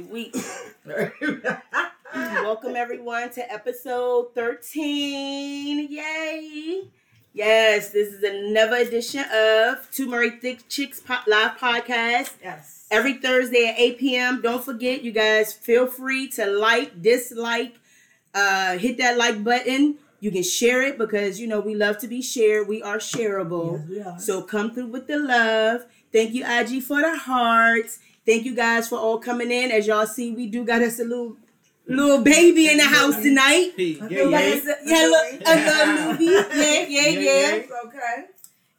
every week. Welcome everyone to episode 13. Yay! Yes, this is another edition of Two Murray Thick Chicks po- live podcast. Yes. Every Thursday at 8 p.m. Don't forget, you guys feel free to like, dislike, uh, hit that like button. You can share it because you know we love to be shared. We are shareable. Yes, we are. So come through with the love. Thank you, IG, for the hearts. Thank you guys for all coming in. As y'all see, we do got us a little little baby in the house tonight. Yeah, Yeah, yeah. yeah, look, a movie. Yeah, yeah, yeah. Okay.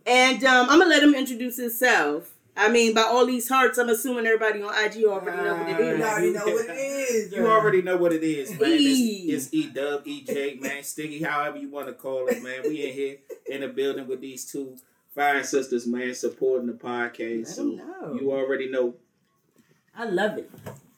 And um, I'm gonna let him introduce himself. I mean, by all these hearts, I'm assuming everybody on IG already know what it You already know what it is. You already know what it is, man. E. It's, it's E Dub, EJ, man, Sticky, however you want to call it, man. We in here in the building with these two fine sisters, man, supporting the podcast. So know. you already know. I love it.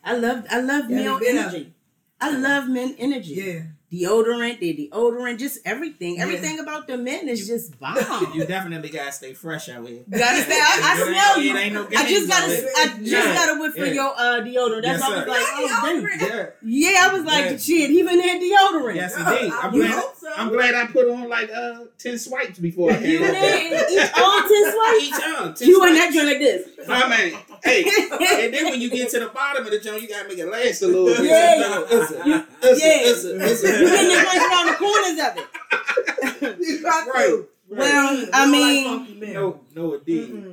I love I love Yeah, male been energy. I love men energy. Yeah. Deodorant, the deodorant, just everything. Yeah. Everything about the men is just bomb. You definitely gotta stay fresh out here. You understand? I, I smell it you. ain't no I just got on a, it. I just Yeah. got a whiff for Yeah. your uh, deodorant. That's Yes, why I was like, oh, Yeah. Yeah. Yeah, I was like, Yeah. shit, he even had deodorant. Yes, indeed. I I'm glad. hope so. I'm glad I put on like uh ten swipes before I You came. up there. did each all ten swipes. Each arm, 10 You and that joint like this. I mean, hey, and then when you get to the bottom of the joint, you gotta make it last a little bit. Yeah. So, Listen, You- listen, yeah. listen, listen. You getting the joints around the corners of it. You got Right. to. Well, I mean- like funky men. No, no, it did. Mm-mm.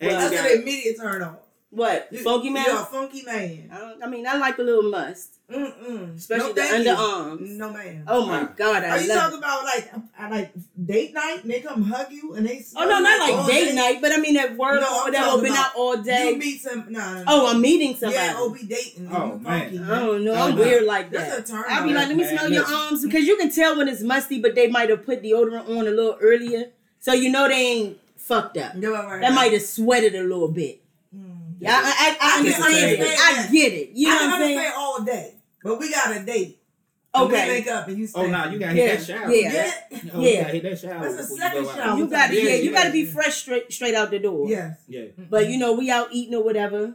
Well, you That's an immediate turn on. What? You- Funky man? You're a funky man. I, don't- I mean, I like a little must, Mm-mm. especially no, the thank you. underarms. No, man. Oh my god, I Are you love talking it. about like I like date night and they come hug you and they Oh no, not like date day? night, but I mean at work No, or I'm whatever. talking Been out all You day. meet some no, no, no. Oh, I'm meeting somebody. Yeah, oh we dating. and Oh, you man. funky, I don't know. Oh, I'm no. weird like That's that. a turn I'll be like, let me Man, smell your arms because you can tell when it's musty, but they might have put deodorant on a little earlier, so you know they ain't fucked up. No, right, right. That might have sweated a little bit. Mm. Yeah, I, I, I, I can understand it. I get it. You know I what can I'm saying? all day, but we got a date. And We Okay. make up and you stay. oh, nah, you gotta Yeah, hit that shower. yeah. Yeah. Oh, Yeah. You gotta hit that shower. That's a second you go shower. You gotta, yeah, Yeah, you yeah. gotta be fresh straight, straight out the door. Yes. Yeah. But you know, we out eating or whatever.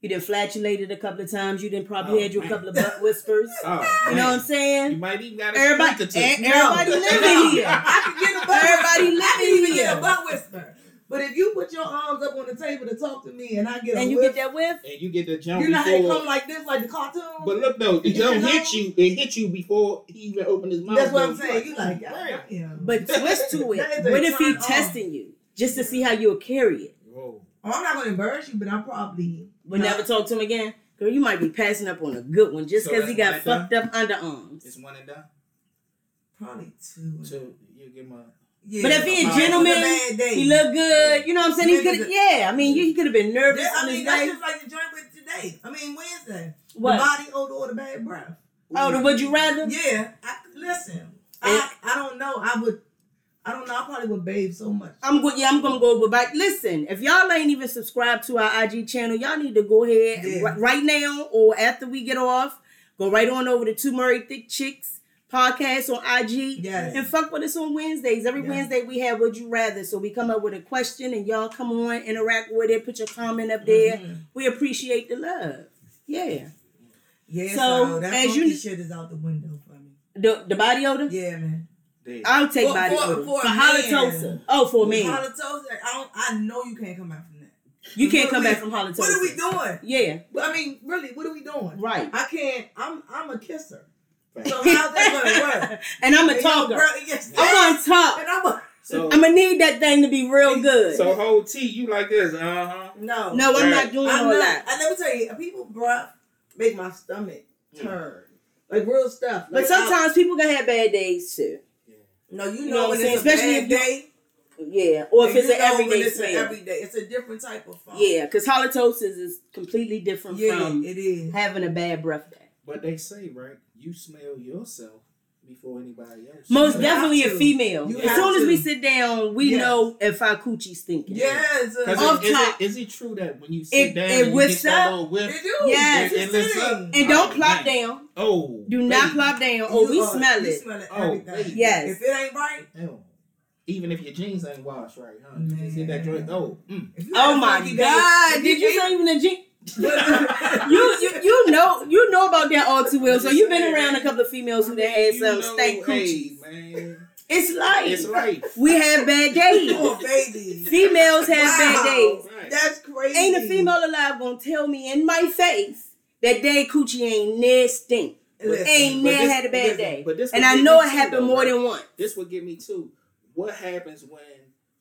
You done flatulated a couple of times. You done probably Oh, had you a couple of butt whispers. Oh, You know what I'm man. You saying? might even got a Everybody, speaker to eh, e- everybody No. living here. I can get a butt Everybody whisper. I can living even here. get a butt whisper. But if you put your arms up on the table to talk to me and I get a And you whiff, get that whiff. And you get the jump you know how they before. come like this, like the cartoon? But look though, the You jump know? hit you. It hit you before he even opened his mouth. That's what though. I'm saying. You like, Right. yeah. But twist to it. What if he on. testing you just to see how you'll carry it? Whoa. Oh, I'm not going to embarrass you, but I'm probably. We'll never talk to him again. Girl, you might be passing up on a good one just So because he got that's one and fucked up underarms. It's one and done. Probably two. So you give him a. Yeah. But if he a gentleman, he look good. You know what I'm saying? He could, yeah. I mean, he could have been nervous Yeah, I mean, that's just like the joint with today. I mean, Wednesday. What? The body odor or the bad breath. Oh, the would you rather? Yeah. I, listen, I, I don't know. I would, I don't know. I probably would bathe so much. I'm good. Yeah, I'm gonna go over. But listen, if y'all ain't even subscribed to our IG channel, y'all need to go ahead Yeah. ri- right now or after we get off. Go right on over to Two Murray Thick Chicks podcast on IG Yes. and fuck with us on Wednesdays. Every Yeah. Wednesday we have Would You Rather. So we come up with a question and y'all come on, interact with it, put your comment up there. Mhm. We appreciate the love. Yeah. Yeah, So, so, that as funky you- shit is out the window for me. The the body odor? Yeah, man. Day. I'll take For- body for- odor. for For, a halitosis. man. Oh, for me. Halitosis, I don't. I know you can't come back from that. You can't come are back from halitosis. What are we doing? Yeah, Well, I mean, really, what are we doing? right. I can't. I'm. I'm a kisser. Fact. So how's that gonna work? and I'm a And your talker. brother gets- I'm gonna talk. And I'm a, So, I'm gonna need that thing to be real good. so whole T, you like this? Uh huh. no. no, I'm not doing I'm all not. that. I never tell you. People breath make my stomach turn. Like real stuff. But Like, sometimes people gonna have bad days too. I, no, you you know, know what when I'm it's saying? a Especially bad if day. Yeah, or if it's an know when everyday it's an everyday. It's a different type of funk. Yeah, because halitosis is completely different yeah, from it is. having a bad breath day. But they say, right? You smell yourself before anybody else. Most You definitely a to. female. You as have soon as we sit down, we Yes. know if our coochie stinking. Yes. uh, Off is, is, top. it, is it true that when you sit It- down it and you whiffs get that up? little whiff? They do. Yes. It's It lifts up. sitting. And don't Oh, plop man. down. Oh, Do not baby. plop down. Oh, we uh, smell you it. smell it Oh, everything. baby. Yes. If it ain't right, Ew. Even if your jeans ain't washed right, huh? You just hit that joint. Oh, mm. Oh my God! Did you ain't- say even a jean? you, you you know you know about that all too well. So you've been around a couple of females who that had some stank coochies. man. It's life. It's life. We have bad days. Baby. Females have Wow. bad days. Right. That's crazy. Ain't a female alive gonna tell me in my face that day coochie ain't near stink. Listen, Ain't never this- had a bad listen, day. but this And I know it happened though, more right? than once. This would get me too. What happens when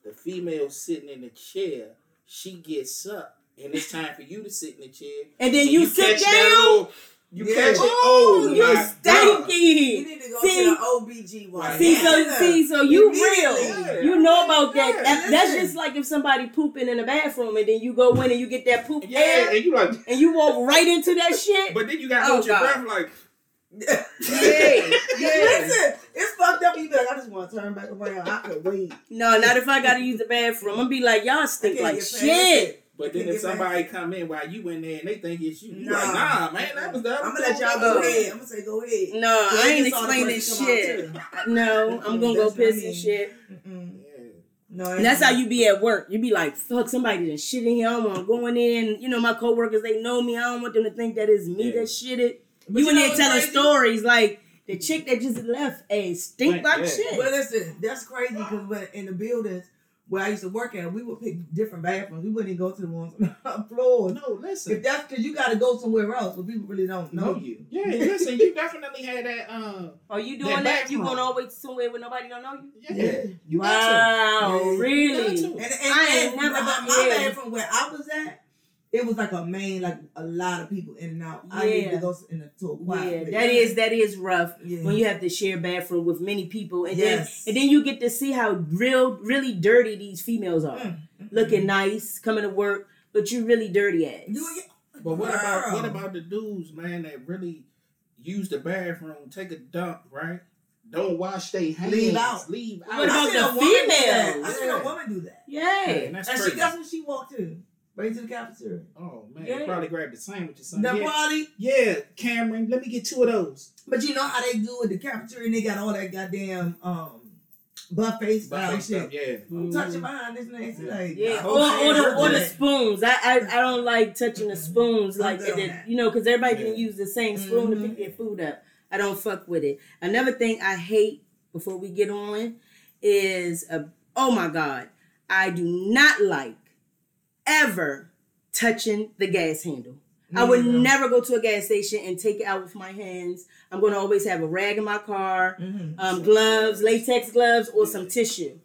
the female sitting in the chair, she gets up, and it's time for you to sit in the chair, And then you, sit catch down. that little, you Yeah. catch it. Oh, Oh, you my stinky. You need to go See? to the OBGYN. See, so see, so you Immediately. real. Yeah. You know about that. Yeah, That- That's listen. just like if somebody pooping in the bathroom and then you go in and you get that poop Yeah, air and you like, and you walk right into that shit. but then you got to Oh, hold your God. breath like, Yeah. Yeah, yeah. Listen, it's fucked up. You be like, I just want to turn back around. I could wait. No, not if I gotta use the bathroom. I'm gonna be like, y'all stink like get past shit. It. But then if get somebody come in while you in there and they think it's you, you Nah. like, nah, man, that was the I'm gonna let y'all dude. go Oh. ahead. I'm gonna say go ahead. No, I ain't just saw explaining person come out shit. No, I'm gonna go That's I piss mean. and shit. Mm-mm. No, And that's how you be at work. You be like, fuck, somebody done shit in here. I don't want to in you know, my coworkers, they know me. I don't want them to think that it's me Yeah. that shit it. But you in know there telling crazy? stories like the mm-hmm. chick that just left, a stink Right, like yeah. shit. But listen, that's crazy because when in the buildings where I used to work at, we would pick different bathrooms. We wouldn't even go to the ones on the floors. No, listen. If that's because you got to go somewhere else where people really don't know you. Yeah, listen, you definitely had that. Um, Are you doing that? You bathroom. going all the way somewhere where nobody don't know you? yeah, you got Wow, Yeah. really? You got And, and, I ain't and never my, done- my yeah. bathroom where I was at, it was like a main, like a lot of people in and out. I need to go in a to a quiet Yeah, place. that is that is rough Yeah. when you have to share bathroom with many people, and Yes. then and then you get to see how real, really dirty these females are. Mm, mm, Looking nice, coming to work, but you really dirty ass. You, you, But what about what about the dudes, man, that really use the bathroom, take a dump, right? Don't wash their hands. Leave out. Leave out. about I seen the a woman do that. females? I seen a woman do that. Yeah. Man, that's And crazy. she guess what she walked to? Right to the cafeteria. oh man, Yeah. probably grabbed the sandwich or The something. Yeah. party. yeah, Cameron, let me get two of those. But you know how they do at the cafeteria and they got all that goddamn um buffet style Buffet shit. stuff, yeah. I'm touching behind this nasty like Yeah, I or, or, the, or the spoons. I, I I don't like touching the spoons like good on that. you know because everybody can use the same spoon to Mhm. pick their food up. I don't fuck with it. Another thing I hate before we get on is a, oh my god, I do not like ever touching the gas handle. I would never go to a gas station and take it out with my hands. I'm going to always have a rag in my car, Mhm. um, gloves, latex gloves, or some tissue.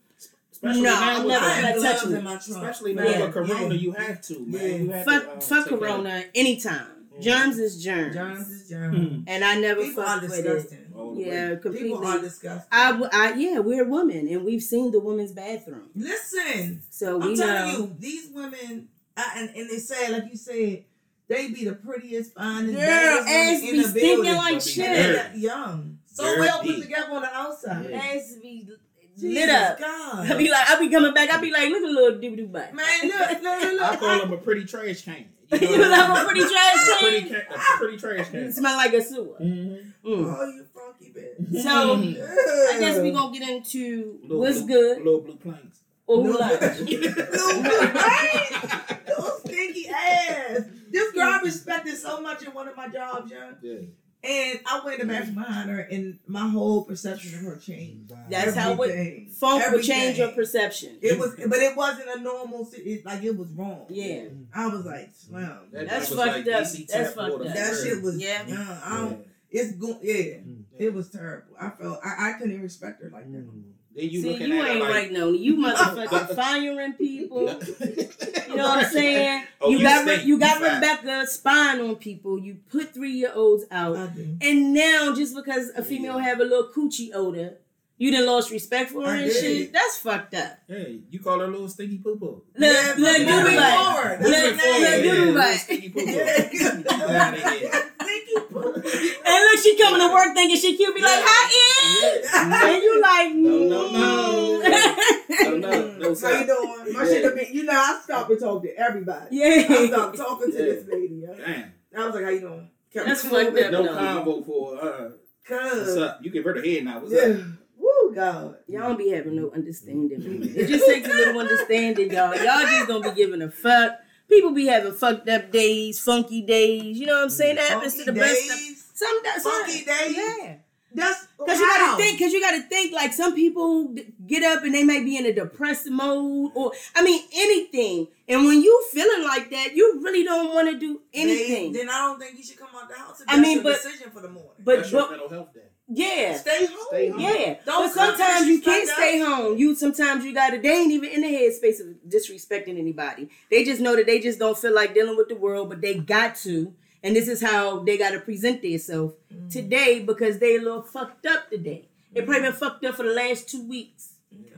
Especially No, now I'm never I the- have gonna touch gloves my trunk. Especially now Yeah, with Corona, yeah. you have to, man. Yeah. You have Fuck, to, uh, fuck take that. Corona anytime. Germs is germs. Germs is germs. Hmm. And I never People fuck with it. Disgusting. All the Yeah, completely. People are disgusting. I, w- I, yeah, we're women, and we've seen the women's bathroom, Listen, so we I'm know. telling you, these women, I, and, and they say, like you said, they be the prettiest, finest, Girl, women ass in be the stinking building. like be shit. And they dirty. got young, so Dirty. well put together on the outside. Yeah. Ass be Jesus lit up. God. I be like, I be coming back. I be like, look at a little dibby doo butt. man, look, look, look, look. I call them a pretty trash can. you know, I'm a pretty trash a pretty, can. ca- a pretty trash You can. smell like a sewer. Mm-hmm. Mm. Oh, you funky bitch. So. I guess we gonna get into Little what's blue- good Little blue planes. or who No. like. Those stinky ass. This girl I respected so much in one of my jobs, young. Yeah. And I went to the bathroom behind her, and my whole perception of her changed. That's how it- Everything. Funk would change your perception. It was, but it wasn't a normal. si- It, like it was wrong. Yeah. I was like, slam. That That's was fucked like up. That's tap fucked up. That shit was. Yeah. Yeah. I don't. It's go. Mm. Yeah. It was terrible. I felt I, I couldn't even respect her like that. Mm. Then you See, looking you at ain't like, right, no. You motherfucking firing people. You know what I'm saying? Oh, you, you got stink. you got You fine. Rebecca spying on people. You put three year olds out, and now just because a female have a little coochie odor, you done lost respect for her I and did. shit. That's fucked up. Hey, you call her a little stinky poo poo. Look, Yeah, look, moving do like, forward. look, That's look, her name. do little like. stinky poo poo. Yeah. Get out of here. Stinky poo. And look, she coming to work thinking she cute. Be like, hi, Yeah. and you like, No, no, no. mm. No, no, no, How you doing? My Yeah. shit have been. You know, I stopped and talked to everybody. Yeah, I yeah. stopped talking to Yeah. this lady. Damn. I was like, "How you doing?" Kept That's fucked up. No No. convo for uh. What's up? You give her the head now. What's yeah. up? Woo God. Y'all don't be having no understanding. It just takes a little understanding, y'all. Y'all just don't be giving a fuck. People be having fucked up days, funky days. You know what I'm saying? That happens to the Funky best of days. Some that Funky days. Yeah. That's Cause you gotta think, cause you gotta think like some people get up and they may be in a depressed mode, or I mean anything. And when you feeling like that, you really don't want to do anything. Then, then I don't think you should come out the house. If I mean, your but- decision for the morning. but That's your mental health day. Yeah, stay home. Stay home. yeah. Don't but sometimes you can't stay home. You sometimes you gotta. They ain't even in the headspace of disrespecting anybody. They just know that they just don't feel like dealing with the world, but they got to. And this is how they gotta present themselves Mm. today because they a little fucked up today. They probably been fucked up for the last two weeks. Yeah.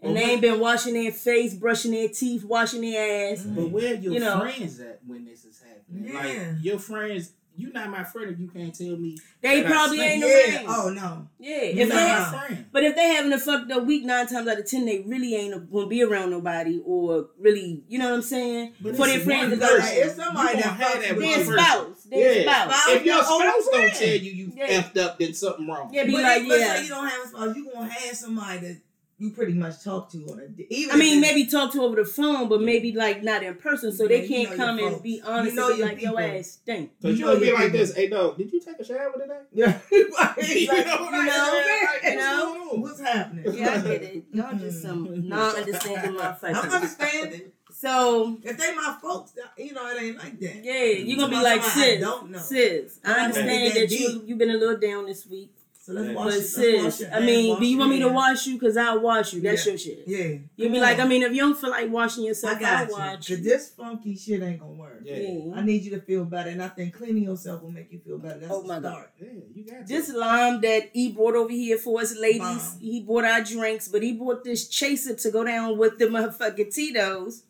And they ain't been washing their face, brushing their teeth, washing their ass. But where your You know. friends at when this is happening? Yeah. Like your friends, you not my friend if you can't tell me. They that probably stink. ain't Yeah. around. Oh no. Yeah. You If You're they not not have, my friend. but if they having a fucked up week, nine times out of ten, they really ain't gonna be around nobody or really, you know what I'm saying? But For their friends to go. like, if somebody that gonna have that Their spouse. Their Yeah. spouse. Spouse. If your Your own spouse don't tell you you Yeah. effed up, then something wrong. Yeah, be but like, if, let's say you don't have a spouse, you gonna have somebody that you pretty much talk to on a even. I mean, maybe talk to over the phone, but maybe like not in person, so Yeah, they can't know come and be honest You know and be your like, your ass stink. Cause You you know will be like people. this. Hey, dog, did you take a shower today? Yeah. you Like, know what you I'm know, saying? Like, you what's know. What's happening? Yeah, I get it. Y'all just some hmm. non-understanding I'm understanding. So If they my folks, you know it ain't like that. yeah, you're gonna be Somebody like I sis, don't know. sis. I understand that that you you've been a little down this week, So let's wash but let's wash sis, your I mean, do you want me to wash you? Cause I'll wash you. That's Yeah. your shit. Yeah. You'd be Come like. I mean, if you don't feel like washing yourself, I got I'll you. watch Cause this funky shit ain't gonna work. Yeah. Yeah. I need you to feel better, and I think cleaning yourself will make you feel better. That's Oh the my God. start. Yeah, you got to. This lime that he brought over here for us ladies, Bomb. he bought our drinks, but he bought this chaser to go down with the motherfucking Tito's.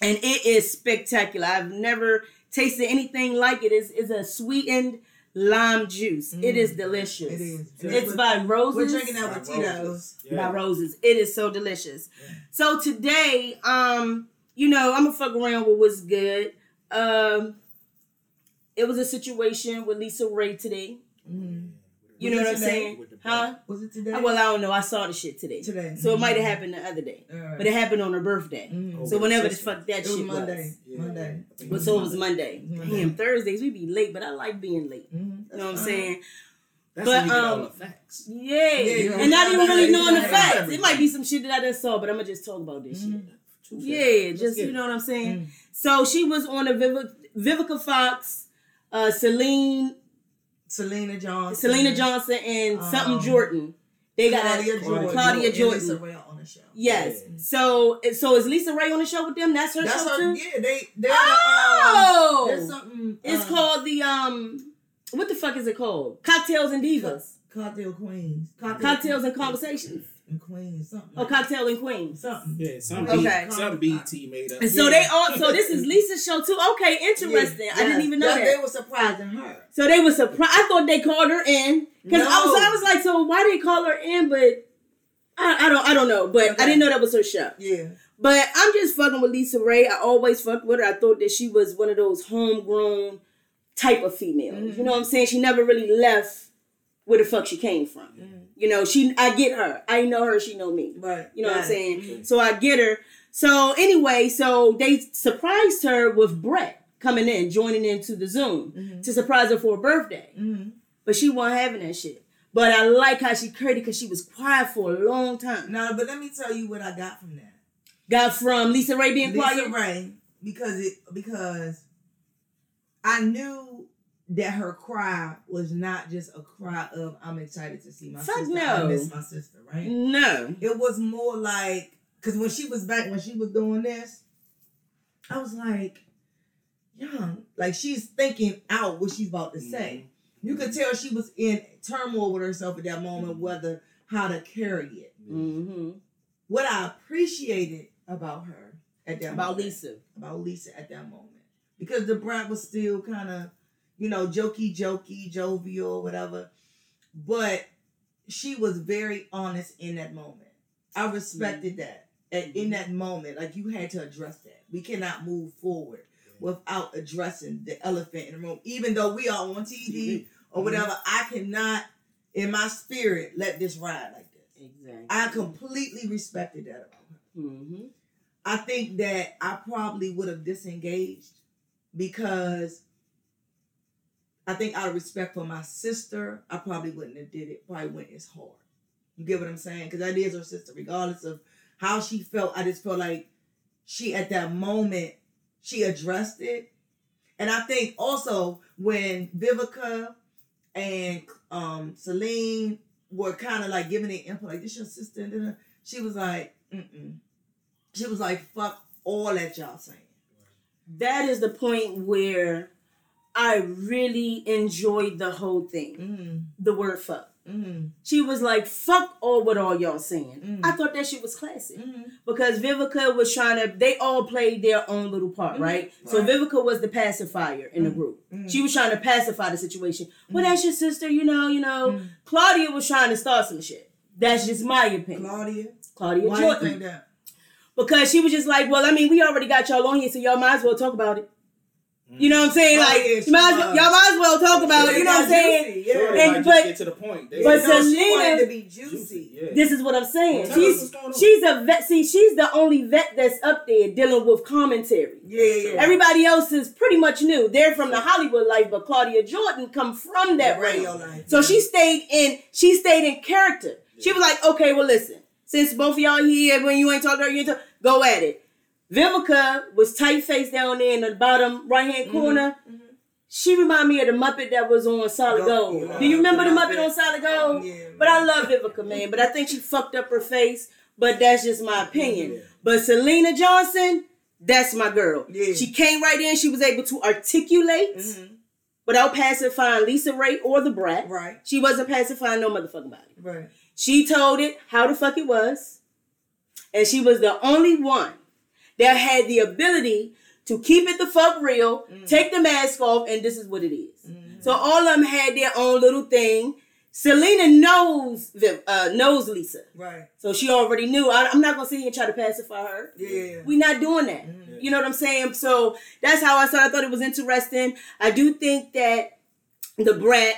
And it is spectacular. I've never tasted anything like it. It's, it's a sweetened lime juice. It is Mm. delicious. It is. It's We're- by Rose's. We're drinking that with Tito's. Rose's. by Rose's. It is so delicious. Yeah. So today, um, you know, I'm gonna fuck around with what's good. Um, it was a situation with LisaRaye today. Mhm. You Was know what I'm saying? Huh? Was it today? Uh, Well, I don't know. I saw the shit today. today. So it might have Mhm. happened the other day. Right. But it happened on her birthday. Mhm. Oh, So whenever the fuck that It was shit Monday. Yeah. Monday. So it was Monday. Monday. Damn, Thursdays we be late, but I like being late. Mhm. You know what I'm saying? That's But, when you get all um, the facts. Yeah. you and not even really knowing the facts. It might be some shit that I just saw, but I'm gonna just talk about this shit. Touche. Yeah, just you know what I'm saying. Mm. So she was on a Vivica, Vivica Fox, uh, Celine, Syleena Johnson. Syleena Johnson, and Um, something Jordan. They got Claudia a, Jordan. Claudia Jordan. LisaRaye on the show. Yes. Yeah. So so is LisaRaye on the show with them? That's her That's show her. too. Yeah, they. They're Oh, the, um, there's something. it's um, called the um. What the fuck is it called? Cocktails and Divas. Cocktail Queens. Cocktails and Conversations. And Queens. Something. Oh, Cocktail and Queens. something. Yeah, some Okay. B, some BT made up. And so Yeah. they all. So this is Lisa's show too. Okay, interesting. I didn't even know Yes, that. They were surprising her. So they were surprised. I thought they called her in because I was. I was like, so why they call her in? But I, I don't. I don't know. But I didn't know that was her show. Yeah. But I'm just fucking with LisaRaye. I always fucked with her. I thought that she was one of those homegrown type of females. Mhm. You know what I'm saying? She never really left where the fuck she came from. Mhm. You know, she. I get her. I know her. She know me. Right. You know what I'm saying? Mhm. So I get her. So anyway, so they surprised her with Brat coming in, joining into the Zoom Mhm. to surprise her for her birthday. Mhm. But she wasn't having that shit. But I like how she curried because she was quiet for a long time. No, but let me tell you what I got from that. Got from LisaRaye being Lisa quiet. Ray, because it because I knew that her cry was not just a cry of I'm excited to see my Fuck sister. no. I miss my sister, right? No. It was more like because when she was back when she was doing this, I was like, young, like she's thinking out what she's about to say. You could tell she was in turmoil with herself at that moment, whether how to carry it. Mm-hmm. What I appreciated about her at that About moment, Lisa. about Lisa at that moment, because the brat was still kind of, you know, jokey, jokey, jovial, whatever, but she was very honest in that moment. I respected mm-hmm. that. And in that mm-hmm. moment, like you had to address that. We cannot move forward without addressing the elephant in the room. Even though we are on TV mm-hmm. or whatever, I cannot, in my spirit, let this ride like this. Exactly. I completely respected that about her. Mm-hmm. I think that I probably would have disengaged because I think out of respect for my sister, I probably wouldn't have did it. Probably went as hard. You get what I'm saying? Because that is her sister, regardless of how she felt. I just felt like she at that moment she addressed it, and I think also when Vivica and um Celine were kind of like giving their input, like this your sister, and then she was like, mm she was like, fuck all that y'all saying. That is the point where I really enjoyed the whole thing. Mm-hmm. The word fuck. Mm-hmm. She was like, fuck all what all y'all saying. Mm. I thought that shit was classic. Mm-hmm. Because Vivica was trying to, they all played their own little part, Mhm. right? So Right. Vivica was the pacifier in the Mhm. group. She was trying to pacify the situation. Well, that's your sister, you know, you know. Claudia was trying to start some shit. That's just my opinion. Claudia, Claudia why Jordan. think that? Because she was just like, well, I mean, we already got y'all on here, so y'all might as well talk about it. You know what I'm saying? Like, you might as well, y'all might as well talk about it. You know what I'm saying? Yeah. Sure, And- but- get to the point. They- but Yeah, she Syleena- to be juicy. yeah. This is what I'm saying. Tell us She's what's going on. she's a vet. See, she's the only vet that's up there dealing with commentary. Yeah, yeah, yeah. Everybody else is pretty much new. They're from the Hollywood life, but Claudia Jordan come from that radio realm. life. So she stayed in she stayed in character. She was like, okay, well listen, since both of y'all here, when you ain't talking to her, you ain't talk, go at it. Vivica was tight faced down there in the bottom right hand Mhm, corner. mhm. She remind me of the Muppet that was on Solid Go- Gold. yeah. Do you remember the Muppet Muppet. on Solid Gold? Yeah, But I love Vivica, man. But I think she fucked up her face. But that's just my opinion. Yeah. But Syleena Johnson, that's my girl. Yeah. She came right in. She was able to articulate Mhm. without pacifying LisaRaye or the brat. Right, She wasn't pacifying no motherfucking body. right. She told it how the fuck it was. And she was the only one that had the ability to keep it the fuck real, Mm. take the mask off, and this is what it is. Mhm. So all of them had their own little thing. Syleena knows uh, knows Lisa, Right. so she already knew. I, I'm not gonna sit here and try to pacify her. Yeah. we're not doing that. Mhm. You know what I'm saying? So that's how I thought. I thought it was interesting. I do think that the brat,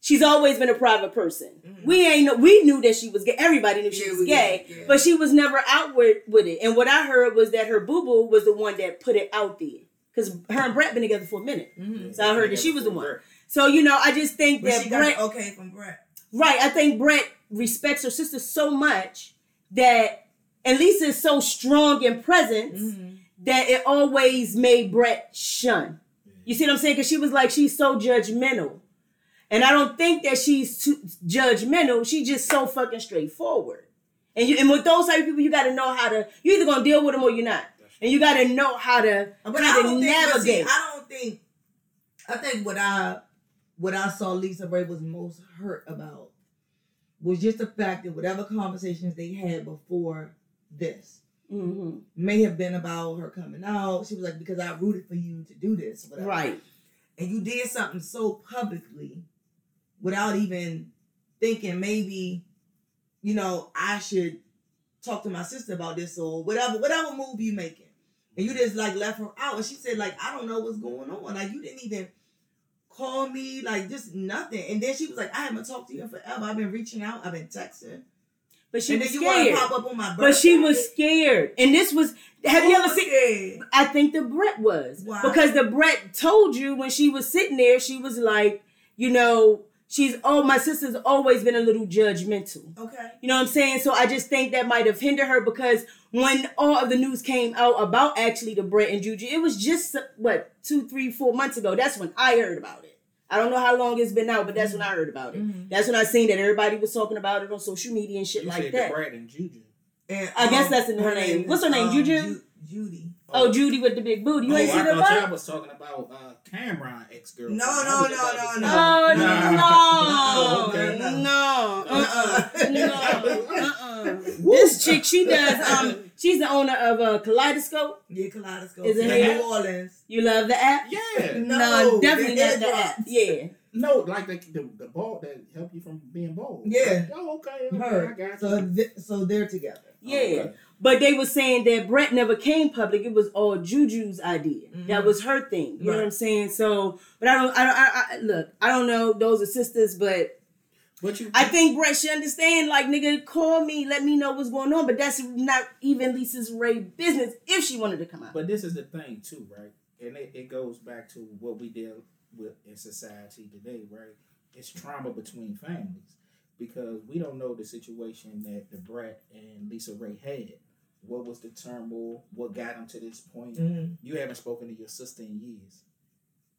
she's always been a private person. Mhm. We ain't know. We knew that she was gay. Everybody knew she Yeah, was gay, did, yeah. but she was never outward with it. And what I heard was that her boo boo was the one that put it out there. Because her and Brat been together for a minute. Mhm. So I heard that she was the one. So you know, I just think But that she Brat, the okay from Brat. right? I think Brat respects her sister so much that, and Lisa is so strong in presence Mhm. that it always made Brat shun. You see what I'm saying? Because she was like, she's so judgmental. And I don't think that she's too judgmental. She's just so fucking straightforward. And you, and with those type of people, you got to know how to. You're either gonna deal with them or you're not. And you got to know how to But I kind of don't think. see, navigate. I don't think. I think what I what I saw LisaRaye was most hurt about was just the fact that whatever conversations they had before this Mhm. may have been about her coming out. She was like, because I rooted for you to do this, whatever. Right. And you did something so publicly without even thinking maybe, you know, I should talk to my sister about this or whatever, whatever move you making. And you just like left her out. And she said, like, I don't know what's going on. Like you didn't even call me, like just nothing. And then she was like, I haven't talked to you in forever. I've been reaching out, I've been texting. But she and was scared. pop up on my. But she was scared. And this was. Have you oh, ever seen? scared? I think the Brat was Why? because the Brat told you when she was sitting there, she was like, you know, she's oh my sister's always been a little judgmental. Okay. You know what I'm saying? So I just think that might have hindered her because when all of the news came out about actually the Brat and Juju, it was just what two, three, four months ago. That's when I heard about it. I don't know how long it's been out, but that's when I heard about it. Mhm. That's when I seen that everybody was talking about it on social media and shit You like said that. the Brat and Juju. And, I guess that's in her name. is, What's her name, um, Juju? Ju- Judy. Oh, Judy with the big booty. You oh, ain't I seen her thought butt? y'all was talking about uh, Cameron ex girl. No, no, no, no, no. Oh No, no, okay. no. no, uh-uh. Uh-uh. no, uh-uh. This chick, she does. Um, she's the owner of uh, Kaleidoscope. Yeah, Kaleidoscope. Is it in? New Orleans. You love the app? Yeah. No, no definitely the not the app. Yeah, No, like the, the the ball that help you from being bold. Yeah. Oh, okay. okay I Her. got So, th- so they're together. yeah. Okay. But they were saying that Brat never came public. It was all Juju's idea. Mhm. That was her thing. You know what I'm saying? So, but I don't. I don't. I, I, look, I don't know. Those are sisters, but But you, I think Brat should understand, like, nigga, call me, let me know what's going on. But that's not even Lisa's Ray business if she wanted to come out. But this is the thing too, right? And it, it goes back to what we deal with in society today, right? It's trauma between families because we don't know the situation that the Brat and LisaRaye had. What was the turmoil? What got him to this point? Mhm. You haven't spoken to your sister in years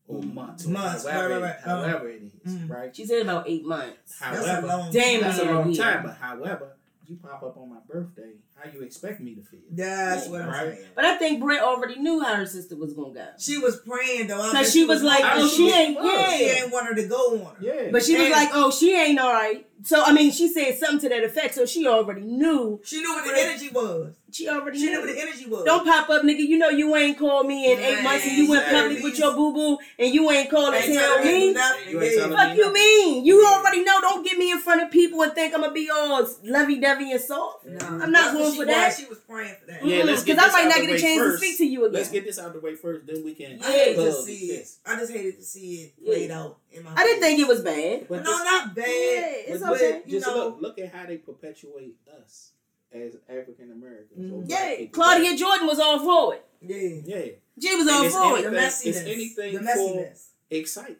or Mm. months, or Months, however, right, right, right. Uh-huh. however it is, Mm. right? She said about eight months. That's a However, long Damn, that's a long time. But however, you pop up on my birthday, how you expect me to feel? That's what I'm Right. saying. But I think Brat already knew how her sister was gonna go. She was praying though. I Cause she was like, oh, she she ain't, was. she ain't want her to go on her. Yeah, But she was like, oh, she ain't all right. So I mean, she said something to that effect. So she already knew. She knew what the energy was. She already She knew. knew what the energy was. Don't pop up, nigga. You know you ain't called me in eight Man, months, and you went public with your boo boo, and you ain't called and Ain't tell me. nothing. You ain't Fuck me you mean? You already know. Don't get me in front of people and think I'm gonna be all lovey dovey and soft. No, I'm not that's what she for was. that. She was praying for that. Yeah, let's get Because I this might out not the get a way chance first. to speak to you again. Let's get this out of the way first, then we can. I hated to see this. it. I just hated to see it Yeah. played out in my. I didn't face. think it was bad. But no, this- not bad. Yeah, it's but okay. you Just know- look, look at how they perpetuate us as African Americans. Mhm. Yeah, Claudia Jordan was all for it. Yeah. Yeah, She was all for it. The Anything- messiness. it's anything the for- messiness. excitement.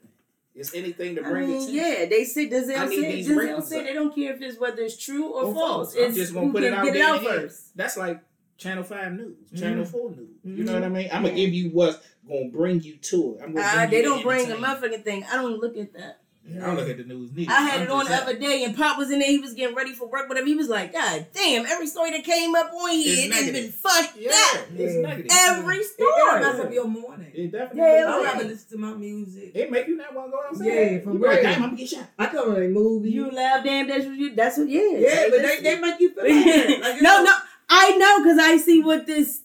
It's anything to I bring mean, attention. yeah, they said I Denzel need said Denzel said they don't care if it's whether it's true or, Or false. false. I'm It's just gonna put it out get it there out in the air. first. That's like Channel Five News, Mhm. Channel Four News. You know what I mean? I'm gonna give you what's gonna bring you to it. I'm gonna Uh, they don't bring a motherfucking thing. I don't look at that. I don't look at the news neither. I had I'm it on the other day, and Pop was in there. He was getting ready for work, whatever. He was like, "God damn! Every story that came up on here, it has been fucked Yeah, up. it's Yeah. negative. Every It don't mess story." up your morning. It definitely. Yeah, makes I'd you- rather listen to my music. It make you not want to go outside. Yeah, for you be like, real. damn, I'm gonna get shot. I come on a movie. You laugh, damn. That's what you. That's what. Yeah. yeah, but they, they make you feel like. Like, no, no, I know because I see what this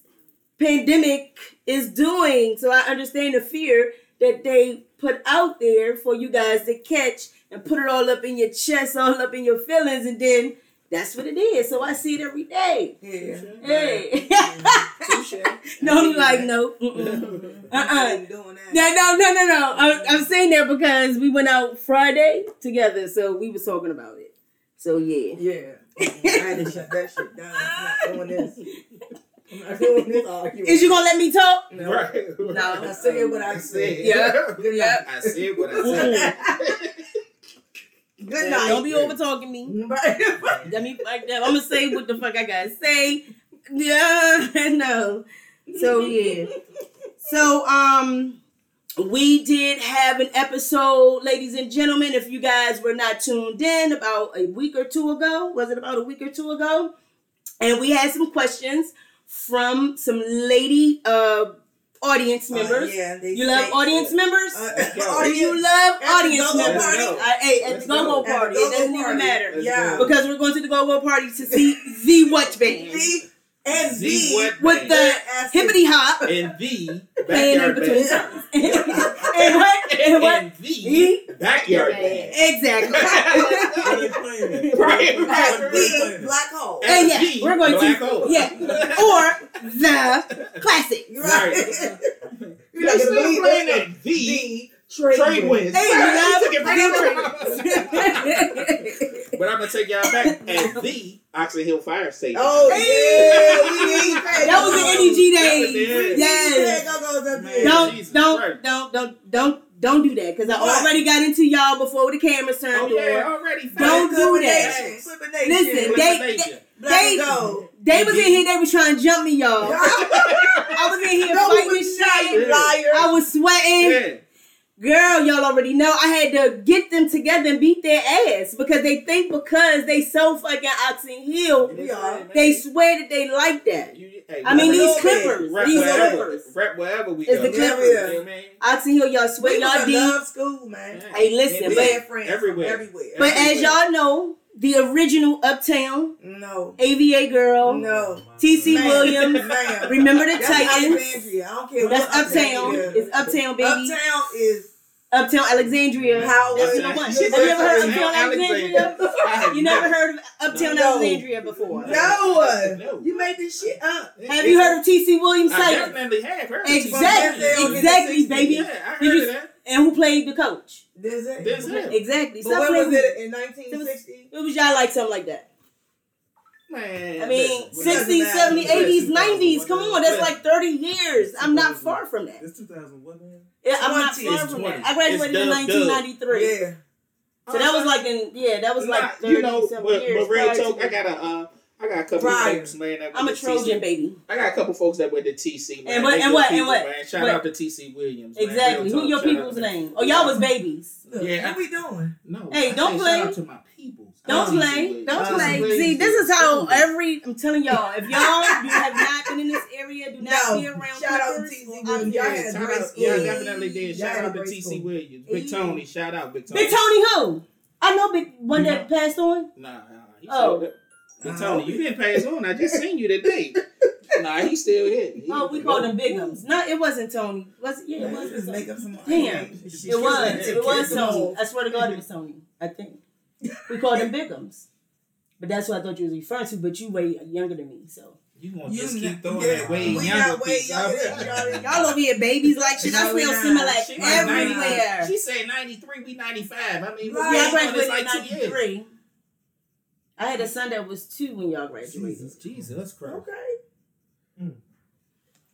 pandemic is doing, so I understand the fear that they put out there for you guys to catch and put it all up in your chest, all up in your feelings, and then that's what it is. So I see it every day. Yeah. Hey, Touche. no, I'm like no. Uh-uh. Doing that. No, no, no, no, no. I'm, I'm saying that because we went out Friday together, so we was talking about it. So yeah. Yeah. I had to shut that shit down. Not doing this. I'm not doing this argument. Is you gonna let me talk? No. Right. No. I said what I said. Yeah. Good night. I said what I said. Good night. Don't be over talking me. Right. Let me like that. I'm gonna say what the fuck I gotta say. Yeah, no. So yeah. So um we did have an episode, ladies and gentlemen. If you guys were not tuned in about a week or two ago, was it about a week or two ago? And we had some questions from some lady uh audience Uh, members. yeah, they You love say- audience members? Uh, Let's go. Do you love At audience go-go members? party. Uh, hey, at Let's the go-go go. At the party. It go-go doesn't even matter. Let's Yeah. go. Because we're going to the go-go party to see the what band. V and Z V what With band? the hippity hop and the playing in backyard between band. and what? And what? And the He? backyard band. Exactly. Right. At V black hole. and yeah, the we're going black to hole. yeah, or the classic. Right. They You're not still gonna believe playing that. at the V trade, trade winds. Hey, you you took it right it. But I'm gonna take y'all back at the Oxon Hill Fire Station. Oh yeah, we need that was the NEG days. That was. Yes. Man. Don't, Jesus don't, don't, don't, don't, don't do that because I What? already got into y'all before the cameras turned Oh yeah, on. already. Don't do that. Listen, they- Elimination. they- go. They was in here, they was trying to jump me, y'all. I was in here No, fighting we this was not, shit. liar. I was sweating. Yeah. Girl, y'all already know I had to get them together and beat their ass because they think because they so fucking Oxon Hill, We they swear that they like that. You- hey, I mean, these Clippers, rap these wherever, Clippers. rap wherever we It's go. the You Clippers. know what I mean? Oxon Hill, y'all swear We y'all was in deep. love school, man. Hey, listen, We but had everywhere. From everywhere. but as y'all know, the original Uptown no, AVA girl, no. TC. Williams, Ma'am. remember the That's Titans. Alexandria. I don't care. That's what Uptown. is. It's Uptown, baby. Uptown is Uptown Alexandria. how That's the one. She Have you ever heard of Uptown Alexandria? I You never heard of Uptown No. Alexandria before? No. No. You made this shit up. Have you heard of TC Williams I definitely have heard. Exactly, Denzel in the exactly, baby. Yeah, I heard Did you- of that. And who played the coach? This it. Denzel. Exactly. But Stop when was it? In 1960? It was y'all like something like that. Man, I mean, listen, 60s, 70s, 80s, 90s. Come on, that's like 30 years. I'm not far from that. It's 2000 what man? Yeah, I'm not far from 20. that. I graduated in It's dub, dub. 1993. Yeah. So that was like in yeah, that was like 30 you know, some but, years. but real talk, I got a, uh, I got a couple Prior. folks, man. That I'm a Trojan TC. baby. I got a couple folks that went to TC, man. And what- They and good what- and what- Man. Shout what- out to TC Williams. man. Exactly. Real Who your talk, shout people's to- name? Oh, y'all was babies. Look, Yeah, what we doing? No. Hey, I don't say play. Don't TC play. Don't play. Williams See, this is how every I'm telling y'all, if y'all you have not been in this area, do not No. be around Shout out to Clippers TC Williams. Y'all here. had great out, school. yeah, definitely did. Y'all Shout had out to TC. Williams. Big Hey. Tony, shout out Big Tony. Big Tony who? I know Big one You that passed on. Nah, nah. He Oh. still. Big Tony, you didn't pass on. I just seen you today. nah, he's still here. He- Oh, we called him Bigums. No, it wasn't Tony. Was it? Yeah, it was. just make up some Damn. It was. It was Tony. I swear to God, it was Tony. I think we call them Bigums, but that's what I thought you was referring to. But you way younger than me, so You gonna You just keep throwing yeah, that way we younger way piece younger out than there. y'all. y'all over here babies like shit. I No, we smell not. Similac She like 90 everywhere. She said 93, we 95. I mean, Right. Yeah, I it's graduated like in two years. '93. I had a son that was two when y'all graduated. Jesus. Jesus Christ. Okay.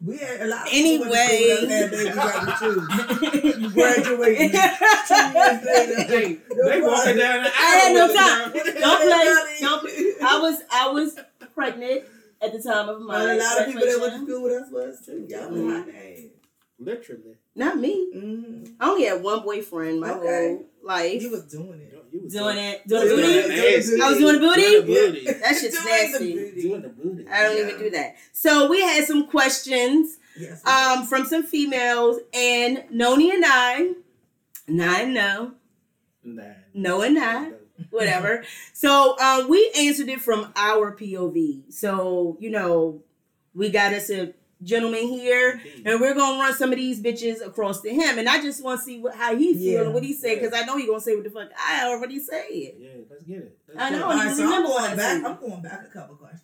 We had a lot of Anyway. people went to school that had baby graduated. Graduating. Two years. They, they walking down the aisle. I had no time. Don't play. Don't play. I was I was pregnant at the time of my But a lot of people that went to graduation. school with us was too. Y'all was hot names. Literally. Not me. Mm-hmm. I only had one boyfriend my Okay. whole life. You was doing it. You was doing it, doing the Doing booty. it. nasty. I was doing the Doing booty. the booty. That shit's Doing the nasty. booty. Doing the booty. I don't Yeah. even do that. So we had some questions Yes. um, from some females, and Noni and I, nine no, Nah. no and I, whatever. So um, we answered it from our POV. So you know, we got us a gentleman here, and we're gonna run some of these bitches across to him. And I just want to see what, how he feel Yeah. and what he say because I know he gonna say what the fuck I already said. Yeah, let's get it. Let's I know. it. All right, so I'm remember I going back. said. I'm going back a couple questions.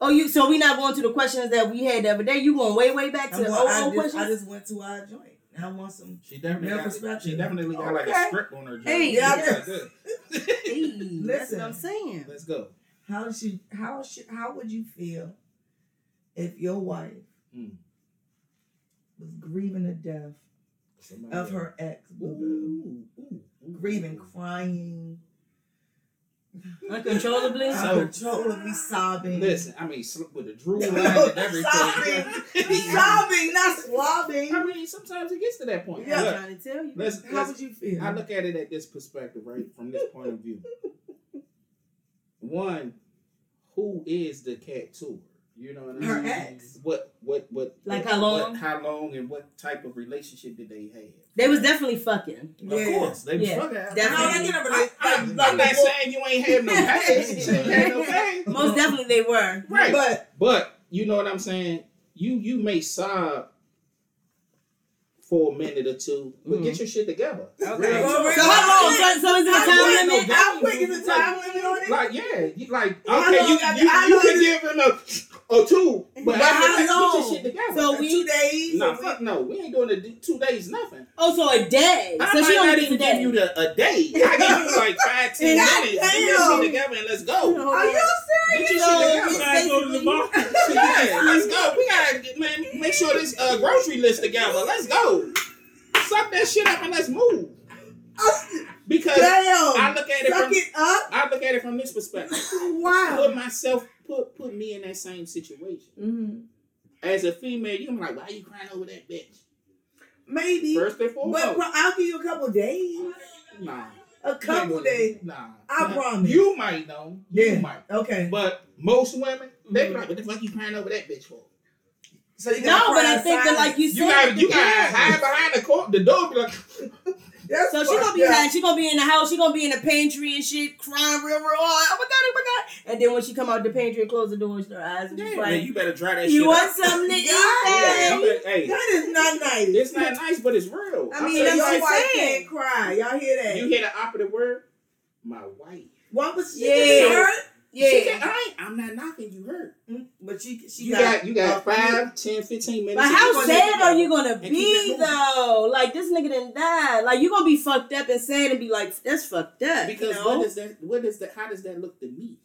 Oh, you so we not going to the questions that we had the other day. You going way way back I'm to going, old, I, old just, questions. I just went to our joint. I want some. She definitely Male got, perspective. she definitely got like Okay. a script on her jaw. Hey, Yeah, That's yes. good. Hey, that's Listen. what I'm saying. Let's go. How should how should how would you feel if your wife Mm. was grieving the death Somebody of else. her ex, boo grieving, crying, Uncontrollably. So- uncontrollably sobbing? Listen, I mean, sl- with the drool line and everything. sobbing, sobbing, not swabbing. I mean, sometimes it gets to that point. Yeah. I'm trying to tell you. let's, How let's would you feel? I look at it at this perspective, right? From this point of view. One, who is the cat to her? You know what I mean? Her mean? ex. What what what Like what- how long? What, how long and what type of relationship did they have? They was definitely fucking. Yeah. Of course. They was Yeah, fucking. definitely. No, they get a relate- I, like- am like not before- saying you ain't have no pain. Had no pain. Most definitely they were. Right. But But you know what I'm saying? You you may sob for a minute or two, but mm-hmm. get your shit together. Okay. Real Well. So how long? So, so is it a time quick- limit? How quick is the time limit on it? Like yeah, you, like okay, long you you, you can give him a or two, but But after how that, long? get your shit together. So we- two days. no, a week? fuck no, we ain't doing the d- two days nothing. Oh, so a day. I so might she only not even give you the a day. I give you like five ten God minutes. Get damn. your shit together and let's go. Are you Get your serious? So shit it's together. Gotta go to the bar. Yeah, let's go. We gotta get, man make sure this uh, grocery list together. Let's go. Suck that shit up and let's move. Because I look at it Suck from it up. I look at it from this perspective. Wow. Put myself put put me in that same situation. Mm-hmm. As a female, you gonna like, why are you crying over that bitch? Maybe. First and But foremost. bro, I'll give you a couple days. nah. A couple days. Nah. I Nah. promise. You might know. You Yeah. might. Okay. But most women, they be like, what the fuck you crying over that bitch for? So you No, but I think that like you You said, got you got depends. hide behind the court, the door be like That's So she gonna be fucked up. She gonna be in the house. She gonna be in the pantry and shit, crying real, real hard. Oh my god, oh my god! And then when she come out the pantry and close the door, her eyes and Yeah, just man, you better dry that shit. "You shit want up. something to eat?" Yeah, babe?" hey, That is not nice. it's not nice, but it's real. I I'm mean, so that's your I'm wife saying. can't cry. Y'all hear that? you hear the operative word? My wife. What was she Yeah. Hurt? She can, Yeah. I ain't, I'm not knocking you hurt. Mm, But she she You got, you got five, ten, fifteen minutes. But how sad are you gonna be though? Like this nigga didn't die. Like you gonna be fucked up and sad and be like, "That's fucked up." Because you know? what does that? What does that? How does that look to me?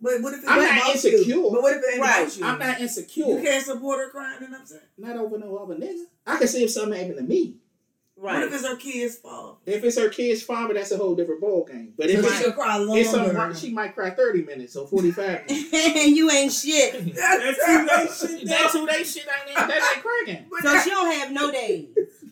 But what if it's I'm not you? insecure. But what if it ain't Right. about you? I'm not insecure. You can't support her crying and upset. Not over no other nigga. I can see if something happened to me. What if it's her kid's fault? If it's her kid's father, that's a whole different ball game. But So if she it's, should cry it's longer. she might cry 30 minutes or 45 minutes. and you ain't shit. That's That's two day shit. that two day shit ain't that ain't cracking. So she don't have no days.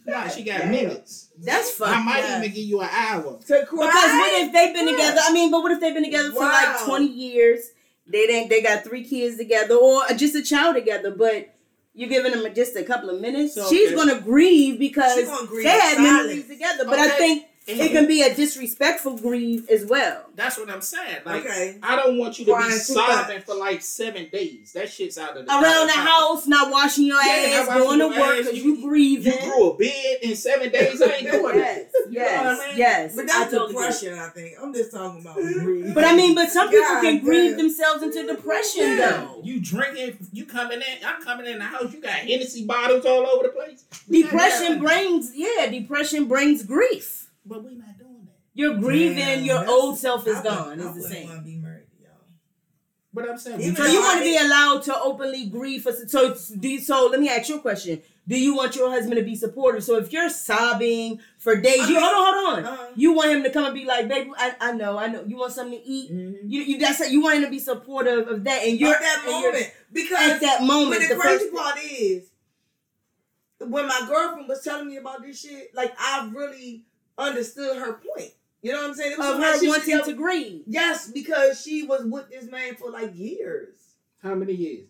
Nah, she got minutes. That's fucked I might up. even give you an hour. To cry. Because what if they've been together? I mean, but what if they've been together for like twenty years? They didn't. They got three kids together, or just a child together. But you're giving them just a couple of minutes. So, She's okay. gonna grieve because gonna grieve they had in memories together. But I think it can be a disrespectful grieve as well. That's what I'm saying. Like okay. I don't want you to Crying be too sobbing much. for like seven days. That shit's out of the Around the house, not washing your Yeah, ass, not going to work ass. because You- you grieving. You grew a beard in seven days. I ain't doing yes, it. yes, know what I mean? yes. But that's totally agree. depression, I think. I'm just talking about grief. But I mean, but some people God can grieve themselves into depression Yeah. though. You drinking, you coming in, I'm coming in the house, you got Hennessy bottles all over the place. We Depression brings, yeah, depression brings grief. But we're not doing that. You're grieving, Damn, your old self is I would- gone. I Is the same. want to be married, y'all. But I'm saying, Even So you want to be allowed to openly grieve for so do you, so let me ask you a question. Do you want your husband to be supportive? So if you're sobbing for days, I you hold on, hold on. uh-huh. You want him to come and be like, "Babe, I, I know, I know. You want something to eat? Mm-hmm. You you that's you want him to be supportive of that, and you're at that and you're- moment. Because at that moment, But the, the crazy first part is, when my girlfriend was telling me about this shit, like I really understood her point. You know what I'm saying? It was of something her she- wanting to grieve. Yes, because she was with this man for like years, how many years?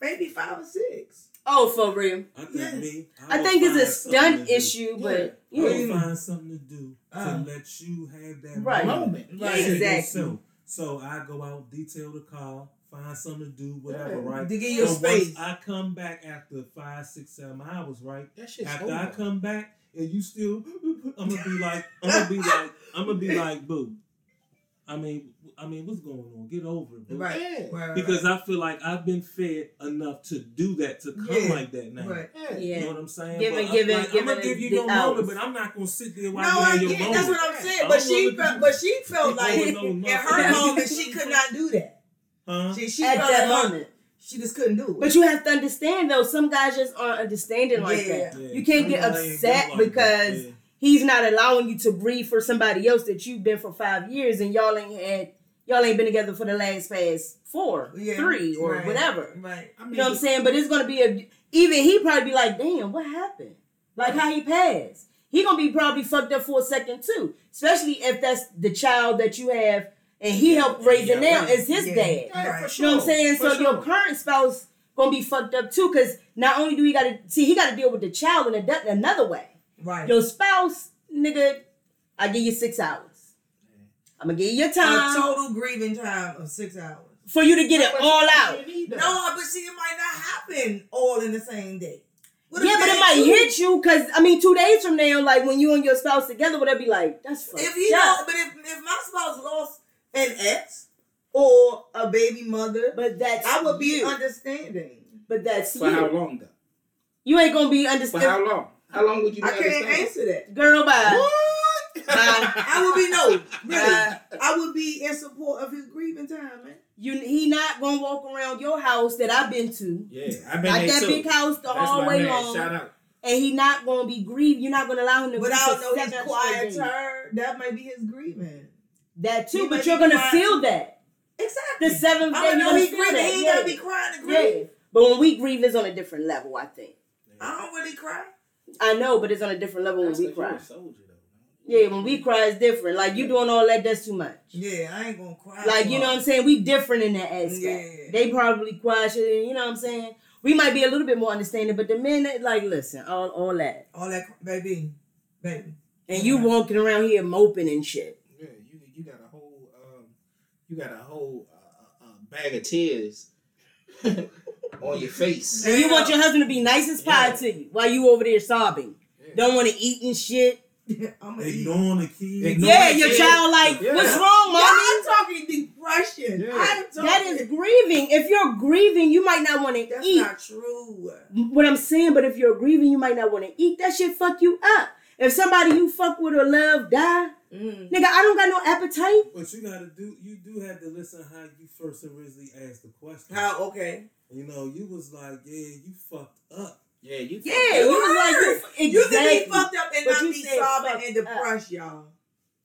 maybe five or six. Oh, for real. I think Yes. me. I would think it's a stunt issue, but I yeah. would find something to do Uh. to let you have that Right. Moment. Right. to Exactly. yourself. So I go out, detail the car, find something to do, whatever, Yeah. right? To give you so space. once I come back after five, six, seven hours, right? That shit's After over. I come back and you still, I'm gonna be like, I'm gonna be like, I'm gonna be like, boo. I mean, I mean, what's going on? Get over it, boo. Right. Yeah. Right. right, Because I feel like I've been fed enough to do that to come Yeah. like that now. right. Yeah. Yeah. You know what I'm saying? Give But it- I'm give it- like, give I'm gonna give you your hours. moment, but I'm not gonna sit there No, while I you have your get moment. That's what I'm saying. But don't she felt, do- but she felt like in her moment she could not do that. Huh? She, she At felt that like moment. She just couldn't do it. But you have to understand though, some guys just aren't understanding like Yeah. that. Yeah. You can't get Everybody ain't upset like because Yeah. he's not allowing you to breathe for somebody else that you've been for five years and y'all ain't had y'all ain't been together for the last past four, Yeah. three, or Right. whatever. right. I mean, You know what I'm saying? But it's gonna be a even he probably be like, damn, what happened? Like how he passed. He gonna be probably fucked up for a second too. Especially if that's the child that you have and he helped raise it Yeah, now right. as his Yeah. dad. Right. for You know what I'm saying? For So your current spouse gonna be fucked up too, because not only do he gotta see, he gotta deal with the child in a, another way. Right. Your spouse, nigga, I give you six hours. I'm gonna give you your a time total grieving time of six hours. for you to get it But all you out. need that. No, but see, it might not happen all in the same day. What Yeah, but it might two- hit you because I mean, two days from now, like when you and your spouse together, would that be like that's fucked If you up. know, but if if my spouse lost an ex or a baby mother, But that's I would be you. understanding. but that's For you. how long though? You ain't gonna be understanding. For how long? How long would you be I can't answer that. girl. Bye. What? Bye. I would be no, really. Uh, I would be in support of his grieving time, man. You he not gonna walk around your house that I've been to, Yeah, I've been like that too. big house the That's my hallway man. long, Shout out. and he not gonna be grieved. You're not gonna allow him to. But grieve I for don't know his quiet turn. That might be his grieving. That too, might but be you're gonna quiet feel that. Exactly. The seventh I day, don't know gonna he feel grieving. that. He yeah. gotta be crying to grieve. yeah. But when we grieve, it's on a different level. I think. I don't really cry. I know, but it's on a different level when That's we 'cause you're cry. a soldier. Yeah, when we cry, it's different. Like you doing all that, that's too much. Yeah, I ain't gonna cry. Like you know what I'm saying? We different in that aspect. Yeah. They probably cry shit. You know what I'm saying? We might be a little bit more understanding, but the men, that, like, listen, all all that, All that, baby, baby. and you walking around here moping and shit. Yeah, you you got a whole um, you got a whole uh, uh, bag of tears on your face. And you want your husband to be nice as pie Yeah. to you while you over there sobbing. Yeah. Don't want to eat and shit. I'm Ignoring the kids. Ignore yeah, the your kids. child like, Yeah. what's wrong, mommy? I'm talking depression. Yeah. I'm talking, That is grieving. If you're grieving, you might not want to eat. That's not true. what I'm saying, but if you're grieving, you might not want to eat. That shit fuck you up. If somebody you fuck with or love die, Mm. Nigga, I don't got no appetite. But you gotta do. You do have to listen how you first originally asked the question. How? Okay. You know, you was like, yeah, you fucked up. Yeah, you. Yeah, It you was like, hurt. you, You can be fucked up and But not be sobbing and depressed, y'all.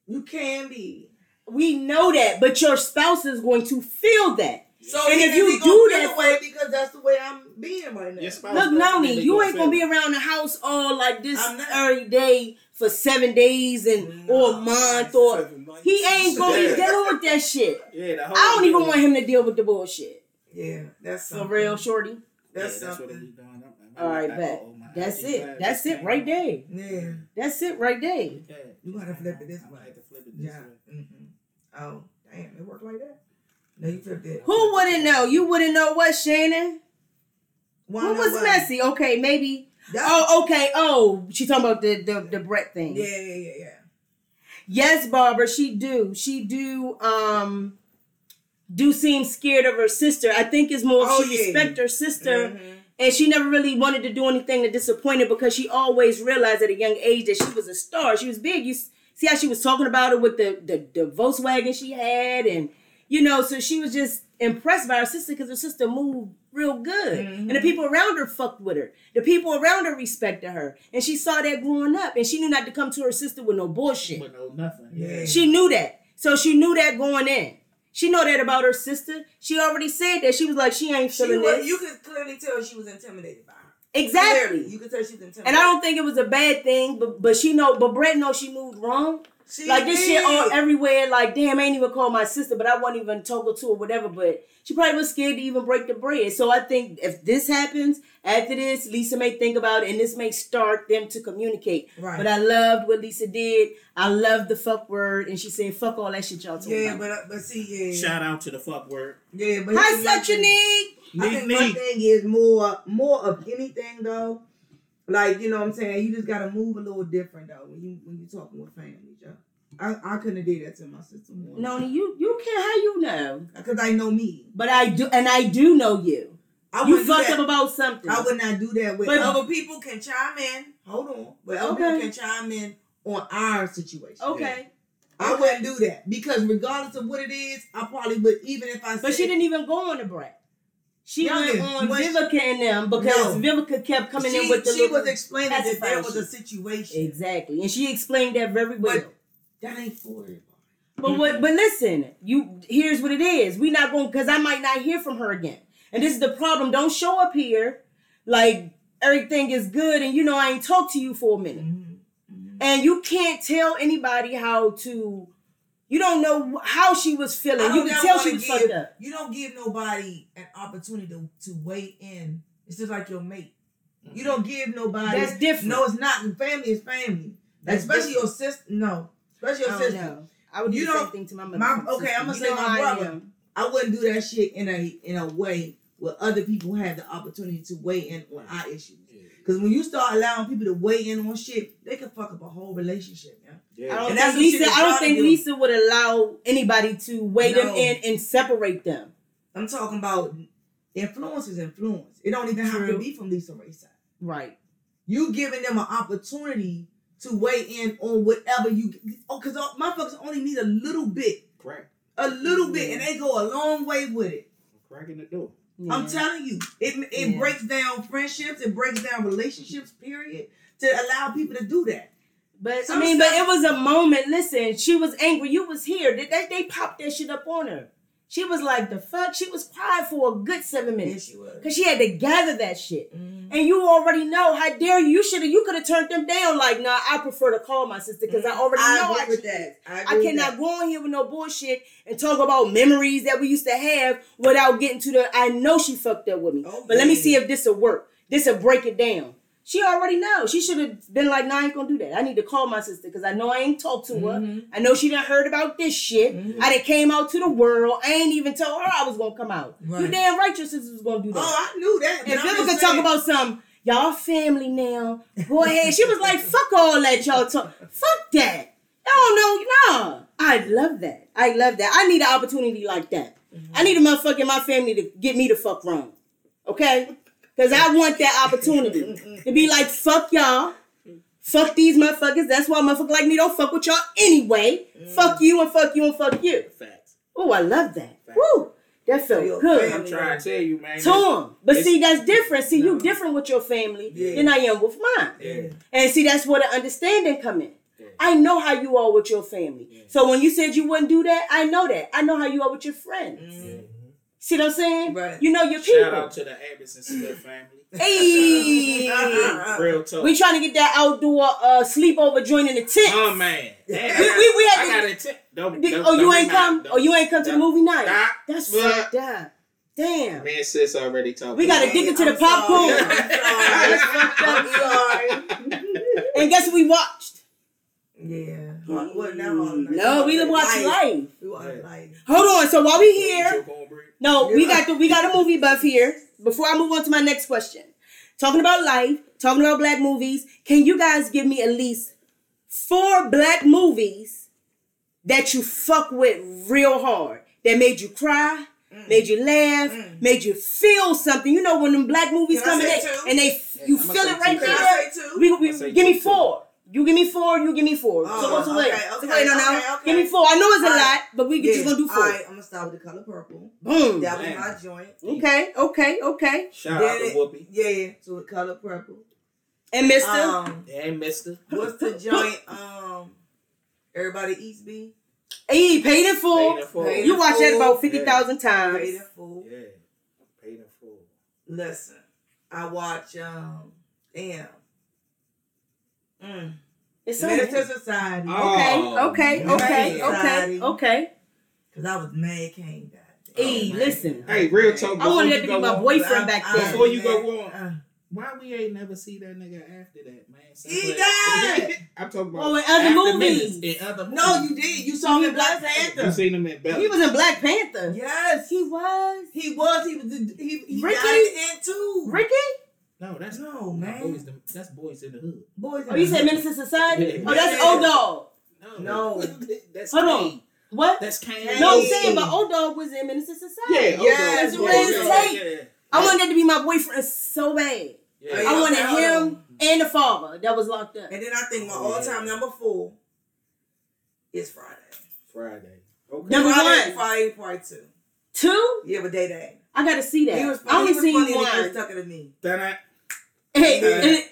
You can be. We know that, but your spouse is going to feel that. So And if you he gonna do feel that way because that's the way I'm being right now. Look, definitely Noni, you ain't gonna be around the house all like this every day for seven days and or a month or Seven nights. he ain't gonna be dealing with that shit. Yeah, the whole I don't even want him to deal with the bullshit. Yeah, that's For something. real, shorty. That's yeah, that's what it something. be doing. I'm- I'm All like, right, I- bet. oh, That's it. That's it right there. Yeah. That's it right there. Yeah. You gotta flip it this I'm way. have to flip it this Yeah. way. Mm-hmm. Oh, damn, it worked like that. No, you flipped it. Who wouldn't know? You wouldn't know what, Shannon? Why Who was why? messy? Okay, maybe. That's- Oh, okay. Oh, she talking about the the, the Brat thing. Yeah, yeah, yeah, yeah. Yes, Barbara, she do. She do um do seem scared of her sister. I think it's more Oh, she yeah. respect her sister Mhm. and she never really wanted to do anything to disappoint her because she always realized at a young age that she was a star. She was big. You see how she was talking about it with the the, the Volkswagen she had and you know, so she was just impressed by her sister because her sister moved real good. Mhm. And the people around her fucked with her. The people around her respected her. And she saw that growing up. And she knew not to come to her sister with no bullshit. But no nothing. Yeah. Yeah. She knew that. So she knew that going in. She know that about her sister. She already said that. She was like, she ain't She feeling was, this. you could clearly tell she was intimidated by her. exactly. Clearly, you could tell she was intimidated. And I don't think it was a bad thing, but but she know, but Brat know she moved wrong. She Like this shit all everywhere. Like damn, I ain't even call my sister, but I wasn't even talking to her, whatever. But she probably was scared to even break the bread. So I think if this happens after this, Lisa may think about it, and this may start them to communicate. Right. But I loved what Lisa did. I loved the fuck word, and she said, "Fuck all that shit y'all talking Yeah, about." but uh, but see, yeah, Shout out to the fuck word. yeah, but Hi, here's my such a thing. need. I Neat, think my thing is more more of anything though. Like you know what I'm saying, you just gotta move a little different though when you when you talking with families, yo. I, I couldn't have did that to my sister. Noni, you you can't. how you know, because I know me. but I do, and I do know you. I You fucked up about something. I would not do that with But- other people. Can chime in. Hold on, but other Okay. people can chime in on our situation. okay, I wouldn't do that because regardless of what it is, I probably would. Even if I but she didn't even go on the break. She went on when she- Vivica and them because No. Vivica kept coming she, in with the she was explaining that there was a situation. exactly, and she explained that very well. But- That ain't for everybody. But what? But listen, you here's what it is. We not going because I might not hear from her again, and this is the problem. Don't show up here like everything is good, and you know I ain't talked to you for a minute, Mm-hmm. and you can't tell anybody how to. You don't know how she was feeling. You can tell she was give- fucked up. You don't give nobody an opportunity to, to weigh in. It's just like your mate. You don't give nobody. That's different. No, it's not. Family is family. That's especially different. your sister. No, especially I your don't sister. know. I would do You the same don't- thing to my mother. my- okay. I'ma You say my how I brother. I wouldn't do that shit in a in a way where other people have the opportunity to weigh in on our issues. Because when you start allowing people to weigh in on shit, they can fuck up a whole relationship, man. Yeah. I don't And that's think Lisa. I don't think do. Lisa would allow anybody to weigh them No. in and separate them. I'm talking about influence is influence. It don't even have to be from LisaRaye's side. Right. You giving them an opportunity to weigh in on whatever you. Oh, because motherfuckers only need a little bit, Crack. a little bit, and they go a long way with it. Cracking the door. Yeah. I'm telling you, it it Yeah. breaks down friendships, it breaks down relationships. Period. To allow people to do that. But Some I mean, but it was a moment. Listen, she was angry. You was here. They, they, they popped that shit up on her. She was like, the fuck? She was quiet for a good seven minutes. Yes, you was. Because she had to gather that shit. Mhm. And you already know, how dare you? You should have, you could have turned them down. Like, nah, I prefer to call my sister because I already I know agree how with she that. I, I agree cannot that. go on here with no bullshit and talk about memories that we used to have without getting to the. I know she fucked up with me, Oh, but let me see if this will work. This will break it down. She already knows. She should have been like, "Nah, I ain't gonna do that. I need to call my sister because I know I ain't talked to her. Mhm. I know she didn't heard about this shit. Mhm. I done came out to the world. I ain't even told her I was gonna come out. You damn right your sister was gonna do that. Oh, I knew that. And just could talk about some y'all family now. Go ahead. She was like, fuck all that y'all talk. Fuck that. Y'all know, nah. I love that. I love that. I need an opportunity like that. Mm-hmm. I need a motherfucker in my family to get me the fuck wrong. Okay? Because I want that opportunity to be like, fuck y'all. Fuck these motherfuckers. That's why motherfuckers like me don't fuck with y'all anyway. Mm. Fuck you and fuck you and fuck you. Facts. Oh, I love that. Facts. Woo, that So felt your good. I'm trying to tell you, man. To him. But see, that's different. See, you different with your family Yeah. than I am with mine. Yeah. And see, that's where the understanding come in. Yeah. I know how you are with your family. So when you said you wouldn't do that, I know that. I know how you are with your friends. Mhm. See what I'm saying? Right. You know your people. Shout out to the Anderson Smith family. Hey, Real talk. we trying to get that outdoor uh, sleepover joint in the tent. oh man. We- we- we had I to- got a t- don't, Did- don't, oh, you ain't remind- come. don't- Oh, you ain't come to the movie night. Nah. That's But- fucked up. Damn. Me and sis already talking. We got about addicted to the popcorn. sorry. I'm sorry. I'm sorry. And guess what we watched? Yeah. What, what now? All night? No, we watched live. We watched Yeah. live. Hold on. So while we here, Your cornbread. No, we got the we got a movie buff here. Before I move on to my next question, talking about life, talking about black movies. Can you guys give me at least four black movies that you fuck with real hard that made you cry? Made you laugh, Mm. made you feel something. You know when them black movies Can I come in say it- two? and they Yeah, you I'ma feel it right there. I say two? We, we, give me four. You give me four. You give me four. so Oh, what's the way? okay, okay, no, no. okay, okay. Give me four. I know it's a All lot, right. but we just gonna do four. All right, I'm gonna start with the color purple. Boom. That was my joint. Okay, okay, okay. Shout Then out to it- Whoopi. Yeah, so the color purple. And Mister. Um, And Mister. what's the joint? Um, everybody eats me. hey, paid in full. Paid in full. Paid You in watched that about fifty thousand times. Paid in full. Yeah. Paid in full. Listen, I watch. Um, damn. Mm. It's Minister okay. Society. Okay, Oh, okay, man. okay, okay, Society. okay. Cause I was mad came back. Hey, man. listen. Hey, real talk. I wanted before that to go be my on, boyfriend back I- then. Before you go on. Uh, Why we ain't never see that nigga after that, man? He died. I'm talking about. Oh, in other after movies. In other movies. no, you did. You saw him in Black Panther. You Panther. seen him in Bella. He was in Black Panther. Yes, He was. he was. He was. He, he Ricky? died at the end too. Ricky? No, that's No, no, man. Boys, in the, that's boys in the hood. Boys. Oh, you said Menace to Society? Yeah. Oh, that's O-Dog. No, No. that's Hold on. What? That's Kane. No, I'm saying, but O-Dog was in Menace to Society. Yeah, Yes, yes, Red yeah, Tape. yeah, yeah. I wanted that to be my boyfriend so bad. Yeah. I wanted him on. and the father that was locked up. And then I think my Oh, all-time yeah. number four is Friday. Friday. Okay. Number Friday, one. Friday part two. Two? Yeah, but they day. I gotta see that. He was I funny. only He was seen funny and he was one. stuck to me. Then Hey,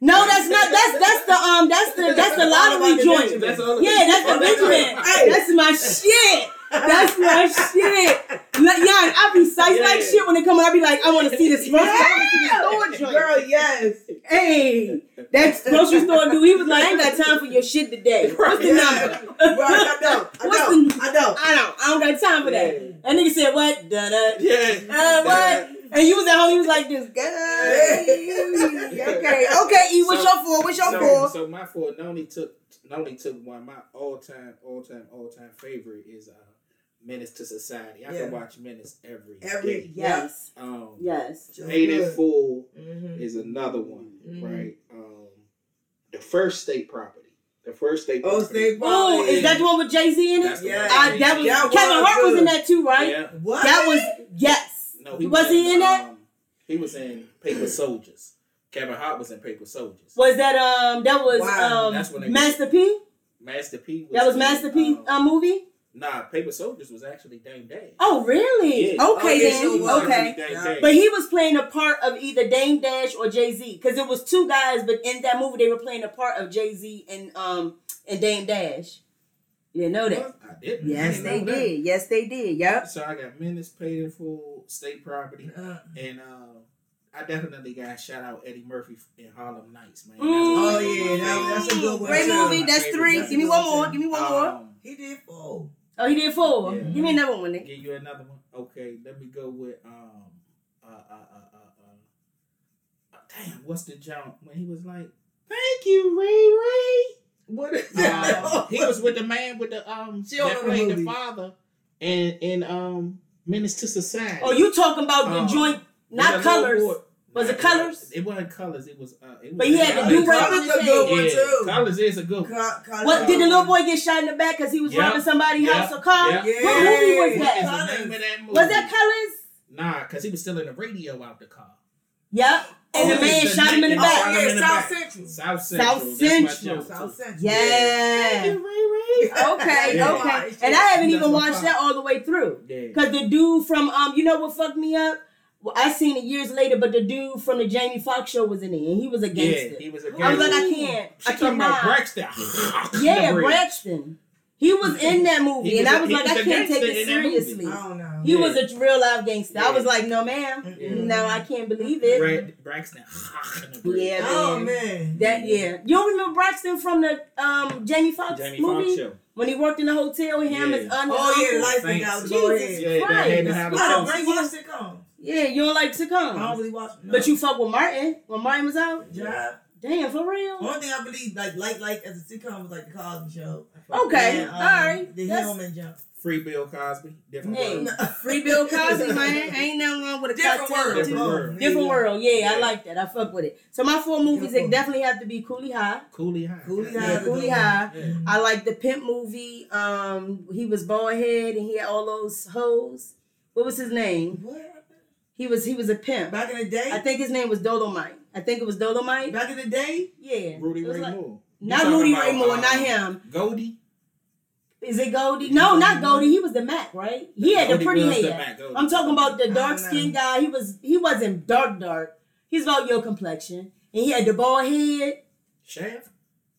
no, that's not. That's that's the um. That's the that's the lottery joint. that's. Yeah, that's the Benjamin. Hey. That's my shit. That's my shit. Like, yeah, I be psyched like Yeah. shit when it come. I be like, I want to see this first. I want to see this store joint. Girl, yes. Hey, that grocery store dude, he was like, I ain't got time for your shit today. What's the Yeah. number? Right, I know. I What's know. the- I know. I don't. I don't got time for that. Yeah. That nigga said what? Da da. Yeah. Uh, what? And you was at home. You was like this. okay, okay. E, what's So- your four? What's your so, four? so my four Noni took Noni took one. My all time, all time, all time favorite is uh Menace to Society. I Yeah. can watch Menace every Every- day. Yes. Um, Yes. Paid in Full Mm-hmm. is another one, Mhm. right? Um, the first state property. The first state. Oh, property. State Oh, is that the one with Jay Z in That's it? the Yeah. one. I, that was That Kevin was Hart was in that too, right? Yeah. What? That was yes. No, he Was he in that? Um, he was in Paper Soldiers. Kevin Hart was in Paper Soldiers. Was that um? That was Wow. That's when um they- Master P. Master P. Was That was in, Master P. um, Um, movie. Nah, Paper Soldiers was actually Dame Dash. Oh, really? Yeah. Okay Oh, yeah, then. sure was. okay. Dame Yeah. Dash. But he was playing a part of either Dame Dash or Jay Z, because it was two guys. But in that movie, they were playing a part of Jay Z and um and Dame Dash. You didn't know that? I didn't. I Yes, didn't they know that. did. Yes, they did. Yep. So I got Menace paid in full state property, Uh, and uh, I definitely got shout out Eddie Murphy in Harlem Nights, man. Mm. oh yeah, that, that's a good one. Great too. movie. That's Favorite. three. Give me one more. Give me one more. Um, He did four. Oh, he did four. Yeah. Give me another one. Nick. give you another one. Okay, let me go with um uh uh uh uh, uh, uh damn, what's the jump when he was like, "Thank you, Ray Ray." What is Um, he was with the man with the um She don't that know the the father and in um Menace to Society. Oh, you talking about the Um, joint? Not colors. boy- Was it Colors? It wasn't colors. It was. Uh, it was But he had the Yeah, do-rag Colors on his a good one, Yeah, too. colors is a good one. Co- What did the little boy get shot in the back because he was Yeah. robbing somebody's Yeah. house or car? Yeah. What movie was that? What is the name of that movie? Was that Colors? Nah, because he was still in the radio out the car. Yep. And the man it's shot him in the back. shot him Oh, yeah, South back. Central. South Central. South Central. South. Central. Yeah. Thank you, Riri. Okay, Yeah. okay. And I haven't even my watched that all the way through. Yeah. Cause the dude from um, you know what fucked me up? Well, I seen it years later, but the dude from the Jamie Foxx show was in it, and he was a Yeah, gangster. he was a I was like, gangster. I can't, She I talking about cannot. Braxton. Yeah, The bridge. Braxton. He was in that movie, He and was I a- was he like, was I a can't take it in that movie. seriously. I don't know. He Yeah. was a real live gangster. I was like, no, ma'am, Mm-mm. no, I can't believe it. Brad, Braxton. The bridge. Yeah, Oh man. man. That yeah, you don't remember Braxton from the um Jamie Foxx Jamie movie Foxx show. when he worked in the hotel with him Yeah. and un- Oh yeah, the uncle? light thing guy with the Jesus bald head. Yeah, that Christ. had to have a I don't show. really watch sitcoms. Yeah, you don't like sitcoms. I don't really watch. No. but you fuck with Martin when Martin was out. Job. Damn, for real. Only thing I believe like like like as a sitcom was like the Cosby Show. Okay, And, um, all right. The That's- Hillman jump. Free Bill Cosby. Different Hey, world. free Bill Cosby, man. Ain't nothing wrong with a Different cocktail. world. Different world. there Different world. Yeah, I like that. I fuck with it. So my four movies, they definitely have to be Cooley High. Cooley High. Cooley Yeah, High. Cooley High. Yeah. I like the Pimp movie. Um, he was bald head and he had all those hoes. What was his name? What? He was he was a pimp. Back in the day. I think his name was Dolomite. I think it was Dolomite. Back in the day. Yeah. Rudy Ray like- Moore. Not Rudy about, not um, him. Goldie. Is it Goldie? No, not Goldie. He was the Mack, right? He had the pretty the hair. Mack, I'm talking about the dark skinned guy. He was he wasn't dark dark. He's about your complexion. And he had the bald head. Shaft.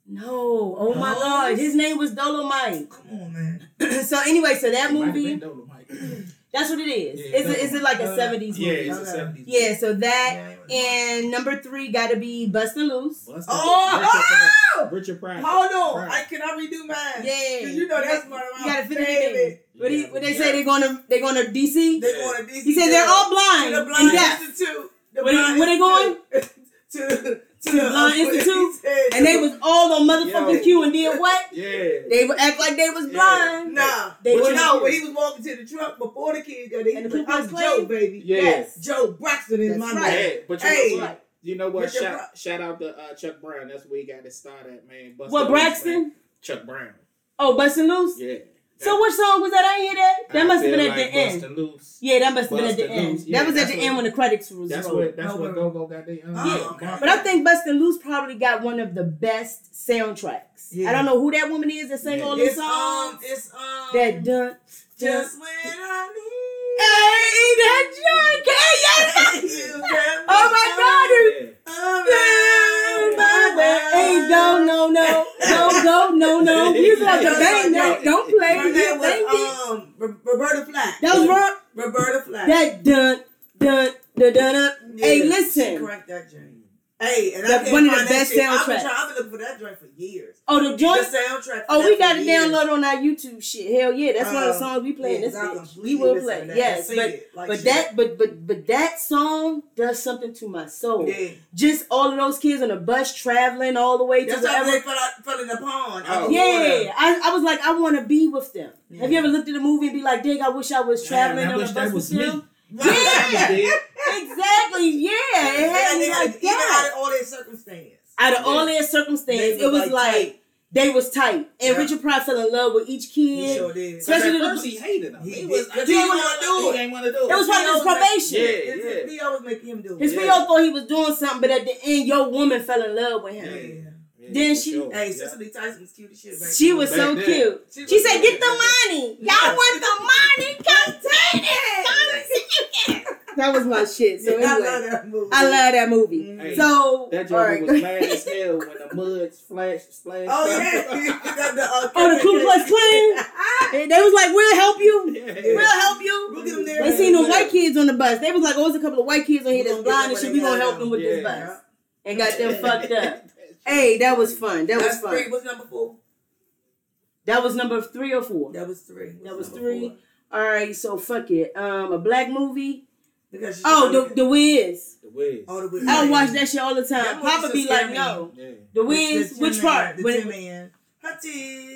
No. Oh my No. god. His name was Dolomite. Come on, man. so anyway, so that It movie. that's what it is. Yeah, is, it, is it like a 70s movie? Yeah, it's a Okay. 70s. Yeah, so that Yeah, and number three gotta be Bustin' Loose. Busta Oh! Rhymes. Richard Pryor. Hold on. Right. I can I redo mine? Yeah. Cause you know that's You one of my gotta fit it. What, he, what they say they're gonna they're gonna DC? They're going to DC. He said they're all blind, to the and blind deaf. institute. The Where they- blind where they going? To the to the blind he institute? And they was all on motherfucking Yo. Q and did what? Yeah. They would act like they was Yeah. blind. Nah, They well, were no, when he was walking to the truck before the kids got there, he And the was like, I'm Joe, baby. Yeah. Yes. Joe Braxton is That's my right. name. Yeah, but you Hey. know what? You know what? Shout, Bra- shout out to uh, Chuck Brown. That's where he got his start at, man. Busta What Loose, Braxton? man. Chuck Brown. Oh, Bustin' Loose. Yeah. So which song was that? I hear that. That I must have been at like the end. Loose. Yeah, that must have been at the Busta end. Yeah, that was at the what- end when the credits was That's rolling. what that's No, what Go Go got their um, Oh, okay. But I think Bustin' Loose probably got one of the best soundtracks. Yeah. I don't know who that woman is that sang Yeah. all these It's um, songs. it's um, that dun, just when I need. Hey, that joint, yes! You Oh my God! I'm Way. Hey, go, no, no, no, go, no, no. You like to bang that. Don't play. Her name was um Roberta Flack. That was wrong. Roberta Flack. That dun, dun, dun, dun, dun. Hey, listen. correct that joint. Hey, and That's one of the best shit. I've been trying. I've been looking for that joint for years. Oh, the The joint. soundtrack. Oh, we got it years. download on our YouTube shit. Hell yeah, that's one of the Um, songs we play in yeah, this 'cause I bitch. We will play. to that. Yes, but like but shit. that but but but that song does something to my soul. Yeah. Just all of those kids on the bus traveling all the way to That's how wherever. they fell, out, fell in the pond. Oh. Yeah, I, I was like, I want to be with them. Yeah. Have you ever looked at a movie and be like, "Dig, I wish I was traveling I on wish a that bus was with me. them"? Right. Yeah. Exactly. Yeah, it had And me like had, even out of all their circumstance. Out of all their They circumstances, it was like, tight. they was tight, and Yeah. Richard Pryor fell in love with each He kid. sure did. Especially Especially the- first he hated him. He He, did, was. 'cause he he didn't didn't want to do do it. He ain't want to do it. It was part of his probation. Yeah, It's- yeah. He always make him do it. His it. PO thought he was doing something, but at the end, your woman fell in love with him. Yeah, Then she- sure. Hey, Yeah. Cicely Tyson was cute as shit back She was Back so then. cute. She She said, "Get the money. Y'all want the money? Come take it. Come take it." That was my shit. So Yeah, I anyway, love that movie. I love that movie. Mhm. Hey, So That all joke right. was mad as hell when the mud splashed, splashed. Oh yeah, That- the, uh, Oh, the Ku Klux Klan? They they was like, "We'll help you. Yeah. We'll help you." We'll get them there. They seen them Yeah. white kids on the bus. They was like, "Oh, there's a couple of white kids on here We that's blind and shit. We they gonna help them. them with this bus." And got them fucked up. Hey, that was fun. That was fun. three. What's number four? That was number three or four. That was three. What's That was three. four? All right, so fuck it. Um, a black movie. Oh, the the Wiz. The Wiz. Oh, the Wiz. I would watch that shit all the time. Papa be like, no. Yeah. The The- Wiz, which part? Man, The When Tin it- Man. Hutty.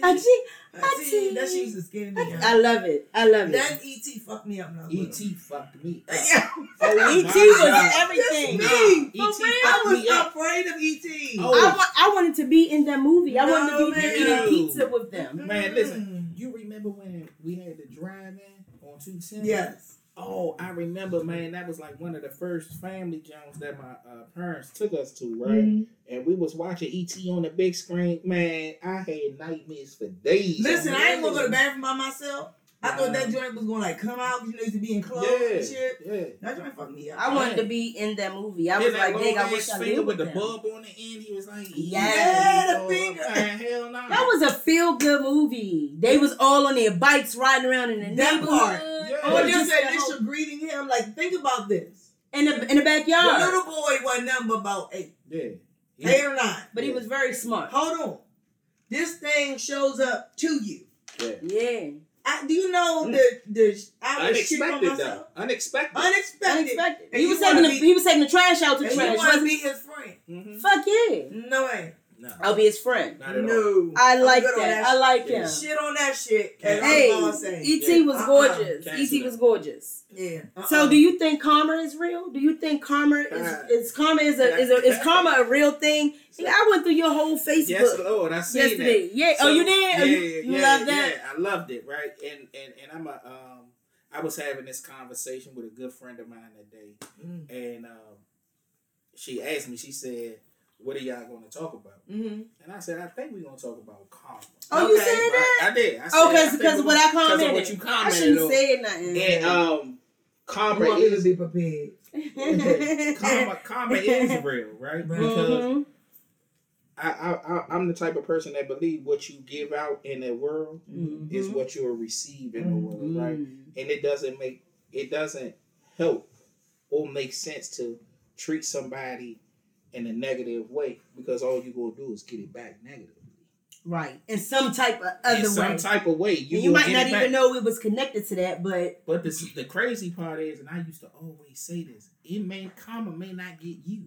Hutty, Hutty. Hutty. That shit used to scare me. I love it. I love it. That ET fucked me up. Now. E.T. fucked me up. Yeah. Oh, E.T. my was God. everything. Just Nah, me. E.T. I was me up. afraid of ET. Oh. I, wa- I wanted to be in that movie. I wanted to No, be man. eating pizza with them. Man, listen. Mm. You remember when we had the drive-in on 210? Yes. Oh, I remember, man. That was like one of the first family Jones that my uh, parents took us to, right? Mhm. And we was watching ET on the big screen. Man, I had nightmares for days. Listen, I ain't gonna go to the bed. bathroom by myself. I thought that joint was gonna like come out. Because you know, used to be enclosed Yeah, and shit. yeah. That joint fucked me up. I wanted to be in that movie. I was like, nigga, I long wish I finger lived with with the them. bulb on the end. He was like, Yeah, the finger. Man, hell no. That was a feel good movie. They was all on their bikes riding around in the That neighborhood. Part. Yeah. Or Or just just that initial whole- greeting him. Like, think about this. in the in the The backyard. little boy was number about eight, yeah. eight or nine. But he was very smart. Hold on. This thing shows up to you. yeah. Yeah. I, do you know the the I was Unexpected though. Unexpected. Unexpected. Unexpected. And He was wanna taking the be- he was taking the trash out to And trash. you want to be his friend? Mm-hmm. Fuck yeah. No way. No, I'll be his friend. not at. No. I like good on that. I like Yeah. him. Shit on that shit. as Hey, I'm gonna. E.T. Yeah. was Uh-uh. gorgeous. E.T. was gorgeous. Yeah. Uh-uh. So, do you think karma is real? Do you think karma is, Uh, is karma is a is a is karma a real thing? See, I went through your whole Facebook Yes, Lord, I seen yesterday. that. Yeah. oh, you did? Yeah, oh, you, yeah, you yeah, love that? Yeah, I loved it, right? And and and I'm a um, I was having this conversation with a good friend of mine today, Mm. and um, she asked me. She said, "What are y'all going to talk about?" Mhm. And I said, "I think we're going to talk about karma." Oh, you Okay, said that? Right? I did. I said, Oh, because because of what I gonna- 'cause of commented. what you I shouldn't on. say nothing. And um, karma You want me to is be prepared. karma. Karma is real, right? Right. Because Mhm. I, I, I, I'm the type of person that believe what you give out in the world Mhm. is what you'll receive in the world, right? Mhm. And it doesn't make it doesn't help or make sense to treat somebody in a negative way because all you gonna do is get it back negatively. Right. In some type of other in some way. type of way, you, you might not even know it was connected to that, but But the the crazy part is, and I used to always say this: it may karma may not get you,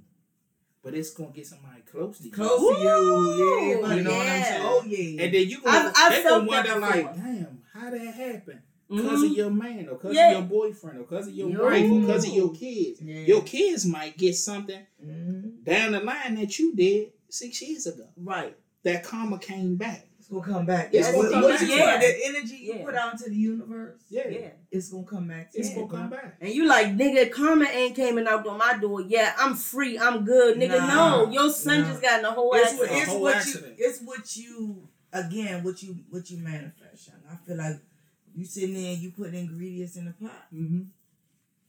but it's gonna get somebody close to you. Close to you. Yeah. You know what I'm saying? Oh, yeah. And then you gonna, I've- I've they gonna wonder like, damn, how that happen? Mhm. Because of your man, or because Yeah. of your boyfriend, or because of your Yo. wife, or because of your kids. Yeah. Your kids might get something Mhm. Down the line that you did six years ago. right. That karma came back. It's gonna come back. It's Yeah, gonna what- come back. you Yeah. put- The energy you Yeah. put out into the universe, Yeah, Yeah. it's gonna come back. It's you, gonna come back. And you like, nigga, karma ain't coming out on my door. Yeah, I'm free. I'm good. Nigga, Nah. no. Your son Nah. just got in a whole It's, accident. what, it's whole what accident. you. It's what you. Again, what you what you manifest. Sean. I feel like you sitting there, and you put ingredients in the pot. Mm-hmm.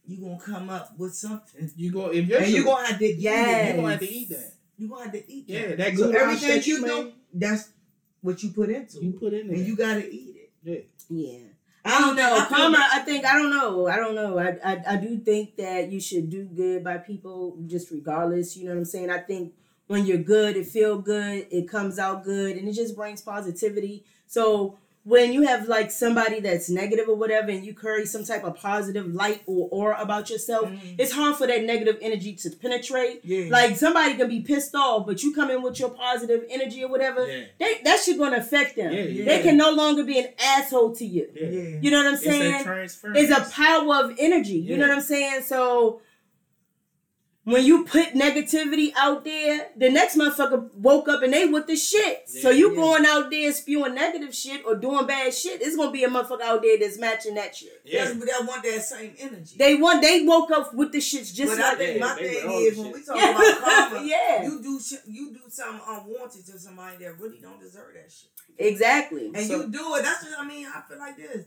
You gonna come up with something, You go if you're and you gonna have to eat Yes. it. you gonna have to eat that. You gonna have to eat Yeah, that. that So everything that you you do, that's what you put into you put in there. and you gotta eat it. yeah. Yeah. I don't know. I feel Karma, I think, I don't know. I don't know. I, I, I do think that you should do good by people just regardless. You know what I'm saying? I think when you're good, it feel good, it comes out good, and it just brings positivity. So when you have like somebody that's negative or whatever, and you carry some type of positive light or aura about yourself, Mhm. it's hard for that negative energy to penetrate. Yeah. Like somebody can be pissed off, but you come in with your positive energy or whatever, Yeah. they, that shit gonna affect them. Yeah. They can no longer be an asshole to you. You know what I'm saying It's a. It's a power of energy. You know what I'm saying? So when you put negativity out there, the next motherfucker woke up and they with the shit. so you yeah. going out there spewing negative shit or doing bad shit, it's gonna be a motherfucker out there that's matching that shit. That's, yeah. but I want that same energy. They want they woke up with the shits just but I like think Yeah, my they thing is when we shit. talk about karma, yeah, you do sh- you do something unwanted to somebody that really don't deserve that shit, exactly. and So- you do it. That's what I mean I feel like this.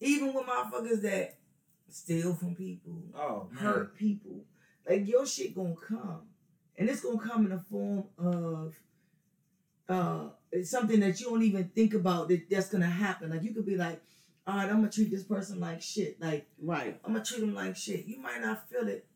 Even with motherfuckers that steal from people, Oh man. hurt people, like your shit gonna come, and it's gonna come in the form of uh something that you don't even think about that that's gonna happen. Like you could be like, all right, I'm gonna treat this person like shit, like. Right. I'm gonna treat them like shit. You might not feel it.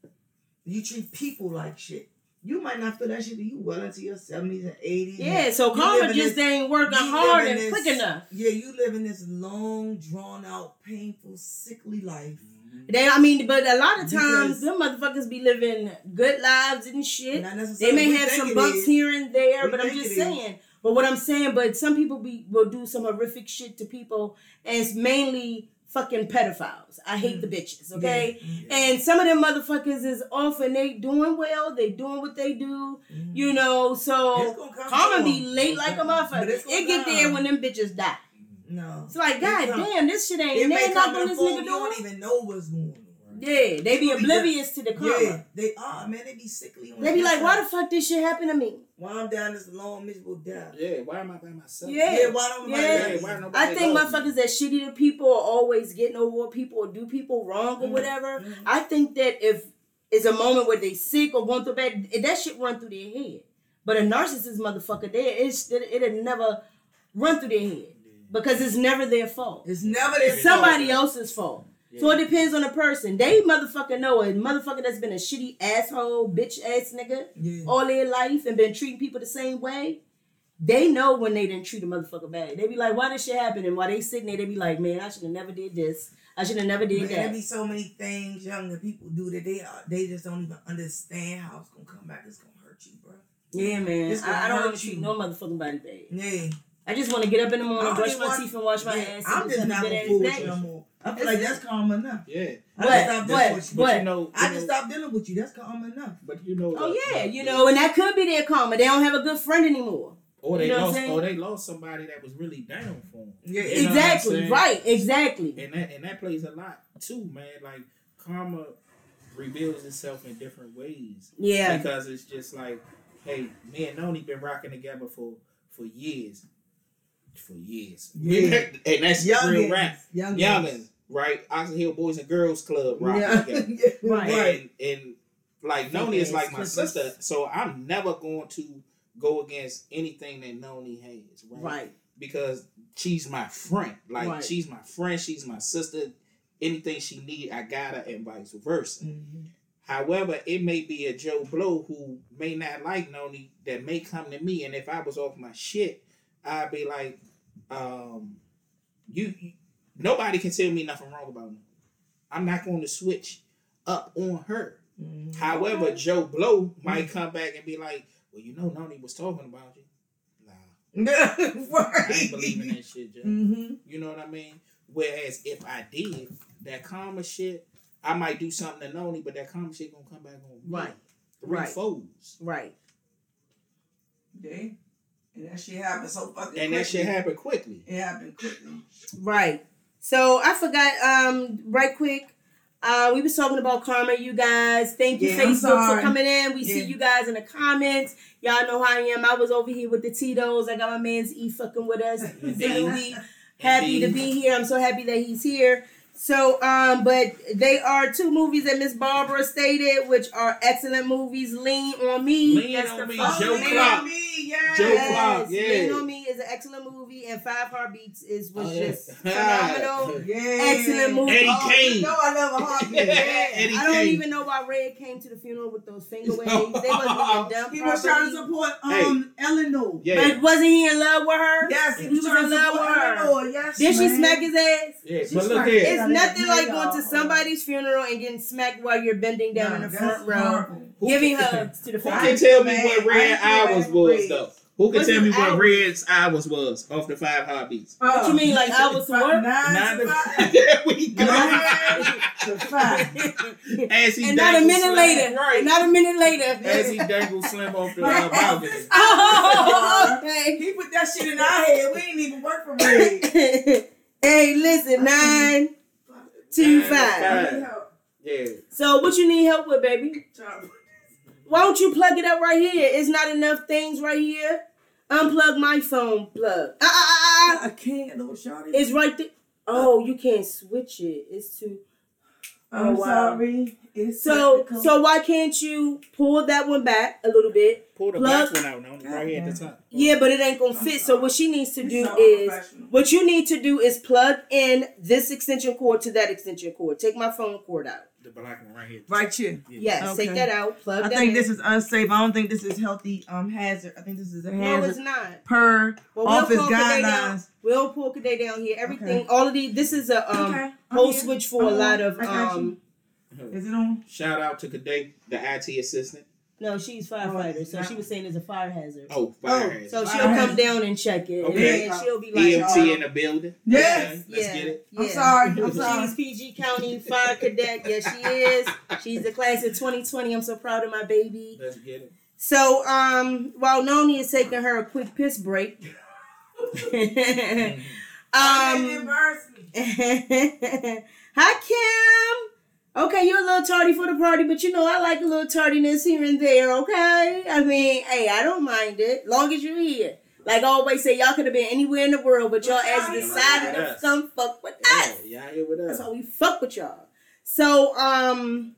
You treat people like shit. You might not feel that shit. You well into your seventies and eighties. Yeah, so karma just this- ain't working hard and this- quick enough. Yeah, you live in this long, drawn out, painful, sickly life. Mhm. They, I mean, but a lot of Because- times, them motherfuckers be living good lives and shit. They may have some bucks here and there, We but I'm just it is. saying. But what I'm saying, but some people be will do some horrific shit to people, and it's mainly fucking pedophiles. I hate Mm. the bitches, okay? Yeah. And some of them motherfuckers is off and they doing well, they doing what they do, Mhm. you know. So karma be late like a motherfucker. It get there when them bitches die. No. It's like, god come- damn, this shit It ain't may there. come Not this a form nigga you don't doing. even know what's going on. Yeah, they be oblivious to the karma. Yeah, they are, man. They be sickly. on They be like, why the fuck this shit happen to me? Why I'm down this long, miserable death? Yeah, why am I by myself? Yeah. Yeah, why don't Yeah. nobody Yeah, why nobody I think motherfuckers that shitty to people or always getting over people or do people wrong or Mhm. whatever. Mhm. I think that if it's a moment where they sick or going through bad, that shit run through their head. But a narcissist motherfucker, they it's it, it'll never run through their head because it's never their fault. It's never their It's somebody fault. else's fault. So it depends on the person. They motherfucker know a motherfucker that's been a shitty asshole, bitch ass nigga Yeah. all their life and been treating people the same way. They know when they didn't treat a motherfucker bad. They be like, why this shit happen? And while they sitting there, they be like, man, I should have never did this. I should have never did Man, there that. be so many things younger people do that they are, they just don't even understand how it's gonna come back. It's gonna hurt you, bro. Yeah, man. I, I don't hurt want to treat no motherfucking body bad. Yeah. I just want to get up in the morning, brush my want- teeth, and wash my Yeah, ass. I'm just not a gonna fool with you no more. I feel like that's calm enough. Yeah, I just But- stopped dealing but- with you. but But- you know, you I know, just stopped dealing with you. That's calm enough. But you know, Oh yeah, the- you know, and that could be their karma. They don't have a good friend anymore. or they you know lost, saying? or they lost somebody that was really down for them. Yeah, You know exactly. Right. Exactly. and that and that plays a lot too, man. Like karma reveals itself in different ways Yeah. because it's just like, hey, me and Noni been rocking together for for years, for years. Yeah. and that's real rap. Young Youngin, right? Oxon Hill Boys and Girls Club rocking Yeah. together. yeah. Right. Right. And and like Fake Noni is like my sister, so I'm never going to go against anything that Noni has, right? Right. Because she's my friend. Like Right. she's my friend, she's my sister. Anything she need, I got her, and vice versa. Mhm. However, it may be a Joe Blow who may not like Noni that may come to me, and if I was off my shit, I'd be like, um, you, you- nobody can tell me nothing wrong about me. I'm not going to switch up on her. Mhm. However, Joe Blow might come back and be like, well, you know, Noni was talking about you. Nah, right. I ain't believing that shit, Joe. Mm-hmm. You know what I mean? Whereas if I did that karma shit, I might do something to Noni, but that karma shit gonna come back on me. Right. Three Right. folds. Right. Yeah. And that shit happened so fucking And that shit quickly. happened quickly. It happened quickly. Right. So I forgot. Um. Right quick. Uh, we was talking about karma, you guys. Thank you, Yeah, I'm Facebook, for coming in. We see you guys in the comments. Y'all know how I am. I was over here with the Tito's. I got my man's E fucking with us. Indeed. happy to be here. I'm so happy that he's here. So, um, but they are two movies that Miss Barbara stated, which are excellent movies. Lean on Me. Lean That's on the Me, first Joe one. Clark. Me, yes. Joe Yes, Clark, yeah. Lean on Me is an excellent movie, and Five Heartbeats is was Oh, yeah. just phenomenal. Yeah. Excellent movie. Eddie Oh, Kane. You know I love a heartbeat. Yeah. Yeah. Eddie I don't Kane. even know why Red came to the funeral with those finger waves. They wasn't even done He was trying to support um Eleanor. Yeah. But wasn't he in love with her? Yes, he, He was was in love with her. Eleanor. Yes, Did she man. smack his ass? Yeah, She's but look right. here. It's nothing like going to somebody's funeral and getting smacked while you're bending down in the front row, giving hugs to the Who family. can tell me what I Red ain't Hours was though? Who can tell me what hours? Red's hours was off the five heartbeats? What you mean, like hours to work? Nine, Nine to to five. there we go. Nine to five. As he and not a minute Slim- later. right? And not a minute later. As he dangled Slim off the uh, balcony. oh, okay. He put that shit in our head. We ain't even work for Red. hey, listen, nine, two, Nine to five. five. Yeah. So, what you need help with, baby? Why don't you plug it up right here? It's not enough things right here. Unplug my phone plug. Ah, ah, ah, ah. I can't, little shorty. It's right there. Oh, you can't switch it. It's too. I'm Oh, wow. sorry. It's So, technical. so why can't you pull that one back a little bit? Pull the Plug- box one out, no, right here at the top. Yeah, but it ain't gonna fit. So what she needs to do so is what you need to do is plug in this extension cord to that extension cord. Take my phone cord out. The black one right here. right here. Yes, take that out. Plug I that think in. this is unsafe. I don't think this is healthy. Um, hazard. I think this is a hazard. no, hazard it's not. per Well, office pull Cadet guidelines. We'll pull Cadet down here. Everything, Okay. all of these. This is a um Okay, I'm whole switch for a Uh-huh. lot of I got you. um. Is it on? Shout out to Cadet, the IT assistant. No, she's firefighter, so not- she was saying it's a fire hazard. Oh, fire hazard. So Fire she'll come hazard. down and check it, Okay. and then she'll be like, EMT in the building. Yes. Okay, let's yeah, get it. I'm yeah. sorry. I'm sorry. She's PG County Fire Cadet. Yes, she is. She's the class of 2020. I'm so proud of my baby. Let's get it. So, um, while Noni is taking her a quick piss break, um, hi Kim. Okay, you're a little tardy for the party, but you know I like a little tardiness here and there. Okay, I mean, hey, I don't mind it, long as you're here. Like I always say, y'all could have been anywhere in the world, but y'all Right. decided to come fuck with Yeah, us. y'all here with us. That's how we fuck with y'all. So, um,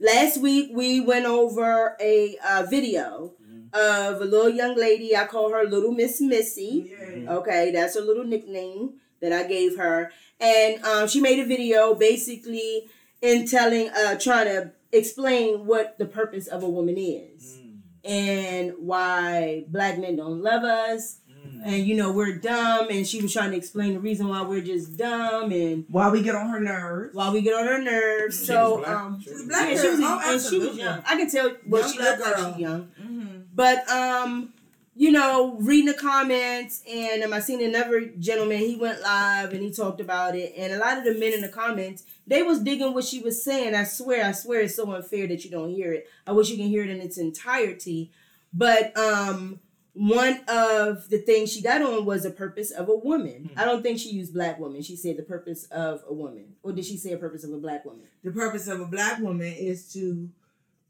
last week we went over a uh, video Mhm. of a little young lady. I call her Little Miss Missy. Okay, that's her little nickname that I gave her. And um, she made a video basically in telling, uh, trying to explain what the purpose of a woman is Mm, and why black men don't love us. mm. And you know, we're dumb. And she was trying to explain the reason why we're just dumb and why we get on her nerves. why we get on her nerves. She so, was black. um, She was she's black. yeah, black. she was, girl. Oh, and she was young. I can tell what Young she black looked like. She's young. Mm-hmm. But um, you know, reading the comments, and um, I seen another gentleman. He went live and he talked about it, and a lot of the men in the comments they was digging what she was saying. I swear, I swear, it's so unfair that you don't hear it. I wish you can hear it in its entirety. But um, one of the things she got on was the purpose of a woman. Hmm. I don't think she used black woman. She said the purpose of a woman, or did she say a purpose of a black woman? The purpose of a black woman is to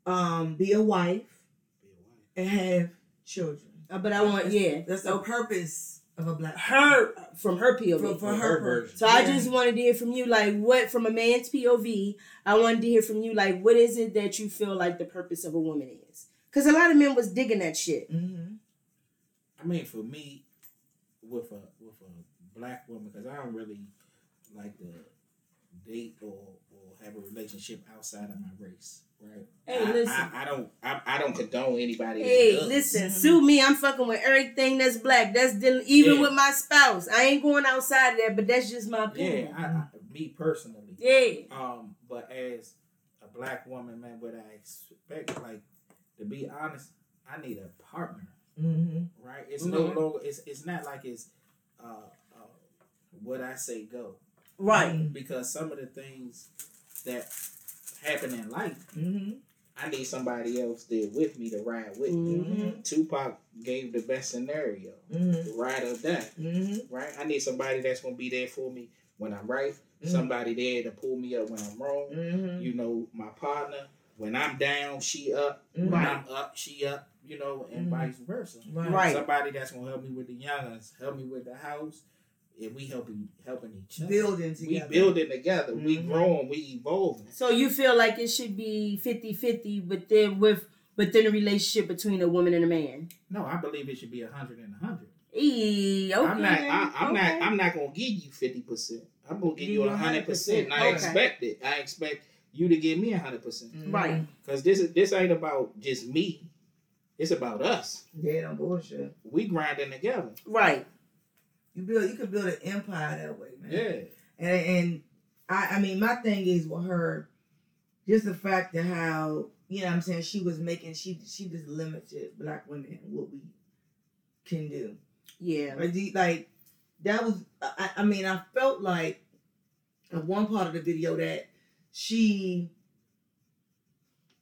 um, be a wife and have children. Uh, but I want, yeah, That's the purpose of a black her from her POV. for, for For her her purpose. So I just wanted to hear from you, like, what from a man's POV. I wanted to hear from you, like, what is it that you feel like the purpose of a woman is? Because a lot of men was digging that shit. Mhm. I mean, for me, with a with a black woman, because I don't really like to date or, or have a relationship outside of my race, right? Hey, I, listen. I, I don't I, I don't condone anybody. that Hey, does. listen, Mhm. sue me. I'm fucking with everything that's black. That's dealing, even Yeah. with my spouse. I ain't going outside of that, but that's just my Yeah, opinion. I, I, me personally. Yeah. Um, but as a black woman, man, what I expect, like, to be honest, I need a partner, Mhm. right? It's no Mhm. longer. It's it's not like it's uh, uh what I say go. Right. because some of the things that happen in life, Mhm. I need somebody else there with me to ride with me. Mhm. Tupac gave the best scenario, Mhm. ride or die, Mhm. right? I need somebody that's gonna be there for me when I'm right, Mhm. somebody there to pull me up when I'm wrong. Mhm. You know, my partner, when I'm down, she up. When I'm up, she up. You know, and vice versa. Right. Right. Somebody that's gonna help me with the youngins, help me with the house, and we helping helping each other. Building together. We together. building together. We Mhm. growing. We evolving. So you feel like it should be 50-50, but then with within a relationship between a woman and a man. No, I believe it should be a hundred and a hundred. Eee, okay. I'm not. I, I'm okay. not. I'm not gonna give you fifty percent. I'm gonna give Give you you a hundred percent. And I Okay. expect it. I expect you to give me a hundred percent. Mhm. Right. Cause this is this ain't about just me. It's about us. Yeah, no bullshit. We grinding together. Right. You build. You could build an empire that way, man. Yeah. And, and I, I mean, my thing is with her, just the fact that how you know what I'm saying she was making she she just limited black women what we can do. Yeah. Like, like that was I, I mean I felt like in one part of the video that she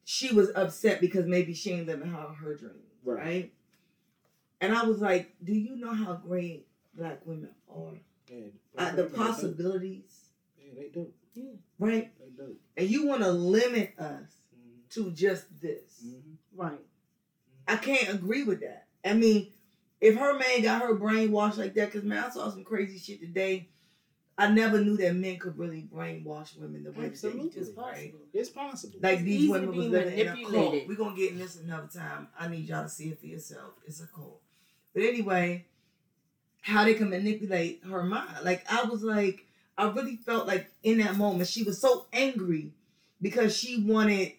she was upset because maybe she ain't living out her dream, Right. right. And I was like, do you know how great black women are? yeah. Uh, the possibilities, Yeah, they do. right? They do. And you want to limit us Mhm. to just this. Mhm. Right. I can't agree with that. I mean, if her man got her brainwashed like that, because man, I saw some crazy shit today. I never knew that men could really brainwash women the way that Absolutely. they It's do, right? possible. It's possible. Like It's these easy women be was living in a cult. We're gonna get in this another time. I need y'all to see it for yourself. It's a cult. But anyway, how they can manipulate her mind. Like I was like, I really felt like in that moment she was so angry because she wanted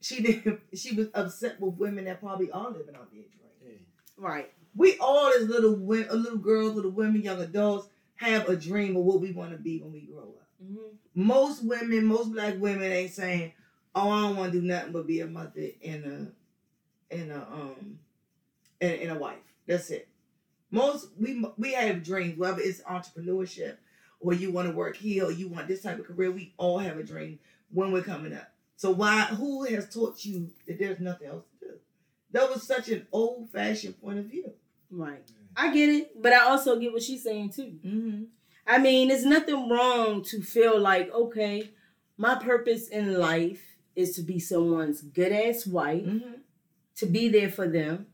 she didn't she was upset with women that probably are living out their dream. yeah. Right. We all as little women, little girls, little women, young adults have a dream of what we want to be when we grow up. Mhm. Most women, most black women ain't saying, "Oh, I don't want to do nothing but be a mother and a and a um and, and a wife." That's it. Most we we have dreams, whether it's entrepreneurship or you want to work here or you want this type of career. We all have a dream when we're coming up. So why? Who has taught you that there's nothing else to do? That was such an old fashioned point of view. Right. I get it, but I also get what she's saying too. Mm-hmm. I mean, there's nothing wrong to feel like, okay, my purpose in life is to be someone's good ass wife, Mm-hmm. to be there for them,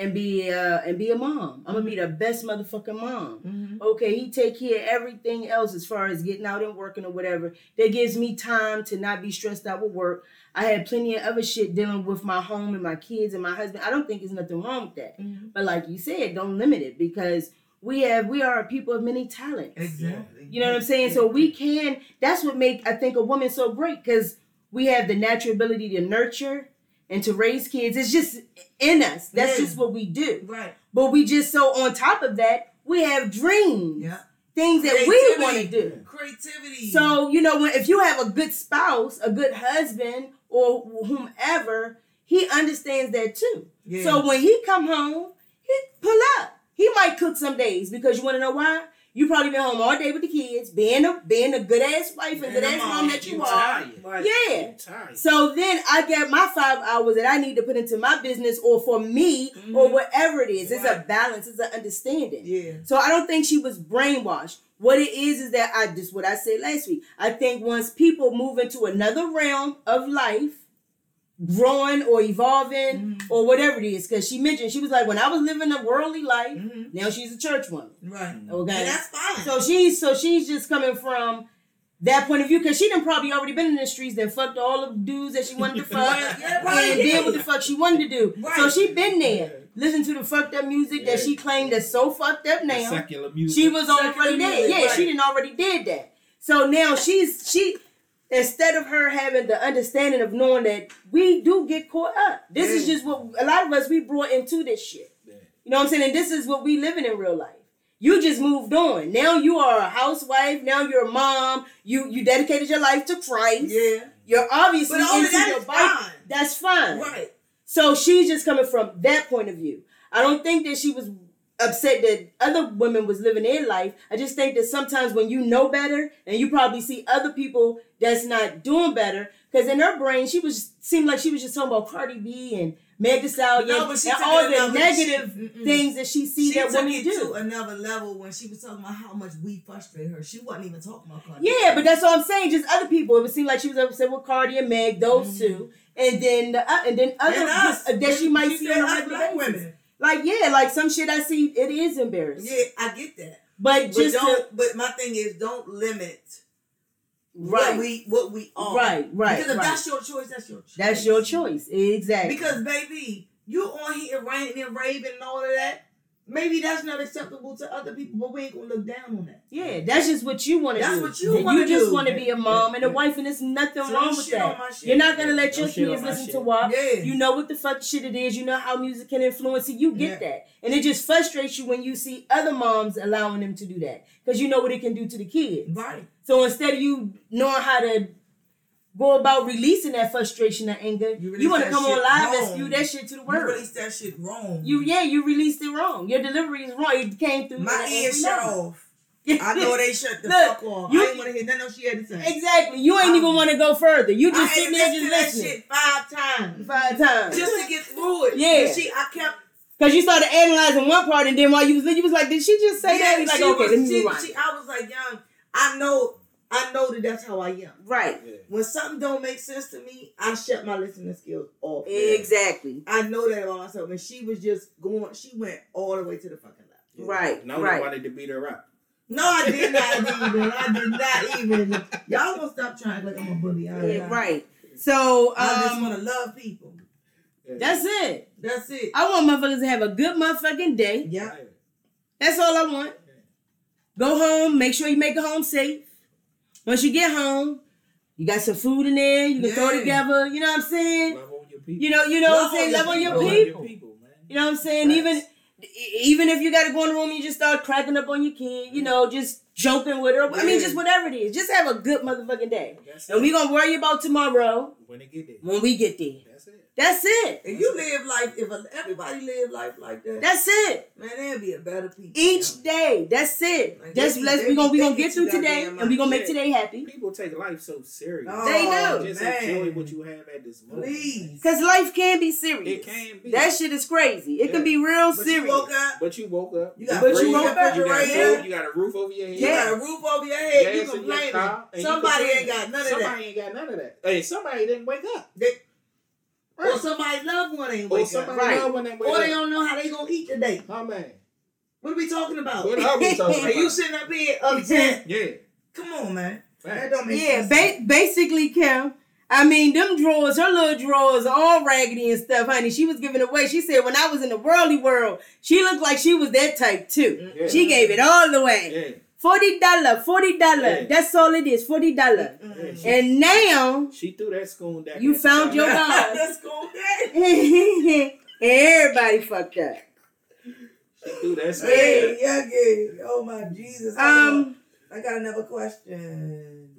and be uh and be a mom. I'm gonna be the best motherfucking mom. Mm-hmm. Okay, he take care of everything else as far as getting out and working or whatever. That gives me time to not be stressed out with work. I had plenty of other shit dealing with my home and my kids and my husband. I don't think there's nothing wrong with that. Mm-hmm. But like you said, don't limit it because we have we are a people of many talents. Exactly. You know what I'm saying? So we can. That's what make I think a woman so great because we have the natural ability to nurture and to raise kids. It's just in us. That's Yeah. just what we do. Right. But we just so on top of that, we have dreams, Yeah. things that we want to do. Creativity. So you know, when if you have a good spouse, a good husband, or whomever, he understands that too. yeah. So when he come home, he pull up. He might cook some days because you want to know why? You probably been home all day with the kids, being a being a good ass wife and And good ass mom. mom that you, You are. tired. Yeah. Tired. So then I get my five hours that I need to put into my business or for me or Mhm. whatever it is. It's a balance. It's an understanding. Yeah. So I don't think she was brainwashed. What it is is that I just what I said last week. I think once people move into another realm of life, growing or evolving Mhm. or whatever it is, because she mentioned she was like, when I was living a worldly life, Mhm. now she's a church woman. Right. Okay. And that's fine. So she's so she's just coming from that point of view because she done probably already been in the streets and fucked all the dudes that she wanted to fuck Yeah, yeah, right, and yeah. did what the fuck she wanted to do. Right. So she been there. Listen to the fucked up music that she claimed that's so fucked up The now. secular music. She was Secular already there. music, Yeah, right. she didn't already did that. So now she's she instead of her having the understanding of knowing that we do get caught up. This is just what a lot of us we brought into this shit. Yeah. You know what I'm saying? And this is what we living in real life. You just moved on. Now you are a housewife. Now you're a mom. You you dedicated your life to Christ. yeah. You're obviously But all into that your Bible. fine. That's fine. Right. So she's just coming from that point of view. I don't think that she was upset that other women was living their life. I just think that sometimes when you know better and you probably see other people that's not doing better, because in her brain she was seemed like she was just talking about Cardi B and Meg Thee Stallion No, and all the another- negative she- things that she sees she that women do. to another level when she was talking about how much we frustrate her. She wasn't even talking about Cardi. Yeah, but that's all I'm saying. Just other people. It would seem like she was upset with Cardi and Meg, those Mhm. two, and then the, uh, and then other and us, uh, that she might see on a regular black women. Like yeah, like some shit I see, it is embarrassing. Yeah, I get that. But But just don't. but my thing is, don't limit what right, we what we are. right, right, Because if right. that's your choice, that's your choice. That's your choice, exactly. Because baby, you on here ranting and raving and all of that. Maybe that's not acceptable to other people, but we ain't gonna look down on that. yeah, that's just what you want to do. That's what you wanna You just want to be a mom and a Yeah. wife, and there's nothing So wrong with that. You're not gonna Yeah, let your don't shit on kids listen shit. to WAP. Yeah. You know what the fuck shit it is. You know how music can influence you. You get Yeah. that, and it just frustrates you when you see other moms allowing them to do that because you know what it can do to the kids. Right. So instead of you knowing how to go about releasing that frustration and anger, You you, want to come on live and spew that shit to the You world. release that shit wrong. You yeah, you released it wrong. Your delivery is wrong. It came through. my ears shut off. I know they shut the Look, fuck off. you- I ain't want to hear nothing else she had to say. Exactly. You ain't Um, even want to go further. You just sitting there just to that shit five times five times. just to get through it. Yeah. She, I kept. Because you started analyzing one part, and then while you was you was like, did she just say that? Yeah, He's like, she okay, was- let me she- she- I was like, young. I know. I know that that's how I am. right. Yeah. When something don't make sense to me, I shut my listening skills off. Exactly. I know that about myself. And she was just going. She went all the way to the fucking left. Yeah. Right, No right. one wanted to beat her up. No, I did not even. I did not even. Y'all gonna stop trying like I'm a bully. I, Yeah, right. So I just um, want to love people. Yeah. that's it. That's it. I want motherfuckers to have a good motherfucking day. Yeah. That's all I want. Go home. Make sure you make it home safe. Once you get home, you got some food in there. You can throw together. You know what I'm saying? Love on your people. You know, you know what I'm saying? Love on your Love people. people, man. You know what I'm saying? Facts. Even even if you got to go in the room, and you just start cracking up on your kid. You know, just joking with her. I mean, just whatever it is. Just have a good motherfucking day. That's And it. we gonna worry about tomorrow when it get there. when we get there. That's it. That's it. If you live life, if everybody live life like that, That's it. man, there'd be a better people. Each day. That's it. Like, Just they- let's we gonna we be gonna get through today, and we gonna make today happy. People take life so serious. Oh, They do. Just man. enjoy what you have at this moment. Please. Cause life can be serious. It can be. That shit is crazy. It can be real But you serious. woke up. But you woke up. You got But food you woke your up, You got refrigerator. food. You got a roof over your head. Yeah. Yeah. got a roof over your head. gas you complaining. car, and you Somebody ain't got none of that. Somebody ain't got none of that. Hey, somebody didn't wake up. They, Right. Or somebody's loved one ain't Or wake up. somebody Right. loved one didn't wake Or they up. don't know how they gonna eat today. Oh man, What are we talking about? what are we talking Are about? you sitting up here upset? yeah, Come on, man. That don't make Yeah, sense. ba- basically, Kim. I mean, them drawers, her little drawers, are all raggedy and stuff, honey. She was giving away. She said, when I was in the worldly world, she looked like she was that type too. Yeah. She gave it all away. Yeah, Forty dollar, forty dollar. Yeah. That's all it is. Forty dollar. Mm. She- And now she threw that spoon down. You found your God. Let's go there. everybody fucked up. She threw that spoon. Hey, yeah, yeah. Oh my Jesus. Um, I got another question.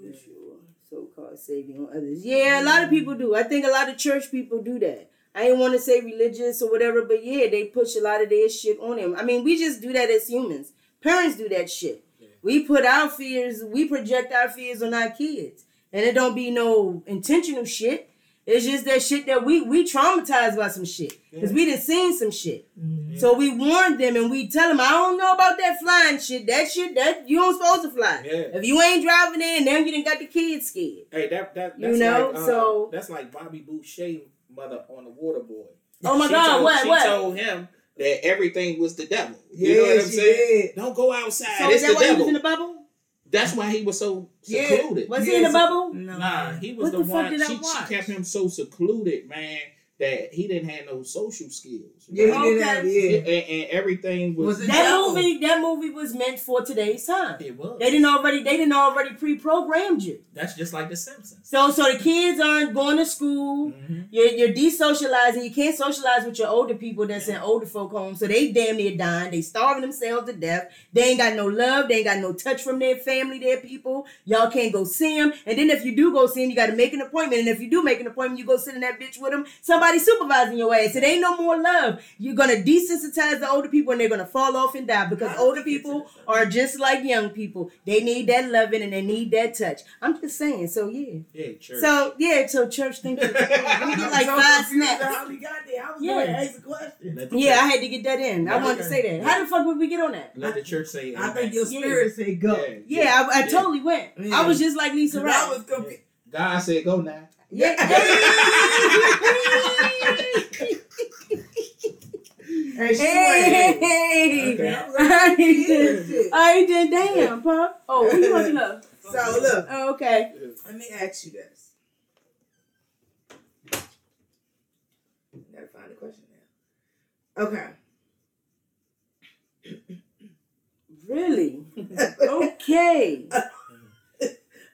so-called saving on others. Yeah, a lot of people do. I think a lot of church people do that. I ain't want to say religious or whatever, but yeah, they push a lot of their shit on them. I mean, we just do that as humans. Parents do that shit. Yeah. We put our fears, we project our fears on our kids, and it don't be no intentional shit. It's just that shit that we we traumatized by some shit because we done seen some shit. Mhm. So we warn them and we tell them, I don't know about that flying shit. That shit that you don't supposed to fly. Yeah. If you ain't driving in, now you done got the kids scared. Hey, that that You that's know, like, uh, so- that's like Bobby Boucher mother on the Water Boy. Oh my She God, told, what, she what? told him that everything was the devil. Yeah, you know what I'm saying? did. Don't go outside. So it's is that the why he was in the bubble? That's why he was so Yeah. secluded. Was he in the bubble? No. Nah, he was What the, the fuck one. did I She, watch? she kept him so secluded, man, that he didn't have no social skills. Yeah, he right? didn't have and, yeah. and everything was. Was That devil. movie, that movie was meant for today's time. it was. They didn't already, they didn't already pre-programmed you. That's just like The Simpsons. So, so the kids aren't going to school. Mhm. You're, you're desocializing. You can't socialize with your older people that's in older folk homes. So they damn near dying. They starving themselves to death. They ain't got no love. They ain't got no touch from their family, their people. Y'all can't go see them. And then if you do go see them, you got to make an appointment. And if you do make an appointment, you go sit in that bitch with them. Somebody supervising your ass. It ain't no more love. You're gonna desensitize the older people, and they're gonna fall off and die because older people are just like young people. They need that loving and they need that touch. I'm just saying. So yeah. Yeah, church. So yeah, so church thank you. Let me get like five confused snaps. How we got there? I was Yeah. going to ask a question. Let the Yeah, I had to get that in. I wanted to say that. How the fuck would we get on that? let the church say. I think your Yeah. spirit said go. Yeah, Yeah, I, I Yeah. totally went. Yeah. I was just like Lisa I Wright. was confused. God said, "Go now." Yeah. Hey, hey, hey. Okay. I was like, I did damn, pop. Oh, what you looking up? So look, Oh, okay. let me ask you this. Gotta find the question now. Okay. Really? Okay.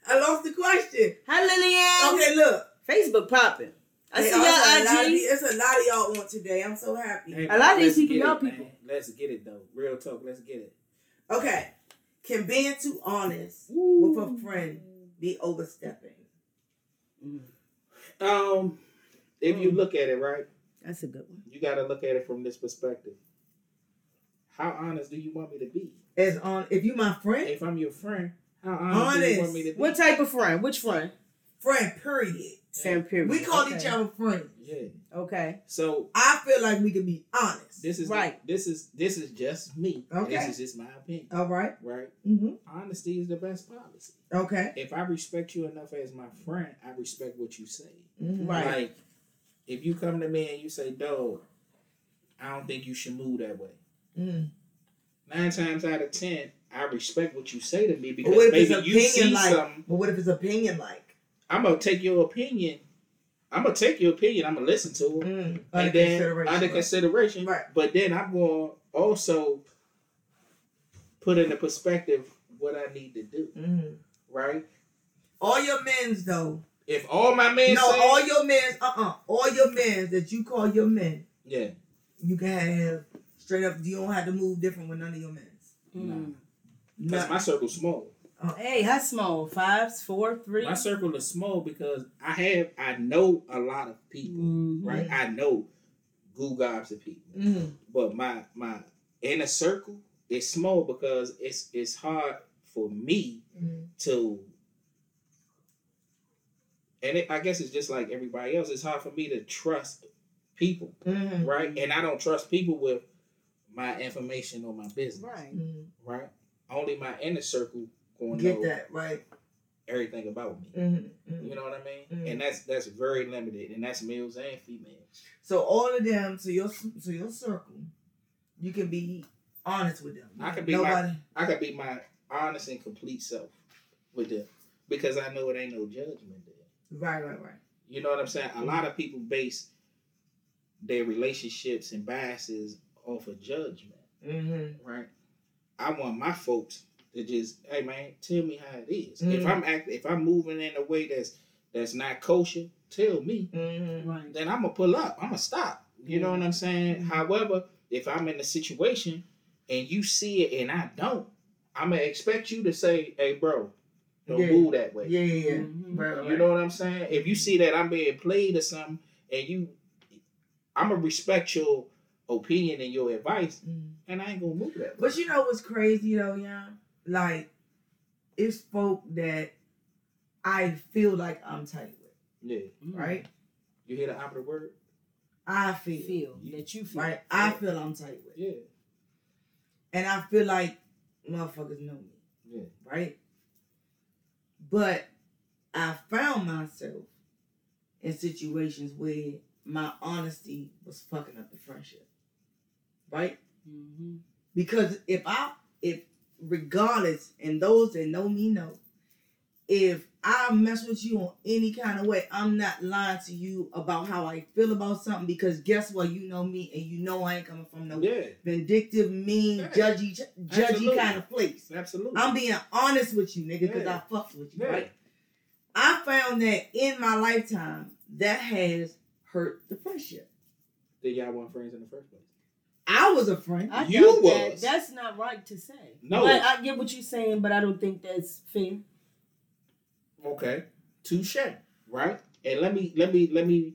I lost the question. Hi, Lillian. Okay, look. Facebook popping. I see also, a lot of y'all the- IG. It's a lot of y'all on today. I'm so happy. Hey, A lot of these let's people, get y'all it, man. people. Let's get it though. Real talk. Let's get it. Okay. Can being too honest with a friend be overstepping? Um, if you Mm. look at it right, That's a good one. you got to look at it from this perspective. How honest do you want me to be? As on, if you my friend, If I'm your friend, how honest, do you want me to be? What type of friend? Which friend? Friend, period. Sam Period. We call okay. each other friends. Yeah. Okay. So I feel like we can be honest. this is Right. This is this is just me. Okay. This is just my opinion. All right. Right. Mm-hmm. Honesty is the best policy. Okay. If I respect you enough as my friend, I respect what you say. Mm-hmm. Right. Like, if you come to me and you say, "Dog, I don't think you should move that way." Mm. Nine times out of ten, I respect what you say to me because what if maybe you see like? something. But what if it's opinion like? I'm gonna take your opinion. I'm gonna take your opinion. I'm gonna listen to it, Mm. and Under then consideration. under right? consideration. Right. But then I'm going to also put into perspective what I need to do. Mhm. Right. All your men's though. If all my men no, say, all your men's. Uh uh All your men's that you call your men, yeah, you can have straight up. You don't have to move different with none of your men's. Mm. because my circle's small. Hey, how small? Fives, four, three. My circle is small because I have I know a lot of people. Mhm. Right. I know goo gobs of people. Mhm. but my my inner circle is small because it's it's hard for me Mhm. to and it, I guess it's just like everybody else. It's hard for me to trust people, Mhm. right? And I don't trust people with my information or my business, Right. Right? only my inner circle gonna Get that right. everything about me. Mm-hmm. You know what I mean? Mhm. And that's that's very limited, and that's males and females. So all of them, so your so your circle, you can be honest with them. I can be Nobody. I could be my honest and complete self with them because I know it ain't no judgment there. Right, right, right. You know what I'm saying? A lot of people base their relationships and biases off of judgment, Mm-hmm. right? I want my folks to just, hey man, tell me how it is. Mhm. If I'm act, if I'm moving in a way that's that's not kosher, tell me. Mm-hmm. Right. Then I'm gonna pull up. I'm gonna stop. You know what I'm saying? Mhm. However, if I'm in a situation and you see it and I don't, I'm gonna expect you to say, "Hey, bro, don't Yeah. move that way." Yeah, yeah, yeah. Mhm. Right, right. You know what I'm saying? If you see that I'm being played or something, and you, I'm gonna respect your opinion and your advice, Mhm. and I ain't gonna move that. way. But you know what's crazy though, yeah? Like, it's folk that I feel like I'm tight with, Yeah, right? you hear the opposite word? I feel, Feel that you feel. right? I feel I'm tight with, Yeah, and I feel like motherfuckers know me, yeah, right? But I found myself in situations where my honesty was fucking up the friendship, right? Mm-hmm. Because if I, if regardless, and those that know me know, if I mess with you on any kind of way, I'm not lying to you about how I feel about something because guess what? You know me and you know I ain't coming from no yeah, vindictive, mean, Yeah. judgy, judgy Absolutely. kind of place. absolutely. I'm being honest with you, nigga, because Yeah. I fucked with you, right? I found that in my lifetime, that has hurt the friendship. Did y'all want friends in the first place? I was a friend. I You think that was. that's not right to say. No. but I get what you're saying, but I don't think that's fair. Okay, touche, right? And let me let me let me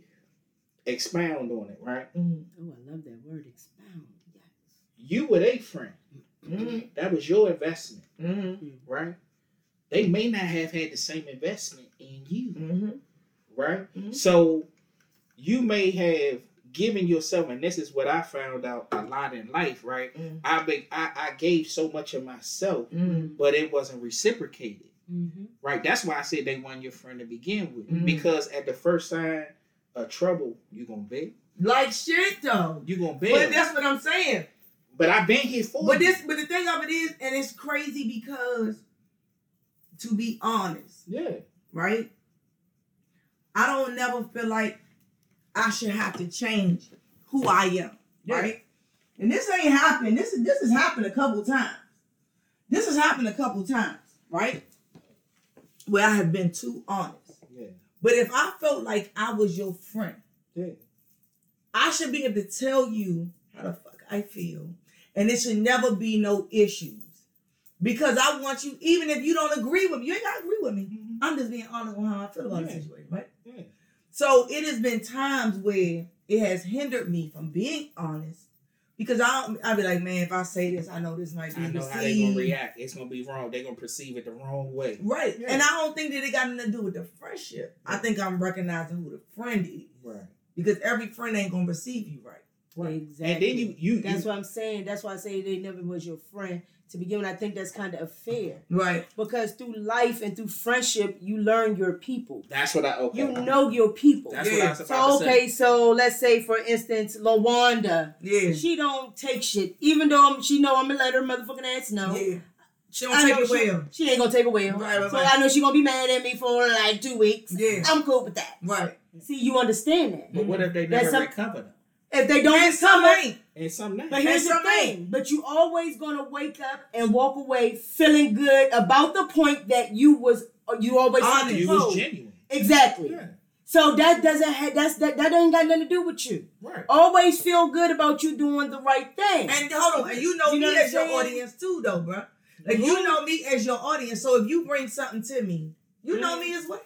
expound on it, right? Mhm. Oh, I love that word, expound. Yes. You were a friend. Mhm. That was your investment, Mhm. right? They may not have had the same investment in you, Mhm. right? Mhm. So you may have given yourself, and this is what I found out a lot in life, right? Mhm. I be, I, I gave so much of myself, Mhm. but it wasn't reciprocated, Mm-hmm. right? That's why I said they weren't your friend to begin with, Mhm. because at the first sign of trouble, you're gonna beg, Like shit though. You're gonna But that's what I'm saying. But I've been here for But you. this, but the thing of it is, and it's crazy because, to be honest, yeah, right? I don't never feel like I should have to change who I am, right? And this ain't happened. This is this has happened a couple times. This has happened a couple times, right? Where I have been too honest. yeah, But if I felt like I was your friend, yeah. I should be able to tell you how the fuck I feel. And it should never be no issues. Because I want you, even if you don't agree with me, you ain't gotta agree with me. Mhm. I'm just being honest on how I feel about Yeah. the situation, right? Yeah. So it has been times where it has hindered me from being honest. Because I'll I'll be like, man, if I say this, I know this might be I know received. how they're gonna react. It's gonna be wrong. They're gonna perceive it the wrong way. Right. Yeah. And I don't think that it got nothing to do with the friendship. I think I'm recognizing who the friend is. Right. Because every friend ain't gonna receive you right. Exactly. And then you you, That's you what I'm saying. That's why I say they never was your friend to begin with. I think that's kind of fair Right. because through life and through friendship, you learn your people. that's what I okay. You know your people. That's Yeah. what I was about So to say. okay, so let's say for instance, Lawanda, Yeah. she don't take shit, even though I'm, she know I'm gonna let her motherfucking ass know. Yeah. She don't I take it she, well. She ain't gonna take it well. Right, right, so right. I know she gonna be mad at me for like two weeks. Yeah. I'm cool with that. Right. See, you understand that. But what if they That's never some- recover? If they don't And recover, ain't. And some not. But here's And the some thing. But you always gonna wake up and walk away feeling good about the point that you was you always Honest. you was genuine. Exactly. Yeah. So that doesn't have that's that that ain't got nothing to do with you. Right. Always feel good about you doing the right thing. And hold on, and you know You me what I'm as your audience too, though, bro. Like you mm-hmm. know me as your audience. So if you bring something to me, you know me as well.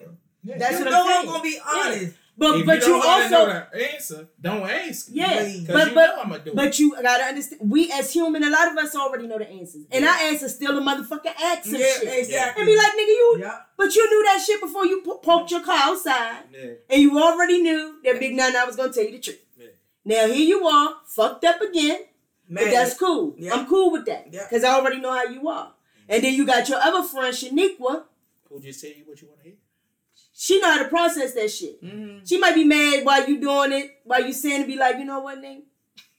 Yeah. That's you what know I'm I'm gonna be honest. But if but you, you, don't wanna also know the answer, don't ask. yeah. Because Because But you but know I'm gonna do it. but you gotta understand. We as human, a lot of us already know the answers, and Yeah. our answers still a motherfucking accent Yeah, shit. exactly. And be like, nigga, you. yeah. But you knew that shit before you po- poked your car outside. Yeah. and you already knew that Big Nine I was gonna tell you the truth. Yeah. Now here you are, fucked up again, Man, but that's cool. Yeah. I'm cool with that Yeah. because I already know how you are. And then you got your other friend, Shaniqua. Who just tell you what you want to hear? She know how to process that shit. Mm-hmm. She might be mad while you doing it, while you saying to be like, you know what, nigga?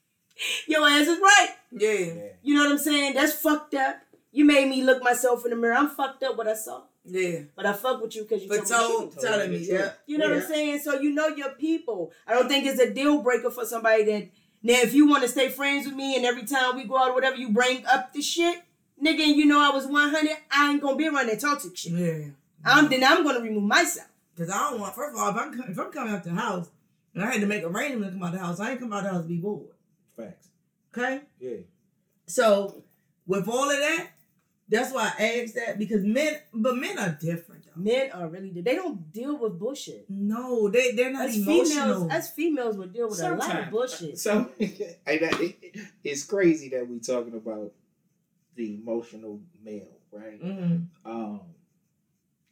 Your ass is right. Yeah. Yeah. You know what I'm saying? That's fucked up. You made me look myself in the mirror. I'm fucked up what I saw. Yeah. But I fuck with you because you But told me told, telling me me, yeah. You know what I'm saying? So you know your people. I don't think it's a deal breaker for somebody that now if you want to stay friends with me and every time we go out or whatever you bring up the shit, nigga, and you know I was 100, I ain't gonna be around that toxic shit. Yeah. I'm then I'm gonna remove myself. Cause I don't want. First of all, if I'm if I'm coming out the house and I had to make arrangements to come out the house, I ain't come out the house to be bored. Facts. Okay. Yeah. So with all of that, that's why I asked that because men, but men are different. Though. Men are really they don't deal with bullshit. No, they they're not As emotional. females, as females would deal with a lot of bullshit. So I know it- it's crazy that we talking about the emotional male, right? Mhm. Um,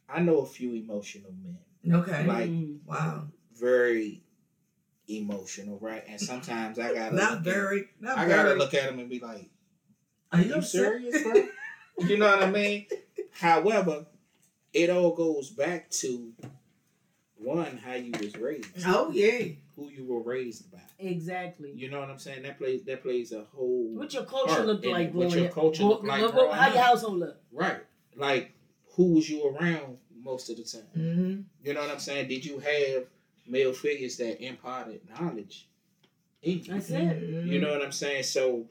I know a few emotional men, Okay. Like- Mm. wow. very emotional, right? And sometimes I gotta Not look at- very. Not I gotta look at them and be like, Are "You serious, bro?" you know what I mean? However, it all goes back to one how you was raised, Oh yeah. who you were raised by. Exactly. You know what I'm saying? That plays that plays a whole What your culture part look in like. What your culture What- look like How your household look? Right. Like who was you around most of the time? Mm-hmm. You know what I'm saying? Did you have male figures that imparted knowledge in you? That's it. Mm-hmm. You know what I'm saying? So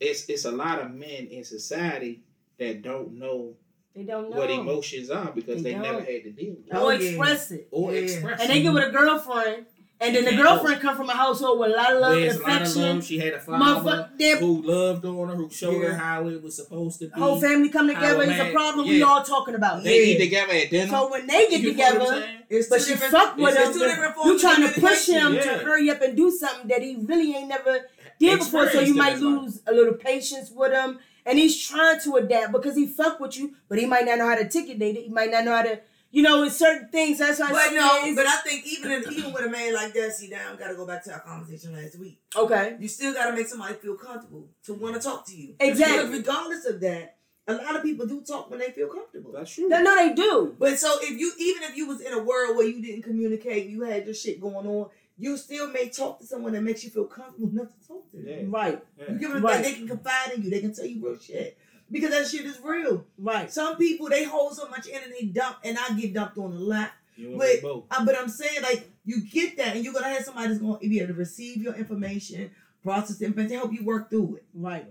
it's it's a lot of men in society that don't know They don't know. what emotions are because They they, never had to deal with it. or express it. Or Yeah. express And they it. get with a girlfriend, and then the Yeah. girlfriend come from a household with a lot of love and Where's a lot of affection. love. She had a father Motherfucker, their who loved on her, who showed her how it was supposed to be. whole family come together. a It's a man- problem we all talking about. They Yeah. eat together at dinner. So when they get You feel what I'm together. It's but she different- fuck with it's him, two but different forms you of trying to push him communication. to hurry up and do something that he really ain't never did before. So you might his life. lose a little patience with him. And he's trying to adapt because he fuck with you, but he might not know how to articulate it. He might not know how to, you know, with certain things. That's why I But say no, it's- but I think even if, even with a man like that, see now, I gotta go back to our conversation last week. okay. You still gotta make somebody feel comfortable to want to talk to you. Exactly. Because regardless of that, a lot of people do talk when they feel comfortable. That's true. No, no, they do. But so if you even if you was in a world where you didn't communicate, you had your shit going on, you still may talk to someone that makes you feel comfortable enough to talk to. Yeah. Right, Yeah. You give them Right. they can confide in you, they can tell you real shit. Because that shit is real. right. Some people they hold so much in and they dump, and I get dumped on a lot. But- Uh, but I'm saying like you get that, and you're gonna have somebody that's gonna be able to receive your information, process it, and to help you work through it. Right.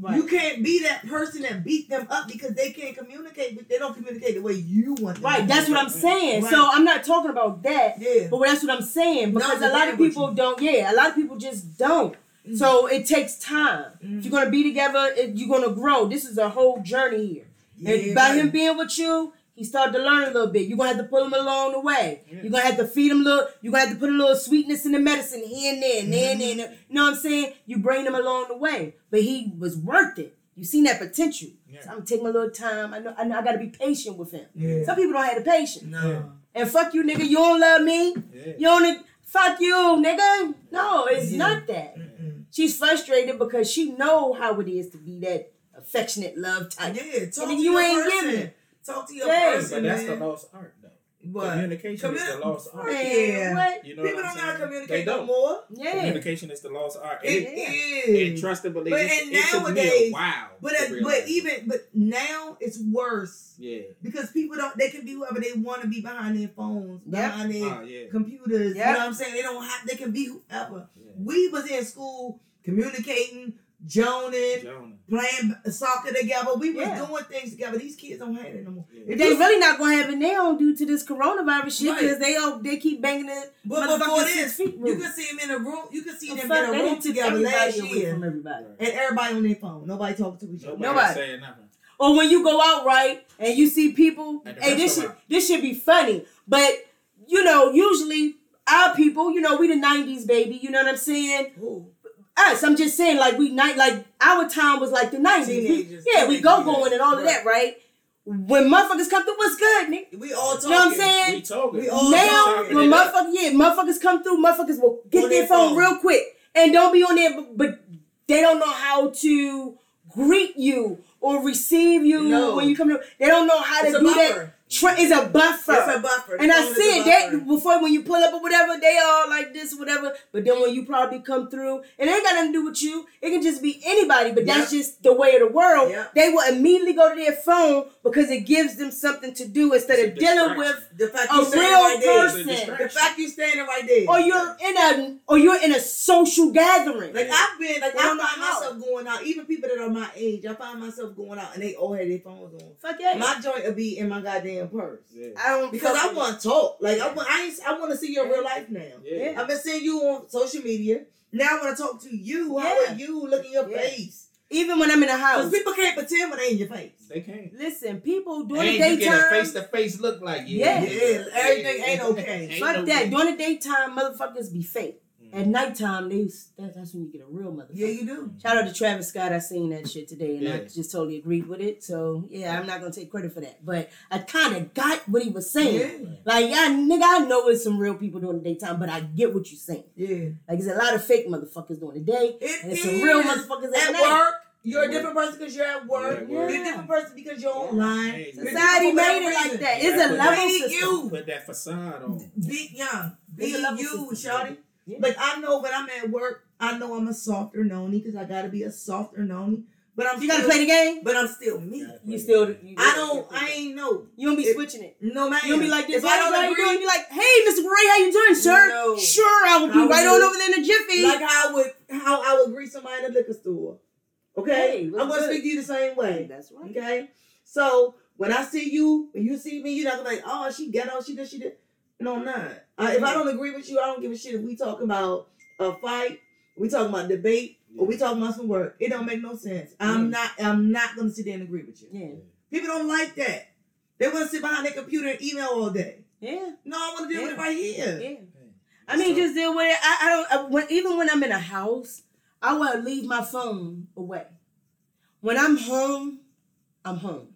Right. You can't be that person that beat them up because they can't communicate, but they don't communicate the way you want them. Right, to that's what I'm saying. Right. So I'm not talking about that, Yeah. but that's what I'm saying because No, a lot of people don't. Yeah, a lot of people just don't. So it takes time. Mm. If you're gonna be together, it, you're gonna grow. This is a whole journey here. and Yeah, by right. him being with you, he started to learn a little bit. You're gonna have to pull him along the way. Yeah. You're gonna have to feed him a little. You're gonna have to put a little sweetness in the medicine here and there, and there and there. Mm-hmm. and there. You know what I'm saying? You bring him along the way, but he was worth it. You seen that potential. Yeah. So I'm taking a little time. I know. I know. I gotta be patient with him. Yeah. Some people don't have the patience. No. And fuck you, nigga. You don't love me. Yeah. You don't. Fuck you, nigga. No, it's Yeah. not that. Mm-mm. She's frustrated because she know how it is to be that affectionate love type. Yeah, talk And to you your ain't person. giving. Talk to your Yeah. person, But that's man. the lost art, though. What? Communication is the Commu- lost art. Right. Man, Yeah. what? You know People what don't I'm know how to communicate They no don't. more. Yeah. Communication is the lost art. It And Yeah. it, is. and trustable. But and it took me nowadays- a while. But to it, realize but even but now it's worse yeah, because people don't. They can be whoever they want to be behind their phones, Yep. behind their oh yeah, computers. You know what I'm saying? They don't have. They can be whoever. yeah. We was in school communicating, joning, Jonah. playing soccer together. We was Yeah. doing things together. These kids don't have it no more. Yeah. If They you- really not gonna have it now due to this coronavirus shit Right. because they all they keep banging it. But before this, you rule. can see them in a room. You can see The them in a room together last year, from everybody. and everybody on their phone. Nobody talking to each other. Nobody, Nobody. saying nothing. Or when you go out right and you see people, hey, this should this should be funny. But you know, usually our people, you know, we the '90s baby. You know what I'm saying? Who? Us, I'm just saying, like we night, like our time was like the '90s. We- Teenagers, yeah, we go going and all of that, right? When motherfuckers come through, what's good, nigga? We all talking. You know what I'm saying? We talking. We all now, talking when it motherfuckers, yeah, motherfuckers come through, motherfuckers will get On their their phone phone. real quick and don't be on there, but, but they don't know how to greet you or receive you No. when you come to. They don't know how It's to a do that. Buffer. Tra- it's a buffer. It's a buffer. And I see a it. They before when you pull up or whatever, they all like this, whatever. But then when you probably come through, it ain't got nothing to do with you. It can just be anybody. But that's just the way of the world. Yep. They will immediately go to their phone because it gives them something to do instead of dealing with The fact a you standing real right person. The fact you standing right there. or you're in a or you're in a social gathering. Like I've been, like I find myself going out. Even people that are my age, I find myself going out and they all have their phones on. Fuck yeah. My joint will be in my goddamn purse Yeah. I don't because I want to talk. Like I want, I, ain't, I want to see your real life now. Yeah. I've been seeing you on social media. Now I want to talk to you. How are you? Look in your Yeah. face. even when I'm in the Because house. people can't pretend when they in your face. They can't. Listen, people during And the you get a daytime. face to face look like Yeah. Yeah, everything ain't okay. Ain't Fuck no that. way. During the daytime, motherfuckers be fake. At mm. nighttime, they that, that's when you get a real motherfucker. Yeah, you do. Shout out to Travis Scott. I seen that shit today, and I just totally agreed with it. So yeah, I'm not gonna take credit for that, but I kind of got what he was saying. Yeah, Like, yeah, nigga, I know it's some real people during the daytime, but I get what you're saying. yeah. Like, there's a lot of fake motherfuckers doing the day, It and is. some real motherfuckers at, at night. work. You're a different person because you're at work. Yeah, You're a different person because you're online. Hey, You're Society made it whatever like that. It's It's a level that- system. you. Put that facade on. Be young. Be It's a you, system. shawty. Yeah. Like I know when I'm at work, I know I'm a softer noni because I gotta be a softer noni. But I'm You gotta play the game. But I'm still me. You still, you, I don't. I ain't know. You don't be It- switching it. No man. You don't be like this. If I don't how you agree, doing? You be like, hey, Mr. Gray, how you doing, sir? No. Sure, I will be I would right do on over there in the jiffy. like how I would how I would greet somebody at a liquor store. Okay, Hey, I'm gonna good? speak to you the same way. That's right. Okay, so when I see you, when you see me, you're not gonna be like, oh, she ghetto, she did, she did. No, I'm not. I, if I don't agree with you, I don't give a shit if we talking about a fight, we talking about debate, or we talking about some work. It don't make no sense. I'm Yeah. not. I'm not gonna sit there and agree with you. Yeah. People don't like that. They want to sit behind their computer and email all day. Yeah. No, I want to deal with it right here. Yeah. I mean, just deal with it. I, I don't. I, when, even when I'm in a house, I want to leave my phone away. When I'm home, I'm home.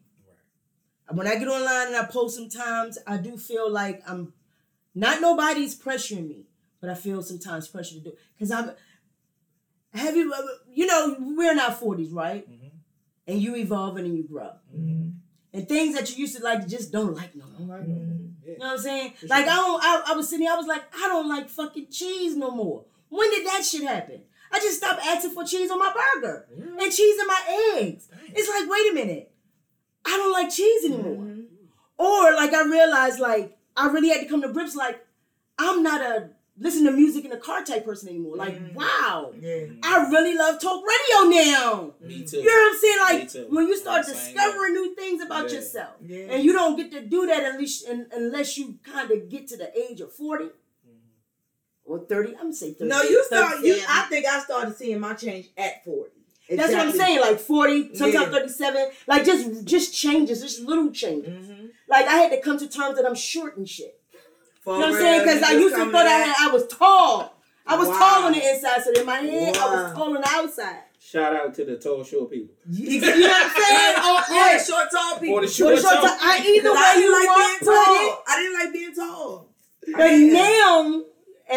When I get online and I post, sometimes I do feel like I'm not nobody's pressuring me, but I feel sometimes pressure to do because I'm. Have you? You know, we're in our forties, right? Mhm. And you evolving and you grow, Mm-hmm. and things that you used to like just don't like no more. Yeah. You know what I'm saying? For Like. I don't. I, I was sitting. here, I was like, I don't like fucking cheese no more. When did that shit happen? I just stopped asking for cheese on my burger Yeah. and cheese in my eggs. Damn. It's like, wait a minute, I don't like cheese anymore. Mm-hmm. Or like I realized, like I really had to come to grips. Like I'm not a listen to music in the car type person anymore. Like Mhm. wow, Yeah. I really love talk radio now. Me too. You know what I'm saying? Like when you start I'm discovering new things about Yeah. yourself. Yeah. And you don't get to do that unless un, unless you kind of get to the age of 40 or 30. I'm gonna say 30. No, you start. You, 37. I think I started seeing my change at forty. That's what I'm saying. Like 40, sometimes Yeah. 37. Like just just changes, just little changes. Mm-hmm. Like I had to come to terms that I'm short and shit. You know what I'm saying? Because I used to thought I had I was tall. I was Wow. tall on the inside, so in my head I was tall on the outside. Shout out to the tall short people. You know what I'm saying? Oh, yeah, yeah. short tall people. For the Short, short, short, tall- I either way I you didn't like want being put tall. I didn't like being tall. But now,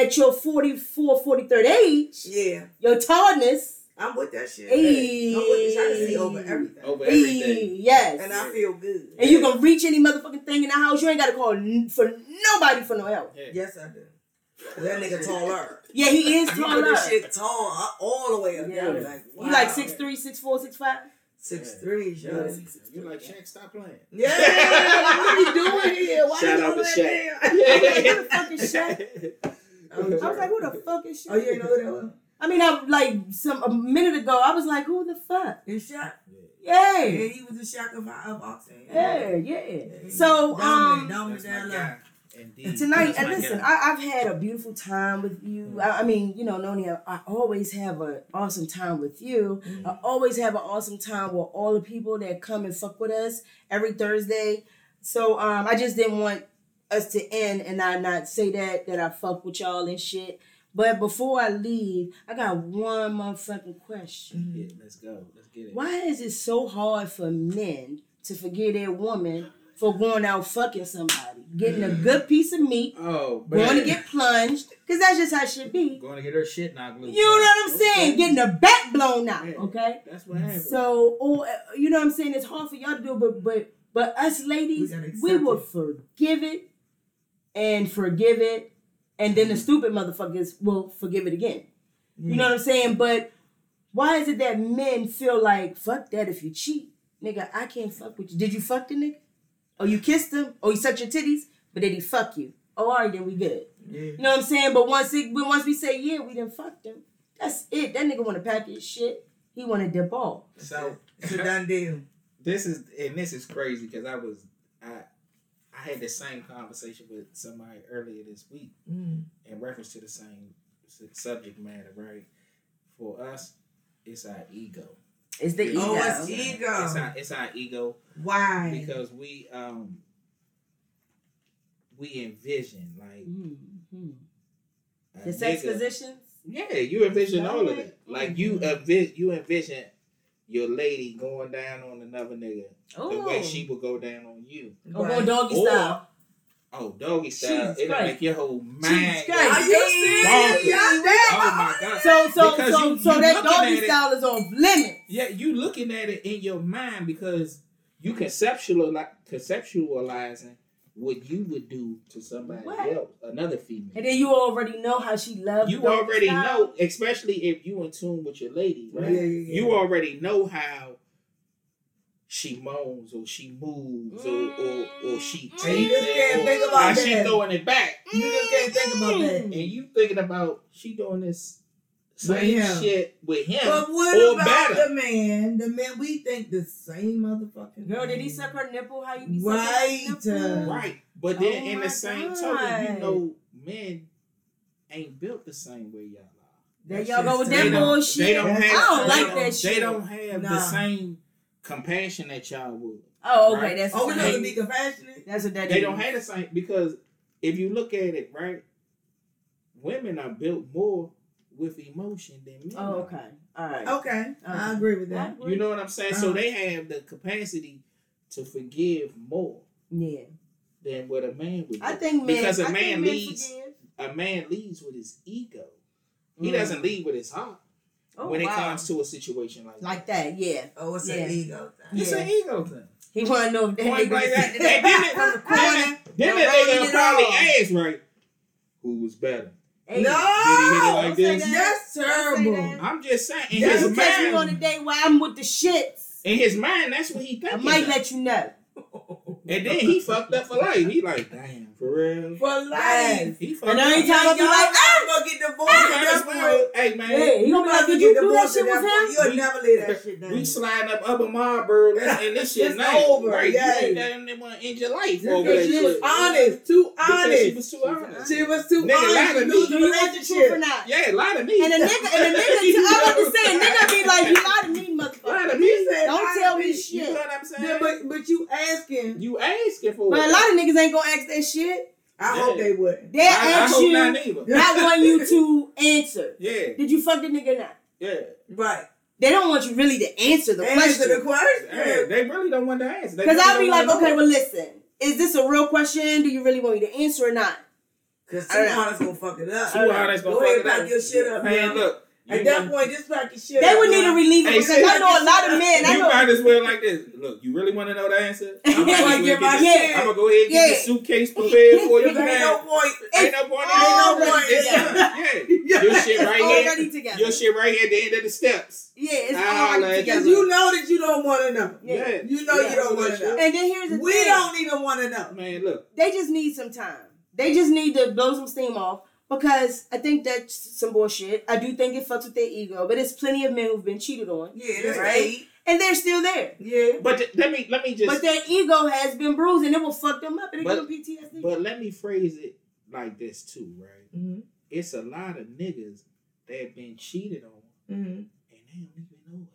at your 44, 43rd age, yeah, your tallness, I'm with that shit. Hey. I'm with this. I can see over everything, over everything. yes. and I feel good. And you can reach any motherfucking thing in the house. You ain't got to call n- for nobody for no help. Yeah. Yes, I do. That nigga taller. Yeah, he is taller. this shit tall all the way up. Yeah. I'm like, wow. You like 6'3", 6'4", 6'5"? six three, Yeah. You like Shaq? Stop playing. Yeah, what are you doing here? Why Shout you out on to Shaq. damn- Who the fuck is Shaq? I was like, who the fuck is Shaq? Oh, you ain't know who that was? I mean, I like some a minute ago, I was like, who the fuck? It's shot. Yeah, Yeah, he was the shock of, of boxing. yeah, yeah. So, um, dominant, That's down my low. guy. Indeed. tonight, and listen. I, I've had a beautiful time with you. I, I mean, you know, Noni, I, I always have an awesome time with you. Mm-hmm. I always have an awesome time with all the people that come and fuck with us every Thursday. So, um, I just didn't want us to end and I not say that that I fuck with y'all and shit. But before I leave, I got one motherfucking question. Yeah, let's go. Let's get it. Why is it so hard for men to forgive their woman for going out fucking somebody? getting a good mm. piece of meat, Oh, going to get plunged, because that's just how it should be. going to get her shit knocked loose. You know what I'm saying? Okay. Getting the back blown out, okay? That's what happened. So, or you know what I'm saying? It's hard for y'all to do, but but but us ladies, We we, will it. forgive it and forgive it, and then the stupid motherfuckers will forgive it again. You know what I'm saying? But why is it that men feel like fuck that if you cheat, nigga? I can't fuck with you. Did you fuck the nigga? Or you kissed him? Or you sucked your titties? But did he fuck you? Oh, all right, then we good. Yeah. You know what I'm saying? But once it, but once we say yeah, we didn't fuck him. That's it. That nigga want to pack his shit. He want to dip off. so It's a done deal. this is and this is crazy because I was I I had the same conversation with somebody earlier this week Mm. in reference to the same subject matter, right? For us, it's our ego. It's the ego. Oh, it's ego. It's our it's our ego Why? because we um we envision like Mhm. The sex nigga- positions. Yeah, you envision all of Alright. it. Like you envi- you envision your lady going down on another nigga the way Oh. she would go down on you. Or go doggy Or- style. Oh, doggy style. Jesus It'll Christ. make your whole mind. Jesus Christ. Are you serious? Y'all damn- Oh my god. So so Because so you- so you that doggy style is off limits. Yeah, you looking at it in your mind because you conceptualize conceptualizing what you would do to somebody What? else, another female. And then you already know how she loves. you doggy already style. know, especially if you in tune with your lady, Yeah, right? yeah, yeah. You already know how she moans or she moves or or, or she Mm. And you just can't it, think or about how she throwing it back. You just can't think about that. And you thinking about she doing this With same him. shit with him. But what or about better. the man? The man we think the same motherfucking. Girl, did he suck her nipple? How you be Right. sucking her nipple? Right. But then Oh in the same God. token, you know, men ain't built the same way y'all are. There That y'all go with that They don't- bullshit. They don't have I don't they like don't- that They don't have the same compassion that y'all would. Oh, okay. Right. That's Oh, we what supposed that to be compassionate. That's what that They is. don't have the same because if you look at it, right, women are built more with emotion than men. Oh, okay. All right. Okay, I agree with that. You know what I'm saying? So Uh-huh. they have the capacity to forgive more Yeah. than what a man would. Do. I think men. because a I man leads. A man leads with his ego. He Mm. doesn't lead with his heart Oh, when it comes to a situation like, like that. Yeah. Oh, it's Yeah. an ego thing. It's Yeah. an ego thing. He want to know if that Point nigga blank, was that- sitting that- there then from the it- corner. Then Now that rolling nigga it probably off. asked, right, who was better? Hey, No, Did he hit it like this? that's terrible. that. I'm just saying, in Yeah, his You catch me on a mind, day where I'm with the shits. in his mind, that's what he I might of. let you know. and then he fucked up for life. He like, damn, for real. For life. He fucked And up. every time I be Y'all like, never gonna get divorced He at might that as well- point. Hey man, hey, he gonna be like, never did get you do that divorced shit at with point. him? You'll We- never leave that shit down. we sliding up Upper Marlboro and, and this shit It's nice. over, Right? yeah. You ain't that they want to end your life Because over that she was honest, too Because She was too honest. She was too Nigga lied honest to to me. lose Do you want the truth or not? Yeah, lie to me. And a nigga, and a nigga, I about to say, a nigga be like, you lied to me, lie motherfucker. to me. He said, Don't tell me be- You shit. know what I'm saying? Yeah, but but you asking. you asking for it. But it. a lot of niggas ain't gonna ask that shit. I Yeah. hope they wouldn't. They I, I ask you, not not neither. want you to answer. Yeah, Did you fuck the nigga or not? yeah. Right. They don't want you really to answer the Answer the question. Yeah, they really don't want to answer. Because I'll be like, okay, well, listen. Is this a real question? Do you really want me to answer or not? Because I too don't know. honest gonna fuck it up. Too honest gonna Go fuck it up. pack your shit up, Man, man. look. You At that might- point, just pack your shit They would need a reliever Hey, because I know a lot of men. I you know. might as well like this. Look, you really want to know the answer? I'm gonna gonna get my this- I'm gonna go ahead and get the suitcase prepared for you. There ain't no point. Ain't no point. Ain't no it. point. Yeah, your shit right here. already together. Your shit right here at the end of the steps. yeah, it's already like- Because you know that you don't want to know. Yeah. Yeah, You know you don't want to know. And then here's the thing. We don't even want to know. Man, look. They just need some time. They just need to blow some steam off because I think that's some bullshit. I do think it fucks with their ego, but there's plenty of men who've been cheated on, Yeah, that's Right. right. and they're still there. Yeah. But th- let me let me just But their ego has been bruised, and it will fuck them up, and it But- give them PTSD. but let me phrase it like this too, right? Mm-hmm. It's a lot of niggas that have been cheated on Mm-hmm. and they don't even know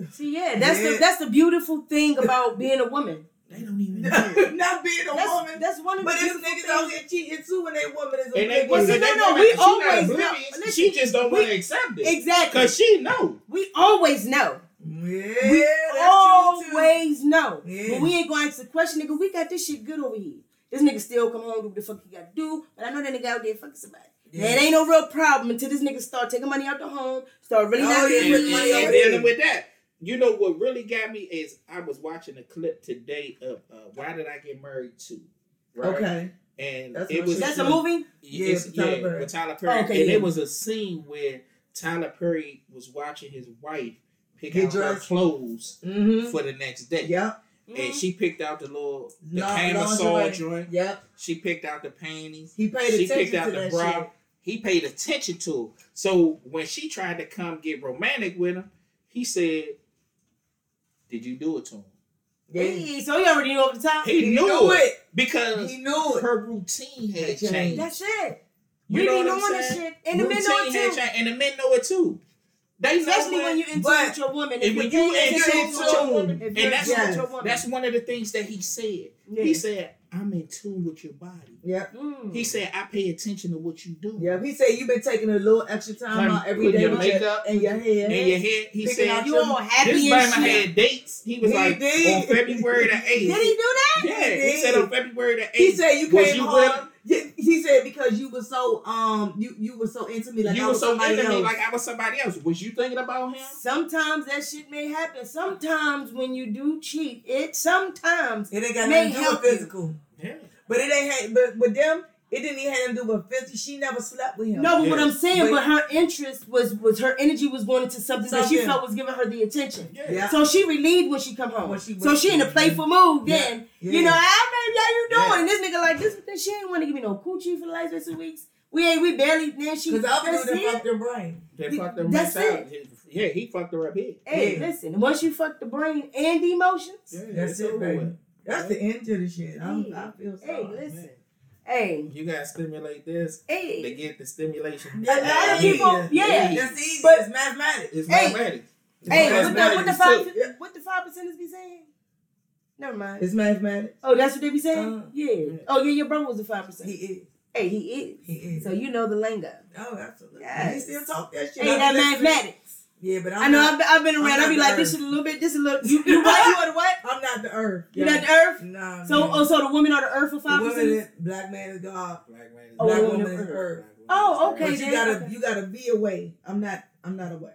it. See, yeah, that's Yeah. the that's the beautiful thing about being a woman. They don't even know. Not being a That's, woman. that's one of But the it's beautiful niggas out things. here cheating too, when they woman is And they, a Well, see, they no, no, we she not always know. Listen, she just don't want to accept it. Exactly. Cause she know. We always know. Yeah, we that's true too. always know. Yeah. But we ain't gonna ask the question, nigga. We got this shit good over here. This nigga still come home do what the fuck he got to do, but I know that nigga out there fucking somebody. Yeah. That ain't no real problem until this nigga start taking money out the home, start really Oh, not yeah, getting put and, money money and, on out it. dealing with that. You know what really got me is I was watching a clip today of uh, Why Did I Get Married Too? Right? Okay. And That's it was That's a movie? Yeah, it's- with Tyler yeah, Perry. with Tyler Perry. Oh, okay, and yeah. it was a scene where Tyler Perry was watching his wife pick Get out her clothes Mm-hmm. for the next day. Yep. Mm. And she picked out the little the Long- camisole lingerie. joint. Yep. She picked out the panties. He paid She attention picked to the that bra. shit. He paid attention to it. So when she tried to come get romantic with him, he said, "Did you do it to him?" Yeah. Hey, so he already knew over the top. He, He knew, knew it it. because He knew it. her routine had Had changed. changed. That's it. You we know be what I'm knowing that saying? shit. And the men know it too. changed, and the men know it too. They Especially when you into but- with your woman. and when you're you into into with in your woman, and that's into yes, your woman. that's one of the things that he said. Yeah. He said, "I'm in tune with your body." Yep. Mm. He said, "I pay attention to what you do." Yeah. He said you've been taking a little extra time Time out every day. putting day your with makeup and your hair. In your head, he said, out you all happy This and man shit. had dates. He was He like did. on February the eighth. Did he do that? Yeah, he did. said on February the eighth. He said you came you home. With Yeah, he said because you were so um you you were so into me like you I was so somebody into me else. like I was somebody else. Was you thinking about him? Sometimes that shit may happen. Sometimes when you do cheat, it sometimes it ain't got may nothing to do help with you. physical, Yeah. but it ain't. But with them, it didn't even have to do with physical. She never slept with him. No, but what I'm saying, But- but her interest was was her energy was going into something, that she felt was giving her the attention. Yeah. Yeah. So she relieved when she come home. When she so she in a playful mood Yeah. then. Yeah. You know, ah baby, how you doing? Yeah. And this nigga like this, then she ain't want to give me no coochie for the last rest of the weeks. We ain't we barely then she Because the other that's dude it. that fucked her brain. They fucked her That's mentality. Yeah, he fucked her up here. Hey, Yeah. listen, once you fuck the brain and the emotions, Yeah, That's it's it, baby. with. That's the end to the shit. I'm, Hey. I feel so hey, sorry. listen. Hey, You gotta stimulate this hey. to hey. get the stimulation. A lot of people, yeah. That's easy. But- it's mathematics. It's Hey. mathematics. It's Hey, what the, what the five too. Yeah. what the five percenters be saying? Never mind. It's mathematics. Oh, that's what they be saying? Uh, yeah. Oh, yeah, your brother was a five percent. He is. Hey, he is. He is. So you know the lingo. Oh, absolutely. Yes. He still talk that shit. Hey, I'm that listening. mathematics. Yeah, but I'm I know not, I've been, I've been I'm around. not I be the like, this is a little bit, this is a little. You, you what? You are the what? I'm not the earth. You Yeah. not the earth? Nah. So, man. oh, so the women are the earth for five woman percent. is black man is God. Black man is Oh, black woman woman is is earth. Oh, okay. But you then, gotta okay. you gotta be away. I'm not I'm not away.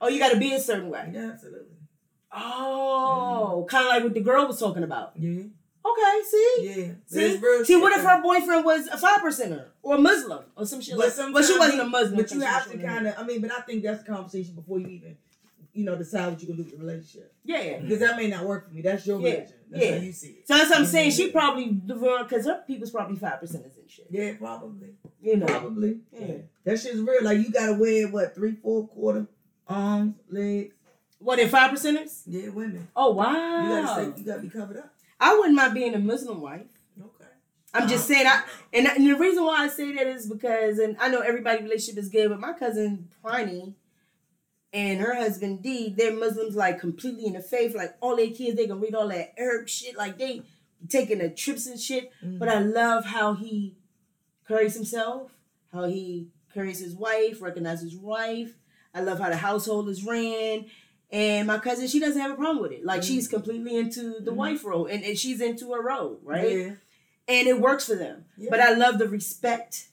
Oh, you got to be a certain way. Yeah, absolutely. Oh, kind of like what the girl was talking about. Yeah. Okay, see, Yeah. see, see. What if her boyfriend was a five percenter or a Muslim or some shit? But Like, but she wasn't a Muslim. But you have to kind of. I mean, but I think that's a conversation before you even, you know, decide what you're gonna do with the relationship. yeah. Because that may not work for me. That's your Yeah, religion. That's yeah. how you see it. So that's what I'm saying. She probably because her people's probably five percenters and shit. Yeah, probably. You know. Probably. Yeah. That shit's real. Like you gotta wear what three, four quarter arms, legs. What in five percenters? Yeah, women. Oh wow. you gotta be covered up. I wouldn't mind being a Muslim wife. Okay. I'm just saying. I and, and the reason why I say that is because, and I know everybody's relationship is good, but my cousin Priney and her husband D, they're Muslims like completely in the faith. Like all their kids, they can read all that Arab shit. Like they taking the trips and shit. Mm. But I love how he carries himself, how he carries his wife, recognizes his wife. I love how the household is ran. And my cousin, she doesn't have a problem with it. Like she's completely into the Mhm. wife role and, and she's into her role, right? Yeah. And it works for them. Yeah. But I love the respect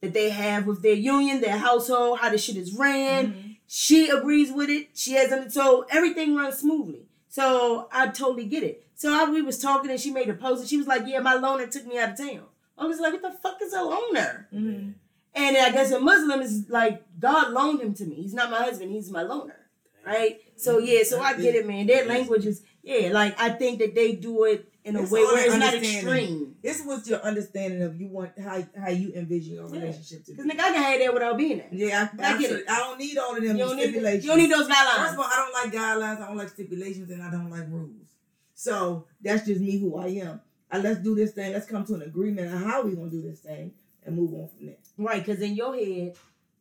that they have with their union, their household, how the shit is ran. Mhm. She agrees with it. She hasn't. So everything runs smoothly. So I totally get it. So I, we was talking and she made a post and she was like, "Yeah, my loner took me out of town." I was like, "What the fuck is a loner?" Mhm. And I guess a Muslim is like God loaned him to me. He's not my husband. He's my loner, right? So mm-hmm. yeah. So I get it, man. Their language is yeah. Like I think that they do it in a It's way where it's not extreme. It's what's your understanding of you want how how you envision your Yeah. relationship to be. Cause nigga, I can have that without being there. Yeah, I, I I, get it. I don't need all of them don't need. You don't need those guidelines. First of all, I don't like guidelines. I don't like stipulations, and I don't like rules. So that's just me, who I am. And let's do this thing. Let's come to an agreement on how we gonna do this thing and move on from there. Right, because in your head,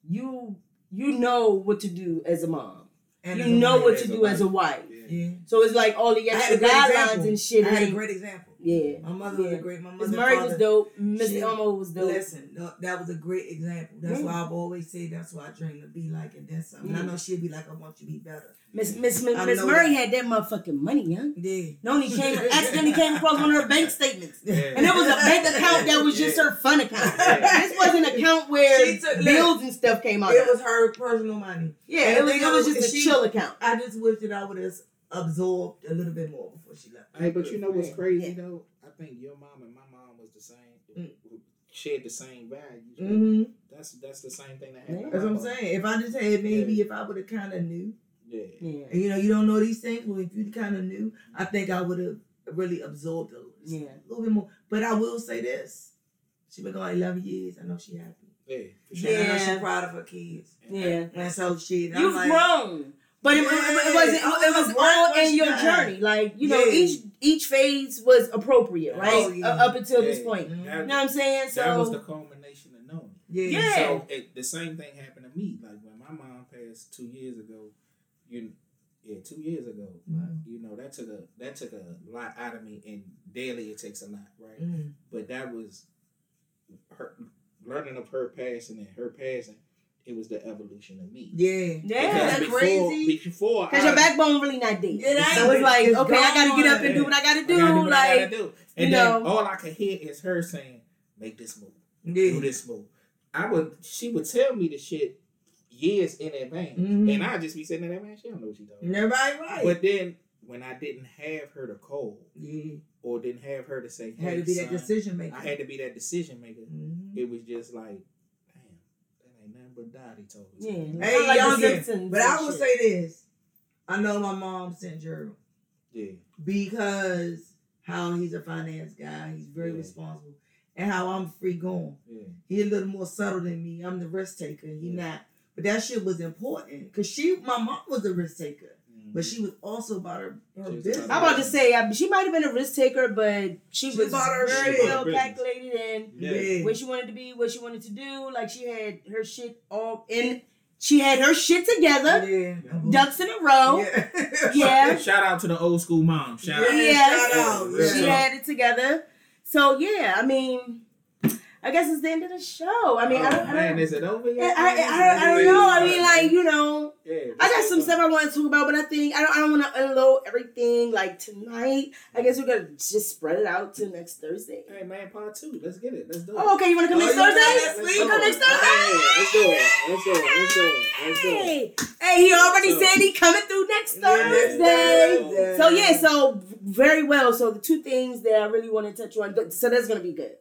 you you know what to do as a mom. And you know what to do as a wife. Yeah. So it's like all the extra guidelines and shit. I had a great example. Yeah. My mother was a great. My mother. Murray father, was dope. Miss Elmo was dope. Listen, that was a great example. That's Yeah. why I've always said that's what I dream to be like, and then something. And I Mm. know she'll be like, I want you to be better. Miss Miss Miss Murray that. had that motherfucking money, young. Yeah. Noni came accidentally came across one of her bank statements. Yeah. And it was a bank account that was just Yeah. her fun account. Yeah. This wasn't an account where took- bills and stuff came out. It was her personal money. yeah, and it was, it was just a she- chill account. I just wish that I would have absorbed a little bit more before she left. Hey, but you know what's crazy Yeah. though? I think your mom and my mom was the same, Mm. shared the same values. Mm-hmm. That's that's the same thing that happened. Yeah. That's what I'm saying. If I just had maybe if I would have kind of knew, Yeah. Yeah. you know, you don't know these things, but if you kind of knew, I think I would have really absorbed a little, Yeah. a little bit more. But I will say this: she been gone 11 years. I know she happy. Yeah. For Yeah. I know Yeah. she proud of her kids. Yeah. And so she, and You've like, grown. But it, it, it wasn't. Yeah, It was I was all right in your once journey. Like you know, Yeah. each each phase was appropriate, right? Oh, yeah. Uh, up until this Yeah. point. Mhm. You know what I'm saying? So that was the culmination of knowing. yeah, Yeah. So it, the same thing happened to me. Like when my mom passed two years ago, you yeah, two years ago. Wow. You know that took a that took a lot out of me, and daily it takes a lot, right? Mm. But that was her learning of her passing and her passing. It was the evolution of me. Yeah. Yeah, Because that's before, crazy. Before, because your backbone really not dead. It ain't. so it's like, It's okay, I gotta get up and do what I gotta I do. gotta do what I like, gotta do. And you then know. all I could hear is her saying, "Make this move, do this move." I would. She would tell me the shit years in advance, Mhm. and I'd just be sitting there, man, she don't know what she talking. about." Everybody right. But then when I didn't have her to call yeah. or didn't have her to say, Had to be that decision maker. I had to be that decision maker. Mhm. It was just like, damn, that ain't nothing but Dottie told us. yeah, Hey, kinda like y'all the But I will shit. say this: I know my mom sent Gerald Yeah, because how he's a finance guy, he's very Yeah. responsible, and how I'm free going. yeah. He a little more subtle than me. I'm the risk taker. He not. But that shit was important because she, my mom, was a risk taker, but she was also about her her business. I'm about to say uh, she might have been a risk taker, but she, She was bought her very well Business. calculated and Yeah. where she wanted to be, what she wanted to do. Like she had her shit all in. She had her shit together, Yeah. ducks in a row. Yeah. Yeah. Shout out to the old school mom. Shout out. Yeah. Shout out. Yeah. She had it together. So yeah, I mean, I guess it's the end of the show. I mean, I, oh, don't, I, man, don't, is it over I, yet? I, I, I don't know. I uh, mean, like you know, yeah, I got some stuff I want to talk about, but I think I don't. I don't want to unload everything like tonight. I guess we're gonna just spread it out to next Thursday. Hey man, part two. Let's get it. Let's do it. Oh, okay. You want to come Oh, next Thursday? We'll come next Thursday. let's do it. Let's do it. Let's do it. Let's do it. Hey, hey, he already So- said he coming through next Yeah, next Thursday. Thursday. So yeah, so very well. So the two things that I really want to touch on. So that's gonna be good.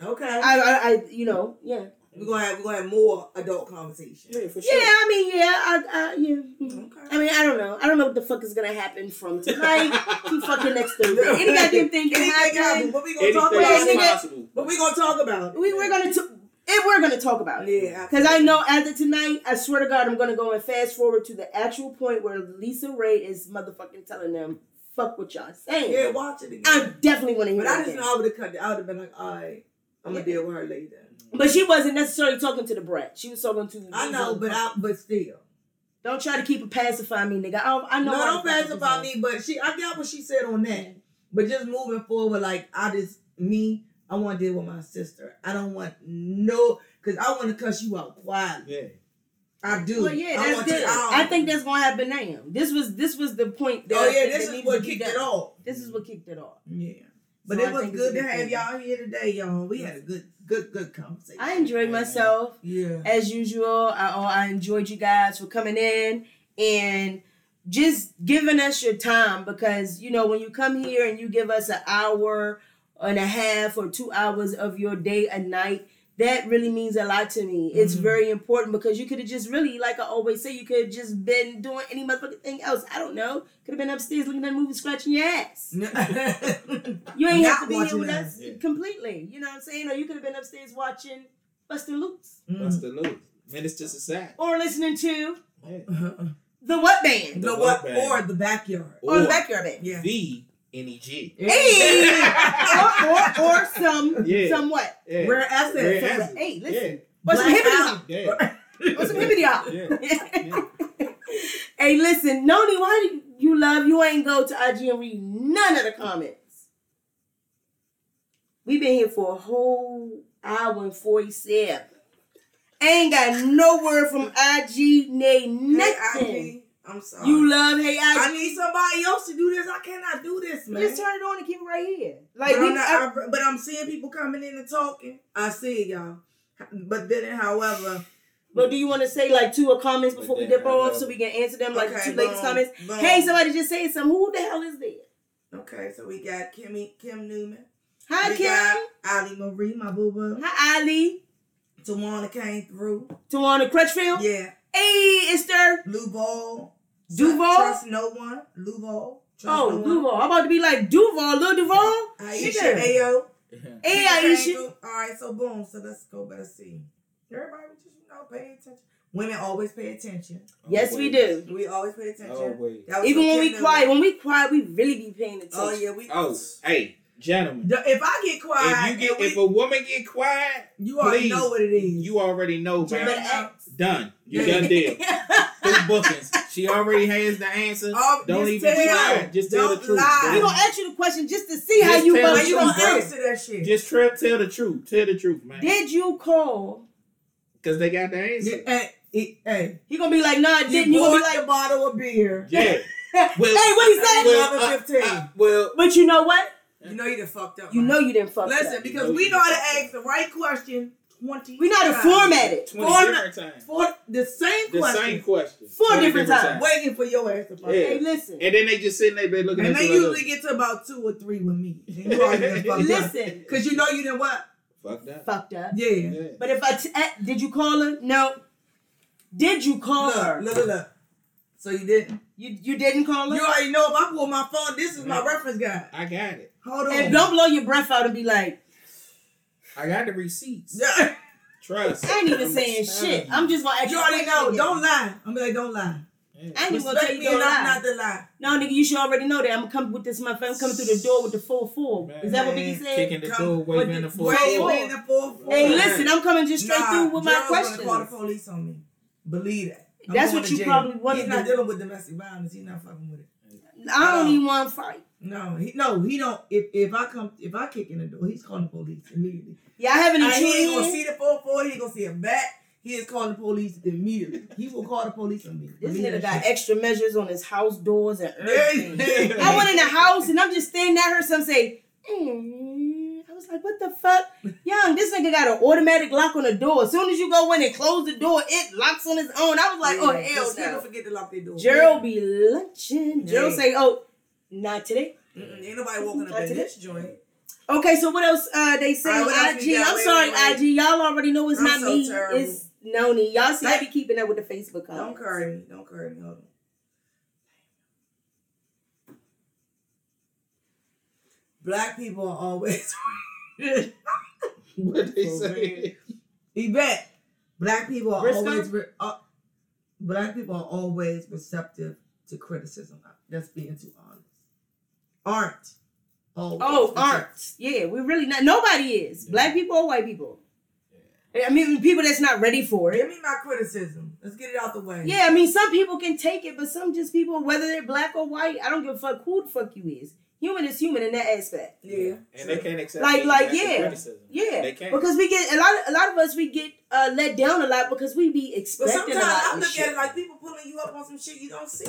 Yeah. Okay. I, I, I you know, yeah, We're gonna have we're gonna have more adult conversation. Yeah, for sure. yeah. I mean, yeah, I, I yeah. mhm. Okay. I mean, I don't know. I don't know what the fuck is gonna happen from tonight to fucking next Thursday. Any goddamn thing can Anything happen? happen. What we gonna talk Anything about? is nigga. possible. What we gonna talk about? We we're gonna t- if we're gonna talk about it. Yeah. Because I know after tonight, I swear to God, I'm gonna go and fast forward to the actual point where LisaRaye is motherfucking telling them, "Fuck what y'all saying." Yeah, watch it again. I definitely want to hear but I just again. know I would have cut it. I would have been like, all right, I'm gonna deal with her later. But she wasn't necessarily talking to the brat. She was talking to. I know, but I but still. don't try to keep it pacify me, nigga. I, I know. No, don't pacify me, but she I got what she said on that. But just moving forward, like I just me, I want to deal with my sister. I don't want no because I want to cuss you out quietly. Yeah. I do. Well, yeah, that's want good. you out. I think that's gonna happen now. This was this was the point. Oh, that Oh yeah, this is what kicked it off. This is what kicked it off. Yeah. But So it was good to have y'all here today, y'all. We had a good, good, good conversation. I enjoyed myself. yeah. as usual. I, oh, I enjoyed you guys for coming in and just giving us your time because you know when you come here and you give us an hour and a half or two hours of your day a night that really means a lot to me it's Mhm. very important because you could have just really like i always say you could have just been doing any motherfucking thing else i don't know could have been upstairs looking at a movie scratching your ass you ain't have to be here with us Yeah. completely you know what i'm saying or you could have been upstairs watching Bustin' Loose Man, it's just a Society. or listening to Yeah. Mm. the what band the The what what or the backyard. or the backyard band. Yeah. The NEG. Hey, or, or or some Yeah. some what? Yeah. Rare Essence. Rare Some- assets. Hey, Yeah. listen. Or some Black hippity Album. hop. Yeah. Or some hippity hop. Yeah. hey, listen, Noni, why do you love you ain't go to IG and read none of the comments? We've been here for a whole hour and 47. Ain't got no word from IG, nay, nothing. Hey, IG, I'm sorry. You love Hey IG. I need somebody else to do this. I cannot do this, man. Just turn it on and keep it right here. Like but, we, I'm not, I- I- but I'm seeing people coming in and talking. I see it, y'all. But then, however, but do you want to say like two or comments before we dip off love- so we can answer them like Okay, two latest boom, comments? boom. Hey, somebody just saying something. Who the hell is there? okay, so we got Kimmy, Kim Newman. Hi, we Kim. got Ali Marie, my boo boo. Hi, Ali. Tawana came through. Tawana Crutchfield. Yeah. Hey, Esther. Lou Ball. Duval? Trust no one. Lou Ball. Trust Oh, no one. Duval. I'm about to be like Duval, Lil Duval. Aisha Shit. Ayo. Hey, Aisha. All right, so boom. So let's go better see. Everybody just, you know, pay attention. Women always pay attention. Oh, yes, we do. We always pay attention. Oh, always. Even when we Kim quiet, Newman. when we quiet, we really be paying attention. Oh, yeah, we. Oh, hey, gentlemen. The- If I get quiet, If you get, and we- if a woman get quiet, you already please, know what it is. you already know, You man. Uh, done. You done deal. Through bookings. She already has the answer. Oh, Don't just even tell. try. Just tell the Don't truth. lie. we gonna ask you the question just to see how Just you tell Why the you truth, gonna answer that shit? Just tell, tell the truth. Tell the truth, man. Did you call? Because they got the answer. Yeah, hey, hey, hey. He gonna be like, nah, You didn't. You gonna be like, a bottle of beer. Yeah. hey, what he said? Well, Well, uh, 15. uh, well, But you know what? You know you done fucked up. You man. know you didn't fuck Listen, up. Listen, because You know we you know how done to ask the right question 20 We know how to times. format it. 20 Four- different times. For the same The question. same question. Four 20 different times. Waiting for your answer. Yeah. Hey, listen. And then they just sitting there they looking And at they you like, usually get to about two or three with me. And you already done fucked up. Listen. Because you know you done what? fuck that. Fucked up. Yeah. Yeah. But if I t- eh, did you call her? No. Did you call her? Look, look, look, look. So you didn't? You you didn't call her. You already know if I pull my phone, this is my reference guide. I got it. Hold on. and don't blow your breath out and be like, I got the receipts. Trust. I ain't even saying shit. I'm just gonna ask You you. already a know. again. Don't lie. I'm be like, don't lie. Yeah. I ain't even gonna Respect tell you me don't enough lie. not to lie. No, nigga, you should already know that I'm gonna come with this motherfucker. I'm coming through the door with the full four. Is that what Man, Biggie said? Kicking the Come door, waving with the the full Wait, four. wait in the fourth floor. Hey, listen, I'm coming just straight Nah, through with my Gerald's gonna questions. call the police on me. Believe that. I'm That's what you jail. probably wanna He's not dealing with domestic violence. He's not fucking with it. I don't No. even want to fight. No, he no, he don't. If if I come, if I kick in the door, he's calling the police immediately. Yeah, I haven't And he ain't gonna see the four four. He ain't gonna see a back. He is calling the police immediately. He will call the police immediately. This nigga got extra measures on his house doors and everything. I went in the house and I'm just standing at her. Some say, mm. I was like, what the fuck? Young, this nigga got an automatic lock on the door. As soon as you go in and close the door, it locks on its own. I was like, oh, Yeah, hell 'cause people no. forget to lock their door. Gerald be lunching. Gerald say, oh, not today. Mm-mm, ain't nobody walking up in today. this joint. Okay, so what else uh they say All right, what on else we IG? I'm Wait, sorry, wait, wait. IG. Y'all already know it's I'm not so me. terrible. It's Noni. Y'all see I be keeping up with the Facebook Don't comments. curry me. Don't curry me. Hold on. Black people are always. What they say? Yvette, black people are Briscoe? always re- uh, black people are always receptive to criticism. That's being too honest. Aren't. Always Oh, receptive. aren't. Yeah, we really not. Nobody is. Black people or white people. I mean, people that's not ready for Give it. me my criticism. Let's get it out the way. Yeah, I mean, some people can take it, but some just people, whether they're black or white, I don't give a fuck who the fuck you is. Human is human in that aspect. Yeah. And they can't accept Like- like, yeah. criticism. Yeah, They can't. because we get a lot. Of, a lot of us we get uh, let down a lot because we be But expecting sometimes a lot. I of look at it like people pulling you up on some shit you don't see.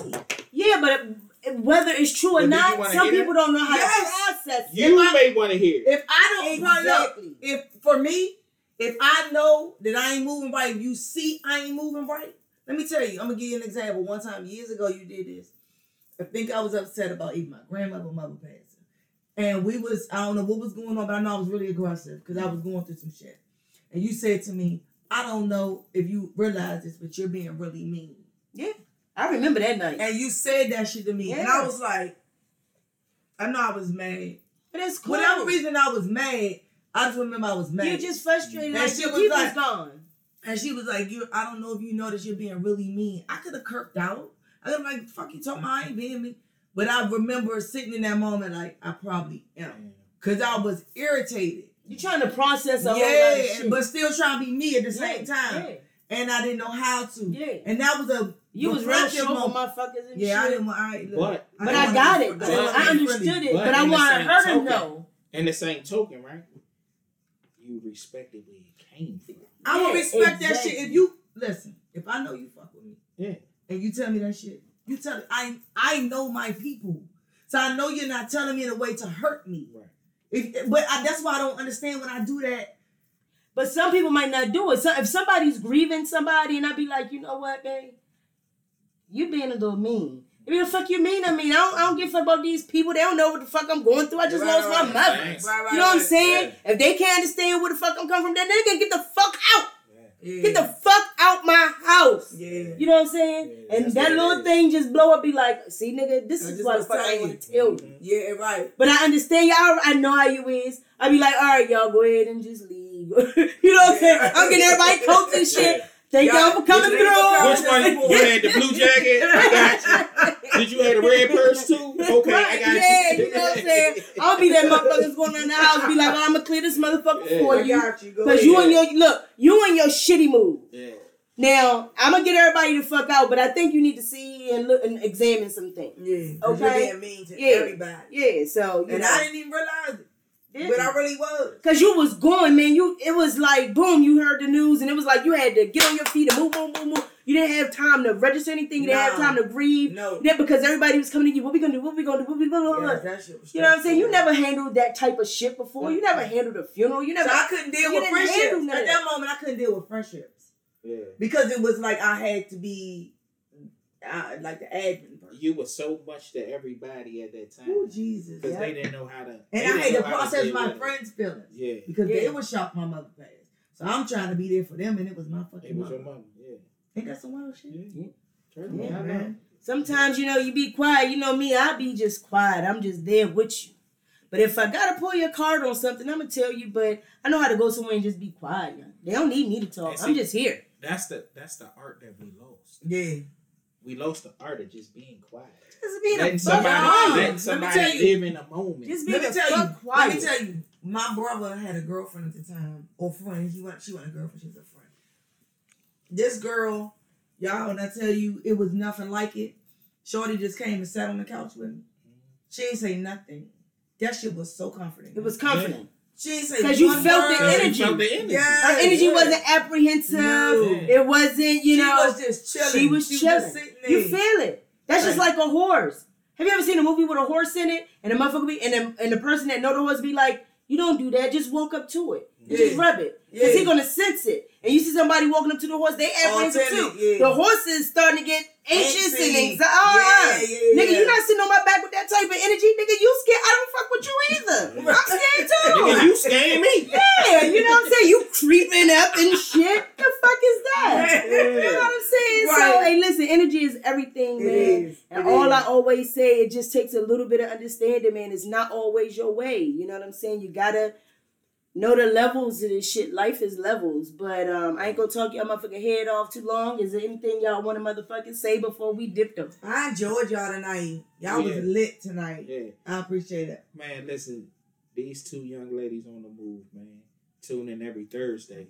Yeah, but it- whether it's true or do not, some hear people don't know how Yes. to process it. You may want to hear. it. If I don't pull up, if for me, if I know that I ain't moving right, if you see I ain't moving right, let me tell you, I'm gonna give you an example. One time years ago, you did this. I think I was upset about even my grandmother mother passing, and we was I don't know what was going on, but I know I was really aggressive because I was going through some shit. And you said to me, I don't know if you realize this, but you're being really mean. I remember that night. And you said that shit to me, and I was like, I know I was mad. But it's cool. Whatever reason I was mad, I just remember I was mad. You're just frustrated. And Like she your was people's like- gone. And she was like, "You, I don't know if you noticed you're being really mean." I could have kirked out. I could have like, "Fuck you, talking about I ain't being mean." But I remember sitting in that moment like I probably am, cause I was irritated. You're trying to process a whole lot of Yeah, shit. but still trying to be me at the same Yeah, time, Yeah. and I didn't know how to. yeah. And that was a You was real reflective short motherfuckers and Yeah, I shit. didn't want. I, look, But but I got it. fr- though. didn't I understood friendly. it, But but I wanted same her to token- know. In the same token, right? you respected where it came from. I will Yeah, respect that shit. If you listen, if I know you fuck with me, Yeah. and you tell me that shit, you tell I I know my people, so I know you're not telling me in a way to hurt me. Right. If, but I, that's why I don't understand when I do that. But some people might not do it. So if somebody's grieving somebody, and I'd be like, you know what, babe, you being a little mean. If you the fuck you mean, I mean, I don't, I don't give a fuck about these people. They don't know what the fuck I'm going through. I just Right, lost right, my mother. Right, right, You know what I'm right. saying? If they can't understand where the fuck I'm coming from, then they can get the fuck out. Yeah. Get the fuck out my house. yeah. You know what I'm saying? Yeah, and that's that little thing just blow up, be like, see, nigga, this I is what the was fuck I telling want to tell you. Mhm. Yeah, right. But I understand y'all. I know how you is. I be like, all right, y'all, go ahead and just leave. you know what I'm saying? I'm getting everybody coats and shit. Thank Yeah. y'all for coming Which- through. Which one? You had the blue jacket? I got you. Did you have the red purse too? Okay, I Right, got yeah, you. you know what I'm saying? I'll be that motherfuckers going around the house, and be like, oh, well, I'm gonna clear this motherfucker Yeah. for I you. got you. Cause you and your look, you and your shitty move. Yeah. Now, I'm gonna get everybody to fuck out, but I think you need to see and look and examine some things. Yeah. 'cause Okay. You're being mean to Yeah. everybody. Yeah, so you And know, I didn't even realize it. But I really was. Cause you was going, man. You it was like boom, you heard the news, and it was like you had to get on your feet and move, move, move, move. You didn't have time to register anything. You didn't have time to grieve. No. Yeah, because everybody was coming to you. What we gonna do? What we gonna do? What we gonna do? Yeah, that shit was You know what I'm saying? You never handled that type of shit before. You never handled a funeral. You never. So I couldn't deal with friendships. At that moment, I couldn't deal with friendships Yeah. because it was like I had to be uh, like the admin person. You were so much to everybody at that time. Oh Jesus! Because yeah. they didn't know how to. And I didn't had to process my friends' feelings Yeah. because Yeah. they were shocked my mother passed. So I'm trying to be there for them, and it was my fucking It was mother. your mom. Yeah. Ain't that some wild shit? Yeah. Trust Yeah, me, know. man. Sometimes you know you be quiet. You know me, I be just quiet. I'm just there with you. But if I gotta pull your card on something, I'm gonna tell you. But I know how to go somewhere and just be quiet. They don't need me to talk. And I'm just here. That's the that's the art that we lost. Yeah. We lost the art of just being quiet. Just being Letting a somebody, fuck Let quiet. me letting somebody tell you. live in a moment. Just being Let me a tell you. quiet. Let me tell you. My brother had a girlfriend at the time, or friend. He went. She went a girlfriend. She was a friend. This girl, y'all, when I tell you, it was nothing like it. Shorty just came and sat on the couch with me. She ain't say nothing. That shit was so comforting. It was comforting. She ain't say 'Cause you felt the. Because you energy. felt the energy. Yeah. Her energy yeah. wasn't apprehensive. No. It wasn't, you know. she was just chilling. she was just chilling. sitting. You feel it. That's just like a horse. Have you ever seen a movie with a horse in it and the motherfucker be and the, and the person that know the horse be like, you don't do that. Just walk up to it. You Just rub it. Because Yeah. he gonna sense it. And you see somebody walking up to the horse, they apprehensive too. yeah. The horse is starting to get anxious and anxiety. Uh-uh. Yeah, yeah, Nigga, yeah. you not sitting on my back with that type of energy. Nigga, you scared. I don't fuck with you either. I'm scared too. Nigga, you scared me. Yeah, you know what I'm saying? You creeping up and shit. The fuck is that? You know what I'm saying? So, hey, listen, energy is everything, man. is. And It all is. I always say, it just takes a little bit of understanding, man. It's not always your way. You know what I'm saying? You gotta know the levels of this shit. Life is levels. But um, I ain't gonna talk y'all motherfucking head off too long. Is there anything y'all want to motherfucking say before we dip them? I enjoyed y'all tonight. Y'all Yeah. was lit tonight. Yeah. I appreciate it. Man, listen, these two young ladies on the move, man. Tune in every Thursday.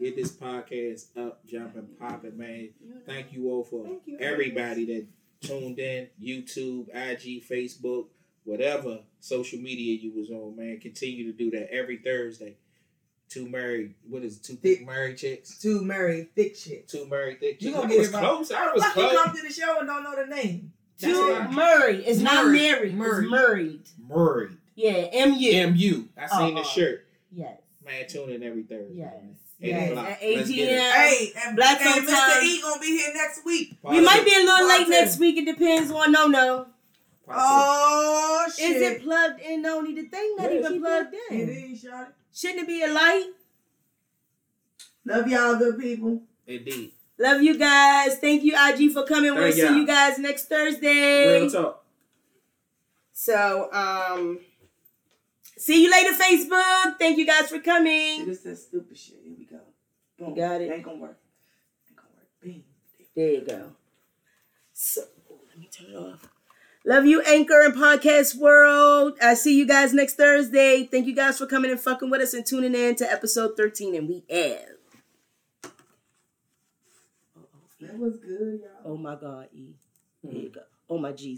Get this podcast up, jumping, popping, man. Thank you all for Thank you, everybody that tuned in. YouTube, IG, Facebook, whatever social media you was on, man. Continue to do that every Thursday. Two married, what is it, two Thick. married chicks? Two married thick shit. Two married thick You chicks. gonna I get was it close. I was Why you close. come to the show and don't know the name? That's To. Murray. It's not Murray. married. Murray. It's married. Murray. Yeah, M-U. MU. I seen the Uh-uh. shirt. yes. Man, tune in every Thursday. Yes. man. Eight Yes. At 8 Let's get it. p.m. Hey, and, Black and Mr. E gonna be here next week. We might be a little late next week. It depends on no no. Oh shit! Is it plugged in? Only the thing not Yeah, even she plugged It in. is, Shawty. Shouldn't it be a light? Love y'all, good people. Indeed. Love you guys. Thank you, IG, for coming. We'll see y'all. you guys next Thursday. Real talk. So, um, see you later, Facebook. Thank you guys for coming. This that stupid shit. Here we go. Boom. You got it. Ain't gonna work. Ain't gonna work. Bing. There you go. So, let me turn it off. Love you, Anchor and Podcast World. I see you guys next Thursday. Thank you guys for coming and fucking with us and tuning in to episode 13. And we have. That was good, y'all. Oh my God, E. There you go. Oh my Jesus.